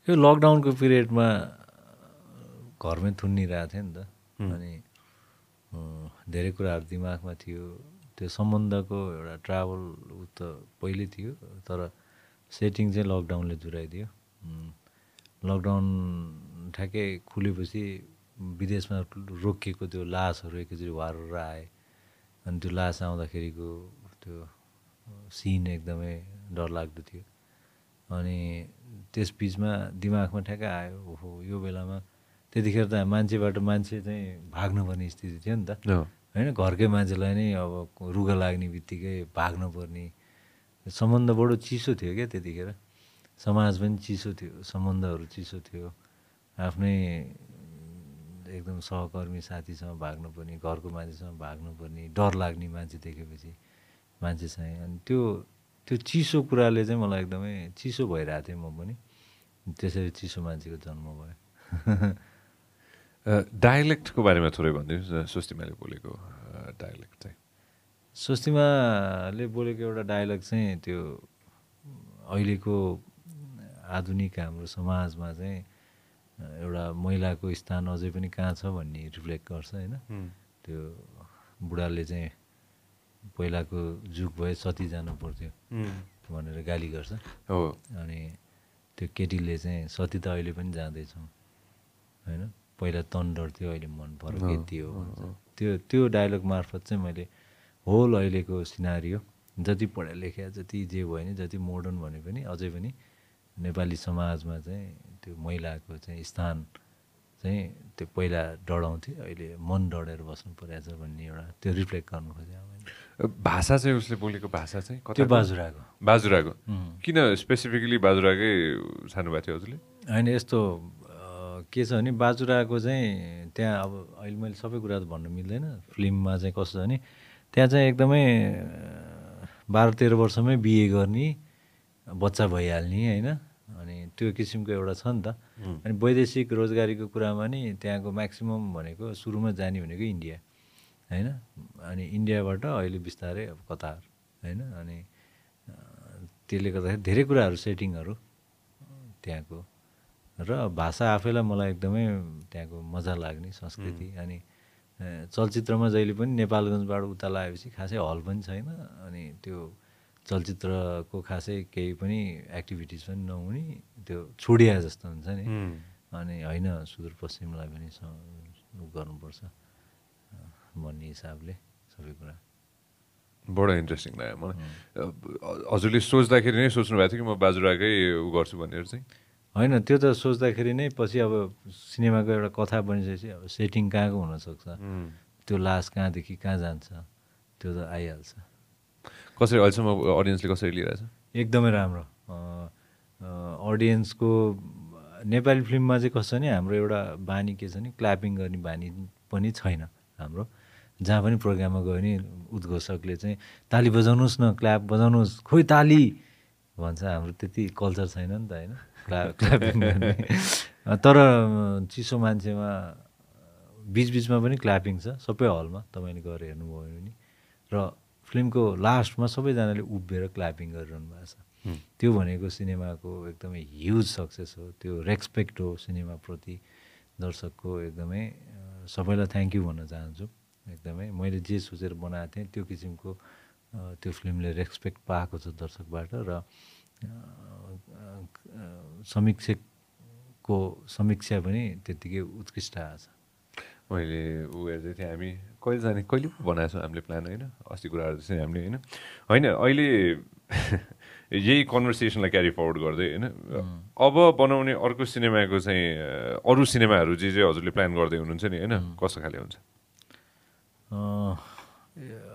S2: यो लकडाउनको पिरियडमा घरमै थुनिरहेको थियो नि त। अनि धेरै कुराहरू दिमागमा थियो। त्यो सम्बन्धको एउटा ट्राभल ऊ त पहिल्यै थियो तर सेटिङ चाहिँ लकडाउनले जुराइदियो। लकडाउन ठ्याक्कै खुलेपछि विदेशमा रोकिएको त्यो लासहरू एकैचोटि वारेर आए। अनि त्यो लास आउँदाखेरिको त्यो सिन एकदमै डरलाग्दो थियो। अनि त्यस बिचमा दिमागमा ठ्याक्कै आयो ओहो यो बेलामा त्यतिखेर त मान्छेबाट मान्छे चाहिँ भाग्नुपर्ने स्थिति थियो नि त। होइन घरकै मान्छेलाई नै अब रुगा लाग्ने बित्तिकै भाग्नु पर्ने। सम्बन्ध बडो चिसो थियो क्या त्यतिखेर। समाज पनि चिसो थियो सम्बन्धहरू चिसो थियो। आफ्नै एकदम सहकर्मी साथीसँग भाग्नुपर्ने घरको मान्छेसँग भाग्नुपर्ने डर लाग्ने मान्छे देखेपछि मान्छे चाहिँ। अनि त्यो त्यो चिसो कुराले चाहिँ मलाई एकदमै चिसो भइरहेको थियो म पनि। त्यसरी चिसो मान्छेको जन्म भयो।
S1: अ, डायलेक्टको बारेमा थोरै भनिदिनुहोस् न स्वस्तिमाले बोलेको अ, डायलेक्ट चाहिँ।
S2: स्वस्तिमाले बोलेको एउटा डायलग चाहिँ त्यो अहिलेको आधुनिक हाम्रो समाजमा चाहिँ एउटा महिलाको स्थान अझै पनि कहाँ छ भन्ने रिफ्लेक्ट गर्छ होइन? त्यो बुढाले चाहिँ पहिलाको जुग भए सती जानु पर्थ्यो भनेर गाली गर्छ।
S1: हो।
S2: अनि त्यो केटीले चाहिँ सती त अहिले पनि जाँदैछौँ होइन? पहिला तन डर्थ्यो अहिले मन फरक यति हो त्यो त्यो डायलग मार्फत चाहिँ मैले होल अहिलेको सिनारियो जति पढा लेख्या जति जे भयो नि जति मोडर्न भने पनि अझै पनि नेपाली समाजमा चाहिँ त्यो महिलाको चाहिँ स्थान चाहिँ त्यो पहिला डढाउँथ्यो अहिले मन डढेर बस्नु परेको छ भन्ने एउटा त्यो रिफ्लेक्ट गर्नु खोजेँ
S1: भाषा चाहिँ उसले बोलेको भाषा चाहिँ कता
S2: बाजुराको।
S1: बाजुराको. किन स्पेसिफिकली बाजुराकै छान्नुभएको थियो हजुरले
S2: होइन यस्तो के छ भने बाजुराको चाहिँ त्यहाँ अब अहिले मैले सबै कुरा त भन्नु मिल्दैन। फिल्ममा चाहिँ कस्तो छ भने त्यहाँ चाहिँ एकदमै बाह्र तेह्र वर्षमै बिए गर्ने बच्चा भइहाल्ने होइन? त्यो किसिमको एउटा छ नि त। अनि वैदेशिक रोजगारीको कुरामा नि त्यहाँको म्याक्सिमम् भनेको सुरुमा जाने भनेको इन्डिया होइन? अनि इन्डियाबाट अहिले बिस्तारै अब कतार होइन? अनि त्यसले गर्दाखेरि धेरै कुराहरू सेटिङहरू त्यहाँको र भाषा आफैलाई मलाई एकदमै त्यहाँको मजा लाग्ने संस्कृति। अनि चलचित्रमा जहिले पनि नेपालगञ्जबाट उता लगाएपछि खासै हल पनि छैन। अनि त्यो चलचित्रको खासै केही पनि एक्टिभिटिज पनि नहुने त्यो छोडिया जस्तो हुन्छ नि. अनि होइन सुदूरपश्चिमलाई पनि गर्नुपर्छ भन्ने हिसाबले सबै कुरा।
S1: बडो इन्ट्रेस्टिङ लाग्यो मलाई। हजुरले सोच्दाखेरि नै सोच्नु भएको थियो कि म बाजुराकै उ गर्छु भनेर चाहिँ?
S2: होइन त्यो त सोच्दाखेरि नै पछि अब सिनेमाको एउटा कथा बनिसकेपछि अब सेटिङ कहाँको हुनसक्छ. त्यो लास कहाँदेखि कहाँ जान्छ? त्यो त आइहाल्छ।
S1: कसरी अहिलेसम्म अडियन्सले कसरी लिइरहेछ
S2: एकदमै राम्रो। अडियन्सको नेपाली फिल्ममा चाहिँ कस्तो भने हाम्रो एउटा बानी के छ भने क्ल्यापिङ गर्ने बानी पनि छैन हाम्रो। जहाँ पनि प्रोग्राममा गयो भने उद्घोषकले चाहिँ ताली बजाउनुहोस् न क्ल्याप बजाउनुहोस् खोइ ताली! भन्छ हाम्रो त्यति कल्चर छैन नि त होइन? क्ला क्ल्यापिङ तर चिसो मान्छेमा बिचबिचमा पनि क्ल्यापिङ छ सबै हलमा। तपाईँले गएर हेर्नुभयो भने। र फिल्मको लास्टमा सबैजनाले उभिएर क्ल्यापिङ गरिरहनु भएको छ। त्यो भनेको सिनेमाको एकदमै ह्युज सक्सेस हो। त्यो रेस्पेक्ट हो सिनेमाप्रति दर्शकको एकदमै सबैलाई थ्याङ्क यू भन्न चाहन्छु। एकदमै मैले जे सोचेर बनाएको थिएँ त्यो किसिमको त्यो फिल्मले रेस्पेक्ट पाएको छ दर्शकबाट र समीक्षकको समीक्षा पनि त्यत्तिकै उत्कृष्ट आएको छ।
S1: मैले उ हेर्दै थिएँ हामी कहिले जाने कहिले पो बनाएको छौँ हामीले प्लान होइन? अस्ति कुराहरू चाहिँ हामीले होइन? होइन अहिले यही कन्भर्सेसनलाई क्यारी फरवर्ड गर्दै होइन? अब बनाउने अर्को सिनेमाको चाहिँ अरू सिनेमाहरू जे जे हजुरले प्लान गर्दै हुनुहुन्छ नि होइन? कस्तो खाले हुन्छ?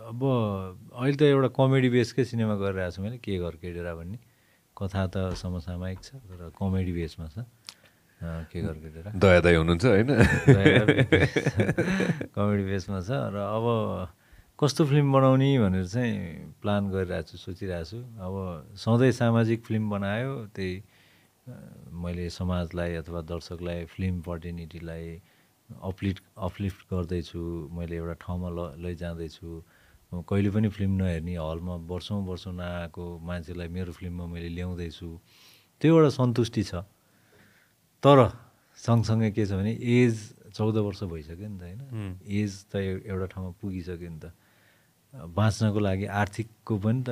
S2: अब अहिले त एउटा कमेडी बेसकै सिनेमा गरिरहेको छु मैले के घर केडेरा भन्ने। कथा त समसामयिक छ तर कमेडी बेसमा छ।
S1: दया दया हुनुहुन्छ होइन?
S2: कमेडी बेसमा छ। र अब कस्तो फिल्म बनाउने भनेर चाहिँ प्लान गरिरहेको छु सोचिरहेको छु अब सधैँ सामाजिक फिल्म बनायो त्यही मैले समाजलाई अथवा दर्शकलाई फिल्म पर्टिनिटीलाई अपलिफ्ट अपलिफ्ट गर्दैछु। मैले एउटा ठाउँमा ल लैजाँदैछु। कहिले पनि फिल्म नहेर्ने हलमा वर्षौँ वर्षौँ नआएको मान्छेलाई मेरो फिल्ममा मैले ल्याउँदैछु। त्यो एउटा सन्तुष्टि छ। तर सँगसँगै के छ भने एज चौध वर्ष भइसक्यो नि त होइन। एज त एउटा ठाउँमा पुगिसक्यो नि त। बाँच्नको लागि आर्थिकको पनि त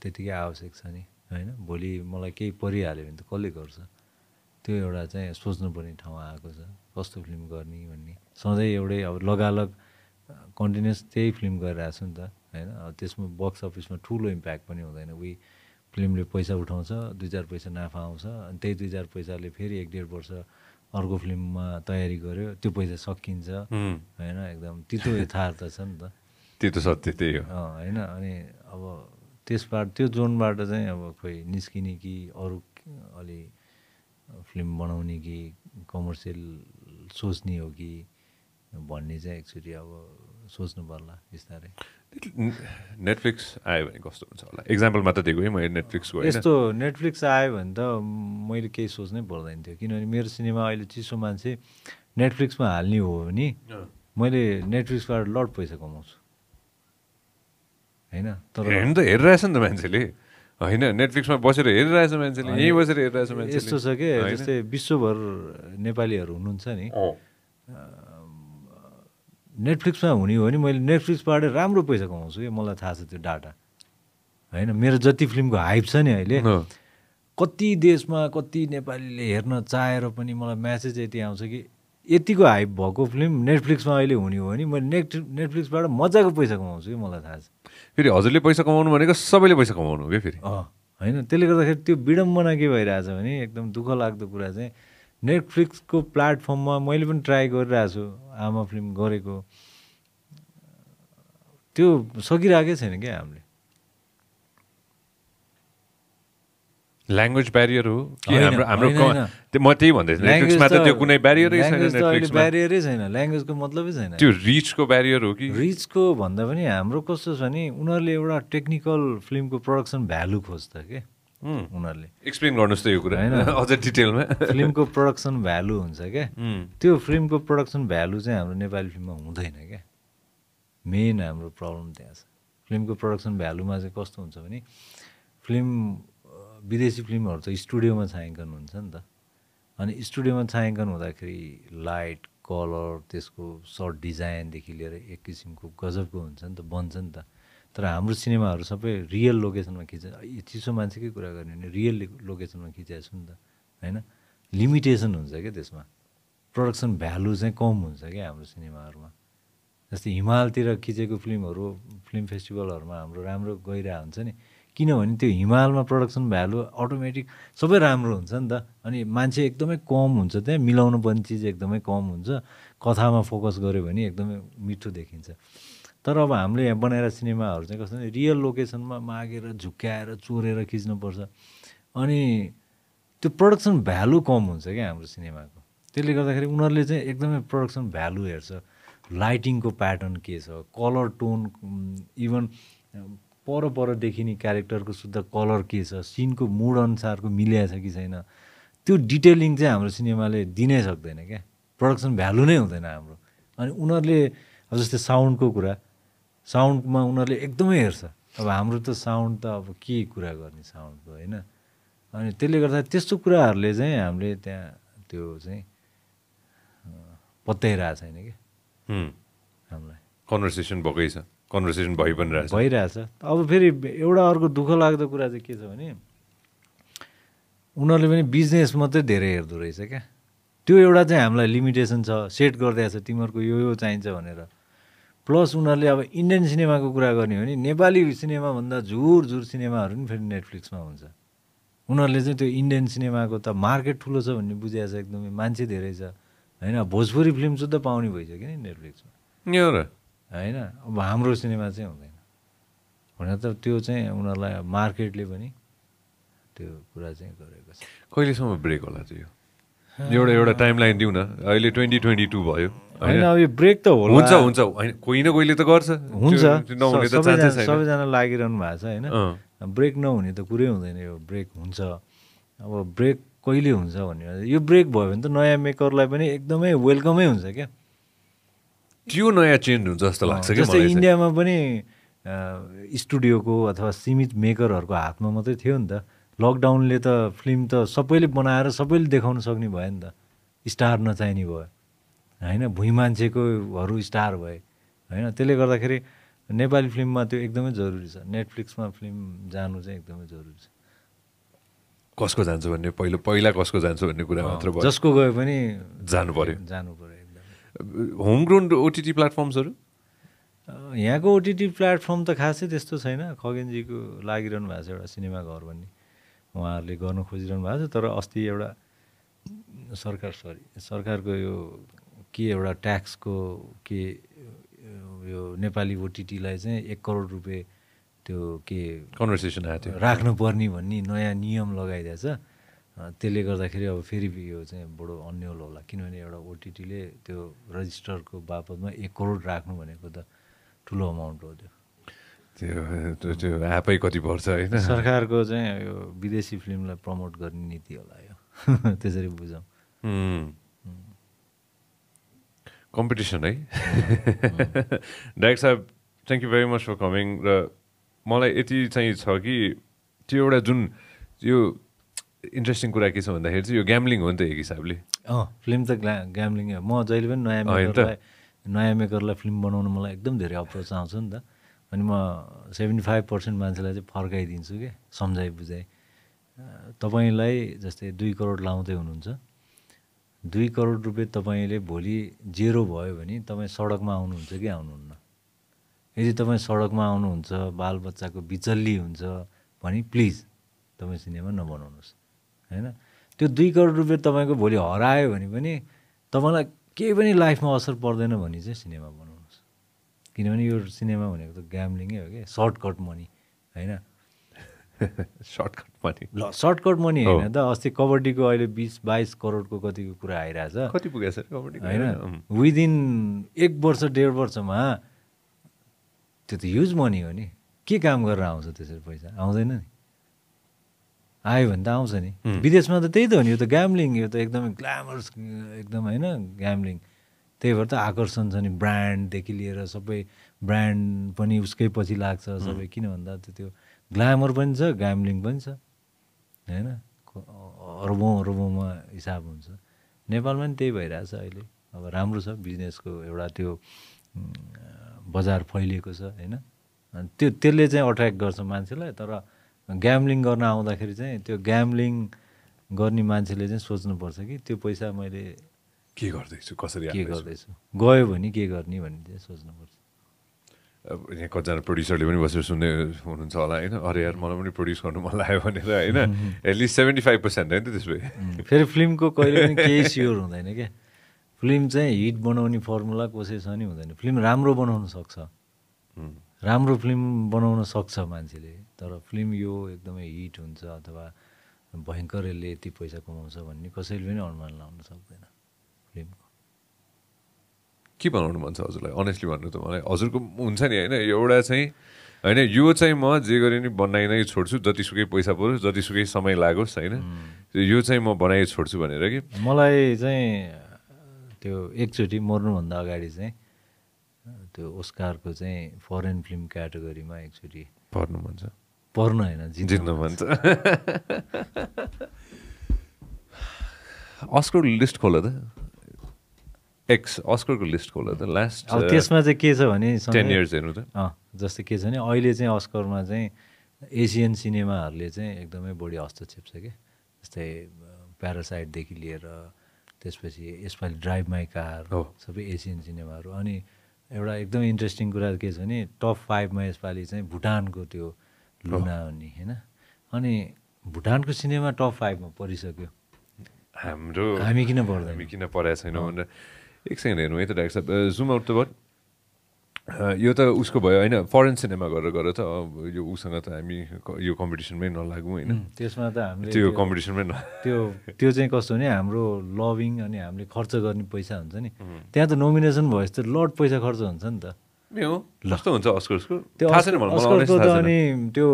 S2: त्यतिकै आवश्यक छ नि होइन? भोलि मलाई केही परिहाल्यो भने त कसले गर्छ? त्यो एउटा चाहिँ सोच्नुपर्ने ठाउँ आएको छ। कस्तो फिल्म गर्ने भन्ने। सधैँ एउटै अब लगालग कन्टिन्युस त्यही फिल्म गरिरहेको छु नि त होइन? त्यसमा बक्स अफिसमा ठुलो इम्प्याक्ट पनि हुँदैन। उही फिल्मले पैसा उठाउँछ दुई चार पैसा नाफा आउँछ अनि त्यही दुई चार पैसाले फेरि एक डेढ वर्ष अर्को फिल्ममा तयारी गर्यो त्यो पैसा सकिन्छ. होइन एकदम तितो यथार्थ छ नि त।
S1: त्यो त सत्य त्यही हो
S2: होइन अनि अब त्यसबाट त्यो जोनबाट चाहिँ अब खोइ निस्किने कि अरू अलि फिल्म बनाउने कि कमर्सियल सोच्ने हो कि भन्ने चाहिँ एक्चुली अब सोच्नु पर्ला बिस्तारै।
S1: नेटफ्लिक्स आयो भने कस्तो हुन्छ होला? एक्जाम्पल मात्र दिएको है मैले नेटफ्लिक्सको
S2: यस्तो नेटफ्लिक्स आयो भने त मैले केही सोच्नै पर्दैन थियो किनभने मेरो सिनेमा अहिले चिसो मान्छे नेटफ्लिक्समा हाल्ने हो भने मैले नेटफ्लिक्सबाट लड पैसा कमाउँछु। होइन? तर
S1: हेर्नु त हेरिरहेछ नि त मान्छेले। होइन नेटफ्लिक्समा बसेर हेरिरहेछ मान्छेले यहीँ बसेर हेरिरहेछ मान्छेले।
S2: यस्तो छ कि? जस्तै विश्वभर नेपालीहरू हुनुहुन्छ नि। नेटफ्लिक्समा हुने हो भने मैले नेटफ्लिक्सबाट राम्रो पैसा कमाउँछु कि? मलाई थाहा छ त्यो डाटा। होइन? मेरो जति फिल्मको हाइप छ नि अहिले। कति देशमा कति नेपालीले हेर्न चाहेर पनि मलाई म्यासेज यति आउँछ कि यतिको हाइप भएको फिल्म नेटफ्लिक्समा अहिले हुने हो भने मैले नेट नेटफ्लिक्सबाट मजाको पैसा कमाउँछु कि? मलाई थाहा छ।
S1: फेरि हजुरले पैसा कमाउनु भनेको सबैले पैसा कमाउनु हो क्या फेरि?
S2: होइन? त्यसले गर्दाखेरि त्यो विडम्बना के भइरहेछ भने एकदम दुःख लाग्दो कुरा चाहिँ नेटफ्लिक्सको प्लेटफर्ममा मैले पनि ट्राई गरिरहेको छु आमा फिल्म गरेको त्यो सकिरहेकै छैन क्या हामीले।
S1: ल्याङ्ग्वेज ब्यारियर हो हाम्रो म त्यही भन्दैछु नेटफ्लिक्समा त त्यो कुनै ब्यारियरै छैन नेटफ्लिक्समा
S2: ब्यारियरै छैन ल्याङ्ग्वेजको मतलबै छैन।
S1: त्यो रिचको ब्यारियर हो कि?
S2: रिचको भन्दा पनि हाम्रो कस्तो छ भने उनीहरूले एउटा टेक्निकल फिल्मको प्रडक्सन भ्यालु खोज्छ कि? उनीहरूले।
S1: एक्सप्लेन गर्नुहोस् त यो कुरा।
S2: होइन।
S1: अझ डिटेलमा
S2: फिल्मको प्रडक्सन भ्यालु हुन्छ क्या।
S1: उम्,
S2: त्यो फिल्मको प्रडक्सन भ्यालु चाहिँ हाम्रो नेपाली फिल्ममा हुँदैन क्या। मेन हाम्रो प्रब्लम त्यहाँ छ। फिल्मको प्रडक्सन भ्यालुमा चाहिँ कस्तो हुन्छ भने फिल्म विदेशी फिल्महरू त स्टुडियोमा छायाङ्कन हुन्छ नि त। अनि स्टुडियोमा छायाङ्कन हुँदाखेरि लाइट कलर त्यसको सर्ट डिजाइनदेखि लिएर एक किसिमको गजबको हुन्छ नि त बन्छ नि त। तर हाम्रो सिनेमाहरू सबै रियल लोकेसनमा खिच चिसो मान्छेकै कुरा गर्ने भने रियल लोकेसनमा खिचेको छु नि त होइन? लिमिटेसन हुन्छ क्या त्यसमा। प्रडक्सन भ्यालु चाहिँ कम हुन्छ क्या हाम्रो सिनेमाहरूमा। जस्तै हिमालतिर खिचेको फिल्महरू फिल्म फेस्टिभलहरूमा हाम्रो राम्रो गइरहेको हुन्छ नि। किनभने त्यो हिमालमा प्रडक्सन भ्यालु अटोमेटिक सबै राम्रो हुन्छ नि त। अनि मान्छे एकदमै कम हुन्छ त्यहाँ मिलाउनु पर्ने चिज एकदमै कम हुन्छ। कथामा फोकस गऱ्यो भने एकदमै मिठो देखिन्छ। तर अब हामीले यहाँ बनाएर सिनेमाहरू चाहिँ कस्तो रियल लोकेसनमा मागेर झुक्क्याएर चोरेर खिच्नुपर्छ। अनि त्यो प्रडक्सन भ्यालु कम हुन्छ क्या हाम्रो सिनेमाको। त्यसले गर्दाखेरि उनीहरूले चाहिँ एकदमै प्रडक्सन भ्यालु हेर्छ। लाइटिङको प्याटर्न के छ? कलर टोन इभन पर पर देखिने क्यारेक्टरको शुद्ध कलर के छ? सिनको मुड अनुसारको मिलिएको छ कि छैन? त्यो डिटेलिङ चाहिँ हाम्रो सिनेमाले दिनै सक्दैन क्या। प्रडक्सन भ्यालु नै हुँदैन हाम्रो। अनि उनीहरूले जस्तै साउन्डको कुरा साउन्डमा उनीहरूले एकदमै हेर्छ। अब हाम्रो त साउन्ड त अब के कुरा गर्ने साउन्डको होइन? अनि त्यसले गर्दा त्यस्तो कुराहरूले चाहिँ हामीले त्यहाँ त्यो चाहिँ पत्याइरहेको छैन कि?
S1: उम्,
S2: हामीलाई।
S1: कन्भर्सेसन भएकै छ। कन्भर्सेसन भइ पनि रहेछ।
S2: भइरहेछ। अब फेरि एउटा अर्को दुःख लाग्दो कुरा चाहिँ के छ भने उनीहरूले पनि बिजनेस मात्रै धेरै हेर्दो रहेछ क्या। त्यो एउटा चाहिँ हामीलाई लिमिटेसन छ। सेट गरिदिएको छ। तिमीहरूको यो यो चाहिन्छ भनेर। प्लस उनीहरूले अब इन्डियन सिनेमाको कुरा गर्ने हो भने नेपाली सिनेमाभन्दा झुर झुर सिनेमाहरू पनि फेरि नेटफ्लिक्समा हुन्छ। उनीहरूले चाहिँ त्यो इन्डियन सिनेमाको त मार्केट ठुलो छ भन्ने बुझिएको छ एकदमै। मान्छे धेरै छ। होइन भोजपुरी फिल्म शुद्ध पाउने भइसक्यो नि नेटफ्लिक्समा।
S1: यो
S2: होइन अब हाम्रो सिनेमा चाहिँ हुँदैन। हुन त त्यो चाहिँ उनीहरूलाई मार्केटले पनि त्यो कुरा चाहिँ गरेको छ।
S1: कहिलेसम्म ब्रेक होला त्यो? एउटा एउटा टाइम लाइन दिउँ न। अहिले ट्वेन्टी ट्वेन्टी टू भयो।
S2: होइन अब यो ब्रेक त होला।
S1: हुन्छ हुन्छ। होइन कोही न कोहीले त गर्छ।
S2: हुन्छ। सबैजना लागिरहनु भएको छ होइन। ब्रेक नहुने त कुरै हुँदैन यो ब्रेक हुन्छ। अब ब्रेक कहिले हुन्छ भन्ने यो ब्रेक भयो भने त नयाँ मेकरलाई पनि एकदमै वेलकमै हुन्छ क्या।
S1: त्यो नयाँ चेन्ज हुन्छ जस्तो लाग्छ
S2: जस्तै। इन्डियामा पनि स्टुडियोको अथवा सीमित मेकरहरूको हातमा मात्रै थियो नि त। लकडाउनले त फिल्म त सबैले बनाएर सबैले देखाउन सक्ने भयो नि त। स्टार नचाहिने भयो। होइन भुइँ मान्छेकोहरू स्टार भए होइन? त्यसले गर्दाखेरि नेपाली फिल्ममा त्यो एकदमै जरुरी छ। नेटफ्लिक्समा फिल्म जानु चाहिँ एकदमै जरुरी छ।
S1: कसको जान्छ भन्ने पहिलो पहिला कसको जान्छ भन्ने कुरा मात्र भयो।
S2: जसको गयो पनि
S1: जानु पर्यो।
S2: जानु पर्यो एकदमै।
S1: होम ग्रोन ओटिटी प्लेटफर्म्सहरू?
S2: यहाँको ओटिटी प्लेटफर्म त खासै त्यस्तो छैन। खगेनजीको लागिरहनु भएको छ एउटा सिनेमा घर भन्ने। उहाँहरूले गर्नु खोजिरहनु भएको छ तर अस्ति एउटा सरकार सरी सरकारको यो के एउटा ट्याक्सको के यो नेपाली ओटिटीलाई चाहिँ एक करोड रुपियाँ त्यो के
S1: कन्भर्सेसन आएको थियो।
S2: राख्नुपर्ने भन्ने नयाँ नियम लगाइदिएछ त्यसले गर्दाखेरि अब फेरि यो चाहिँ बडो अन्यल होला। किनभने एउटा ओटिटीले त्यो रजिस्टरको बापतमा एक करोड राख्नु भनेको त ठुलो अमाउन्ट हो त्यो।
S1: त्यो त्यो एपै कति पर्छ होइन?
S2: सरकारको चाहिँ यो विदेशी फिल्मलाई प्रमोट गर्ने नीति होला यो। त्यसरी बुझौँ।
S1: कम्पिटिसन है डाइरेक्ट साहब thank you very much for coming र मलाई यति चाहिँ छ कि त्यो एउटा जुन यो इन्ट्रेस्टिङ कुरा के छ भन्दाखेरि चाहिँ यो ग्याम्लिङ हो नि त एक हिसाबले।
S2: अँ फिल्म त ग्ला ग्याम्लिङ हो। म जहिले पनि नयाँ? मेकरलाई नयाँ मेकरलाई फिल्म बनाउनु मलाई एकदम धेरै अप्रोच आउँछ नि त। अनि म सेभेन्टी फाइभ पर्सेन्ट मान्छेलाई चाहिँ फर्काइदिन्छु कि सम्झाइ बुझाइ। तपाईँलाई जस्तै दुई करोड लाउँदै हुनुहुन्छ। दुई करोड रुपियाँ तपाईँले भोलि जेरो भयो भने तपाईँ सडकमा आउनुहुन्छ कि आउनुहुन्न? यदि तपाईँ सडकमा आउनुहुन्छ बालबच्चाको बिचल्ली हुन्छ भने प्लिज तपाईँ सिनेमा नबनाउनुहोस् होइन? त्यो दुई करोड रुपियाँ तपाईँको भोलि हरायो भने पनि तपाईँलाई केही पनि लाइफमा असर पर्दैन भने चाहिँ सिनेमा बनाउनुहोस्। किनभने यो सिनेमा भनेको त ग्याम्लिङै हो कि सर्टकट मनी होइन?
S1: सर्टकट पनि
S2: ल सर्टकट मनी। होइन त अस्ति कबड्डीको अहिले बिस बाइस करोडको कतिको कुरा आइरहेछ।
S1: कति पुगेछ कबड्डी
S2: होइन विदिन एक वर्ष डेढ वर्षमा त्यो त ह्युज मनी हो नि। के काम गरेर आउँछ त्यसरी पैसा? आउँदैन नि। आयो भने त आउँछ नि। विदेशमा त त्यही त हो नि यो त ग्याम्लिङ यो त एकदमै ग्ल्यामरस एकदम होइन ग्याम्लिङ त्यही भएर त आकर्षण छ नि ब्रान्डदेखि लिएर सबै ब्रान्ड पनि उसकै पछि लाग्छ सबै किन भन्दा त्यो ग्ल्यामर पनि छ ग्याम्लिङ पनि छ। होइन? अरबौँ अरबौँमा हिसाब हुन्छ। नेपालमा पनि त्यही भइरहेछ अहिले। अब राम्रो छ बिजनेसको एउटा त्यो बजार फैलिएको छ होइन? अनि त्यो त्यसले चाहिँ अट्र्याक्ट गर्छ मान्छेलाई तर ग्याम्लिङ गर्न आउँदाखेरि चाहिँ त्यो ग्याम्लिङ गर्ने मान्छेले चाहिँ सोच्नुपर्छ कि त्यो पैसा मैले
S1: के गर्दैछु? कसरी
S2: के? गर्दैछु? गयो भने के गर्ने भन्ने चाहिँ सोच्नुपर्छ।
S1: यहाँ कतिजना प्रड्युसरले पनि बसेर सुन्दै हुनुहुन्छ होला होइन? अरे यार मलाई पनि प्रड्युस गर्नु मन लाग्यो भनेर होइन? एटलिस्ट सेभेन्टी फाइभ पर्सेन्ट होइन त्यस भए
S2: फेरि फिल्मको कहिले पनि केही स्योर हुँदैन क्या। फिल्म चाहिँ हिट बनाउने फर्मुला कसै छ नि हुँदैन। फिल्म राम्रो बनाउन सक्छ। राम्रो फिल्म बनाउन सक्छ मान्छेले। तर फिल्म यो एकदमै हिट हुन्छ अथवा भयङ्कर यसले यति पैसा कमाउँछ भन्ने कसैले पनि अनुमान लाउन सक्दैन।
S1: के बनाउनु मन छ हजुरलाई? अनेस्टली भन्नु त मलाई हजुरको हुन्छ नि होइन? एउटा चाहिँ होइन यो चाहिँ म जे गरे नि बनाइ नै छोड्छु जतिसुकै पैसा परोस् जतिसुकै समय लागोस् होइन? यो चाहिँ म बनाइ छोड्छु भनेर कि?
S2: मलाई चाहिँ त्यो एकचोटि मर्नुभन्दा अगाडि चाहिँ त्यो ओस्कारको चाहिँ फरेन फिल्म क्याटेगोरीमा एकचोटि
S1: पर्नु मन छ।
S2: पर्न होइन जित्न
S1: मन छ। अस्करको लिस्ट खोल त। एक्स अस्करको लिस्ट खोल त लास्ट
S2: अब त्यसमा चाहिँ के छ भने
S1: टेन इयर्स हेर्नु त।
S2: जस्तै के छ भने अहिले चाहिँ अस्करमा चाहिँ एसियन सिनेमाहरूले चाहिँ एकदमै बढी हस्तक्षेप छ कि। जस्तै प्यारासाइटदेखि लिएर त्यसपछि यसपालि ड्राइभ माई कार
S1: हो।
S2: सबै एसियन सिनेमाहरू अनि एउटा एकदमै इन्ट्रेस्टिङ कुरा के छ भने टप फाइभमा यसपालि चाहिँ भुटानको त्यो लुना भन्ने होइन? अनि भुटानको सिनेमा टप फाइभमा परिसक्यो।
S1: हाम्रो
S2: हामी किन पर्दैन?
S1: हामी किन पढाएको छैनौँ भनेर। एक सेकेन्ड हेर्नु है त डाक्टर साहब जुम आउट त भयो यो त उसको भयो होइन फरेन सिनेमा गरेर गरेर त यो उसँग त हामी यो कम्पिटिसनमै नलागौँ होइन
S2: त्यसमा त हामीले
S1: त्यो कम्पिटिसनमै न
S2: त्यो त्यो चाहिँ कस्तो भने हाम्रो लभिङ अनि हामीले खर्च गर्ने पैसा हुन्छ नि त्यहाँ त नोमिनेसन भएपछि त लड पैसा खर्च हुन्छ नि त अनि त्यो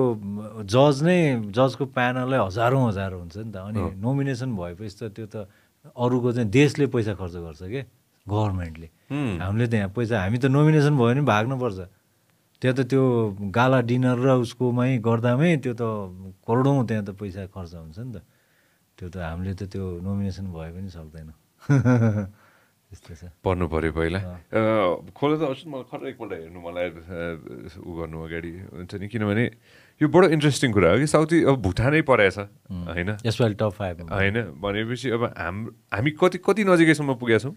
S2: जज नै जजको प्यानलै हजारौँ हजार हुन्छ नि त अनि। नोमिनेसन भएपछि त त्यो त अरूको चाहिँ देशले पैसा खर्च गर्छ के गभर्मेन्टले। हामीले त यहाँ पैसा हामी त नोमिनेसन भयो भने भाग्नुपर्छ। त्यहाँ त त्यो गाला डिनर र उसकोमै गर्दामै त्यो त करोडौँ त्यहाँ त पैसा खर्च हुन्छ नि त। त्यो त हामीले त त्यो नोमिनेसन भए पनि सक्दैन। त्यस्तो छ।
S1: पढ्नु पऱ्यो पहिला। खोले त अवश्य मलाई खर एकपल्ट हेर्नु मलाई ऊ गर्नु अगाडि हुन्छ नि किनभने यो बडो इन्ट्रेस्टिङ कुरा हो कि साउथी अब भुटानै परेछ होइन?
S2: यसपालि टप फाइभमा
S1: होइन भनेपछि अब हाम हामी कति कति नजिकैसम्म पुगेका छौँ?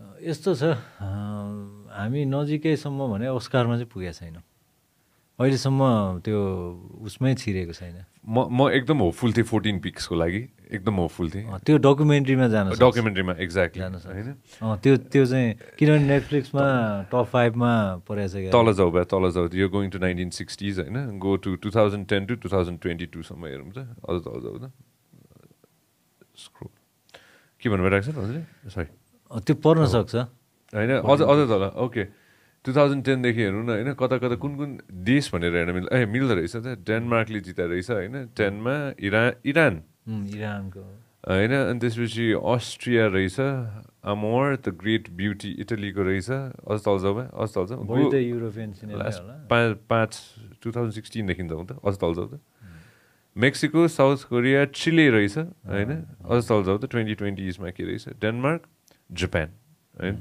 S2: यस्तो छ। हामी नजिकैसम्म भने ओस्कारमा चाहिँ पुगेका छैनौँ। अहिलेसम्म त्यो उसमै छिरेको छैन।
S1: म म एकदम होपफुल थिएँ फोर्टिन पिक्सको लागि। एकदम होपफुल थिएँ।
S2: त्यो डकुमेन्ट्रीमा जान।
S1: डकुमेन्ट्रीमा एक्ज्याक्टली
S2: जान।
S1: होइन?
S2: त्यो त्यो चाहिँ किनभने नेटफ्लिक्समा टप फाइभमा परेको छ
S1: तल जाऊ भए तल जाऊ। यो गोइङ टु नाइन्टिन सिक्सटिज होइन? Go to two thousand ten to two thousand twenty टूसम्म हेरौँ त। अझ तल जाऊ त. के भन्नु भइरहेको छ हजुरले? सरी
S2: त्यो पर्न सक्छ।
S1: होइन अझ अझ तल ओके। टु थाउजन्ड टेनदेखि हेरौँ न होइन कता कता कुन कुन देश भनेर हेर्न मिल्छ ए मिल्दो रहेछ त डेनमार्कले जिता रहेछ होइन टेनमा इरा इरान।
S2: उम्, इरानको।
S1: होइन अनि त्यसपछि अस्ट्रिया रहेछ अमोर द ग्रेट ब्युटी इटलीको रहेछ अझ तल भए अझ तल
S2: होला।
S1: पाँच पाँच टु थाउजन्ड सिक्सटिनदेखि जाउँ त अझ तल जाउँ त। मेक्सिको साउथ कोरिया चिले रहेछ होइन अझ तल जाऊ त ट्वेन्टी ट्वेन्टिजमा के रहेछ डेनमार्क जापान होइन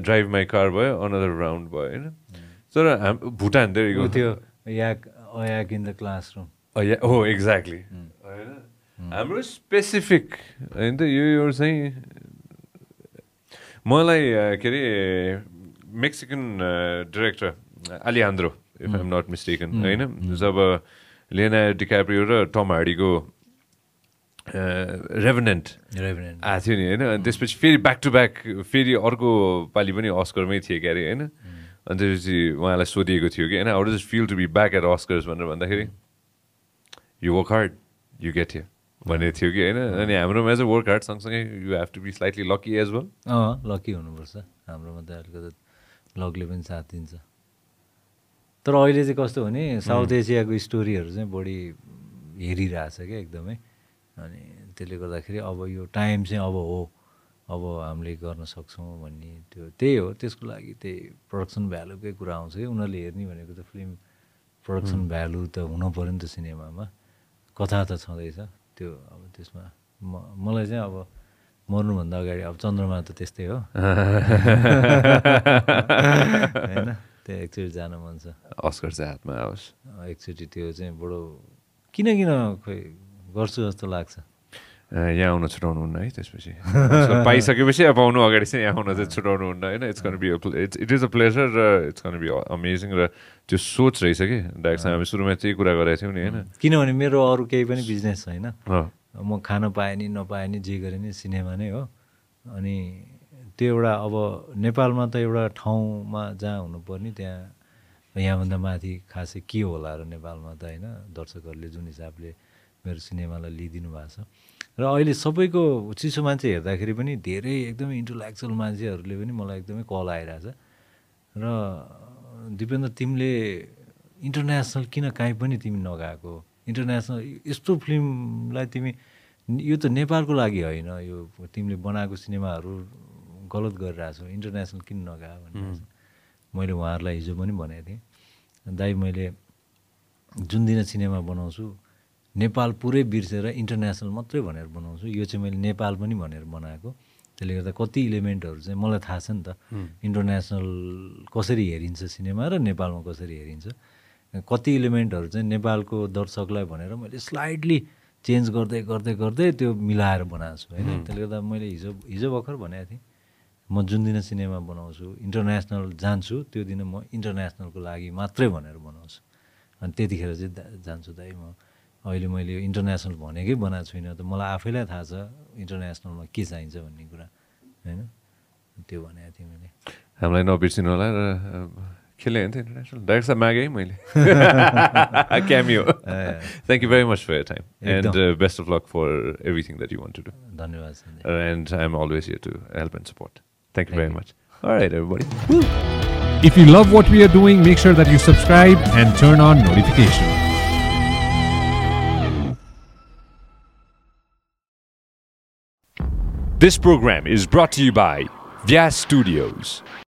S1: ड्राइभ माई कार भयो अनदर राउन्ड भयो होइन तर हाम भुटान धेरै
S2: त्यो इन द क्लासरुम
S1: हो एक्ज्याक्टली होइन हाम्रो स्पेसिफिक होइन त यो यो चाहिँ मलाई के अरे Mexican director Alejandro if I'm not mistaken होइन जब लेना डिकाप्रियो र टम हार्डीको रेभनेन्ट
S2: रेभेनेन्ट
S1: आएको थियो नि होइन? अनि त्यसपछि फेरि ब्याक टु ब्याक फेरि अर्को पालि पनि अस्करमै थिए क्यारे होइन? अनि त्यसपछि उहाँलाई सोधिएको थियो कि होइन? How does feel to be back at Oscars भनेर भन्दाखेरि you work hard you get here भनेको थियो कि होइन? अनि हाम्रोमा चाहिँ वर्क हार्ड सँगसँगै you have to be slightly lucky as well
S2: अँ लकी हुनुपर्छ। हाम्रोमा त अलिकति लकले पनि साथ दिन्छ। तर अहिले चाहिँ कस्तो भने साउथ एसियाको स्टोरीहरू चाहिँ बढी हेरिरहेछ क्या एकदमै। अनि त्यसले गर्दाखेरि अब यो टाइम चाहिँ अब हो। अब हामीले गर्न सक्छौँ भन्ने त्यो त्यही हो। त्यसको लागि त्यही प्रडक्सन भ्यालुकै कुरा आउँछ कि। उनीहरूले हेर्ने भनेको त फिल्म प्रडक्सन भ्यालु त हुनु पऱ्यो नि त सिनेमामा। कथा त छँदैछ। त्यो अब त्यसमा म मलाई चाहिँ अब मर्नुभन्दा अगाडि अब चन्द्रमा त त्यस्तै हो। होइन? त्यो एकचोटि जानु मन छ।
S1: अस्कर चाहिँ हातमा आओस्।
S2: एकचोटि त्यो चाहिँ बडो किन किन खोइ गर्छु जस्तो लाग्छ।
S1: यहाँ आउन छुटाउनु हुन्न है त्यसपछि। पाइसकेपछि अब पाउनु अगाडि चाहिँ यहाँ आउन चाहिँ छुटाउनु हुन्न होइन it's can be it's it is a pleasure र इट्स कन बी अमेजिङ र त्यो सोच रहेछ कि। डाइरेक्टसँग हामी सुरुमा त्यही कुरा गरेको थियौँ नि होइन।
S2: किनभने मेरो अरू केही पनि बिजनेस छैन। म खान पाएँ नि नपाएँ नि जे गरेँ नि सिनेमा नै हो। अनि त्यो एउटा अब नेपालमा त एउटा ठाउँमा जहाँ हुनुपर्ने त्यहाँ यहाँभन्दा माथि खासै के होला र नेपालमा त होइन दर्शकहरूले जुन हिसाबले मेरो सिनेमालाई लिइदिनु भएको छ। र अहिले सबैको चिसो मान्छे हेर्दाखेरि पनि धेरै एकदमै इन्टलेक्चुअल मान्छेहरूले पनि मलाई एकदमै कल आइरहेछ। र दिपेन्द्र तिमीले इन्टरनेसनल किन काहीँ पनि तिमी नगएको? इन्टरनेसनल यस्तो फिल्मलाई तिमी यो त नेपालको लागि होइन यो तिमीले बनाएको सिनेमाहरू गलत गरिरहेछौ इन्टरनेसनल किन नगा भनेर मैले उहाँहरूलाई हिजो पनि भनेको थिएँ दाइ मैले जुन दिन सिनेमा बनाउँछु नेपाल पुरै बिर्सेर इन्टरनेसनल मात्रै भनेर बनाउँछु। यो चाहिँ मैले नेपाल पनि भनेर बनाएको। त्यसले गर्दा कति इलिमेन्टहरू चाहिँ मलाई थाहा छ नि त। इन्टरनेसनल कसरी हेरिन्छ सिनेमा र नेपालमा कसरी हेरिन्छ? कति इलिमेन्टहरू चाहिँ नेपालको दर्शकलाई भनेर मैले स्लाइडली चेन्ज गर्दै गर्दै गर्दै त्यो मिलाएर बनाएको छु होइन? त्यसले गर्दा मैले हिजो हिजो भर्खर भनेको थिएँ। म जुन दिन सिनेमा बनाउँछु इन्टरनेसनल जान्छु त्यो दिन म इन्टरनेसनलको लागि मात्रै भनेर बनाउँछु। अनि त्यतिखेर चाहिँ जान्छु दाइ म अहिले मैले यो इन्टरनेसनल भनेकै बनाएको छुइनँ त मलाई आफैलाई थाहा छ इन्टरनेसनलमा के चाहिन्छ भन्ने कुरा होइन त्यो भनेको थिएँ मैले
S1: हामीलाई नबिर्सिनु होला र खेलेँ होइन इन्टरनेसनल डाइरेक्ट साहब मागेँ है मैले cameo thank you very much for your time and. Best of luck for everything that you want to do
S2: धन्यवाद Sanjay
S1: and I'm always here to help and support. Thank you very much. All right, everybody.
S4: If you love what we are doing, make sure that you subscribe and turn on notifications.
S5: This program is brought to you by Vyas Studios.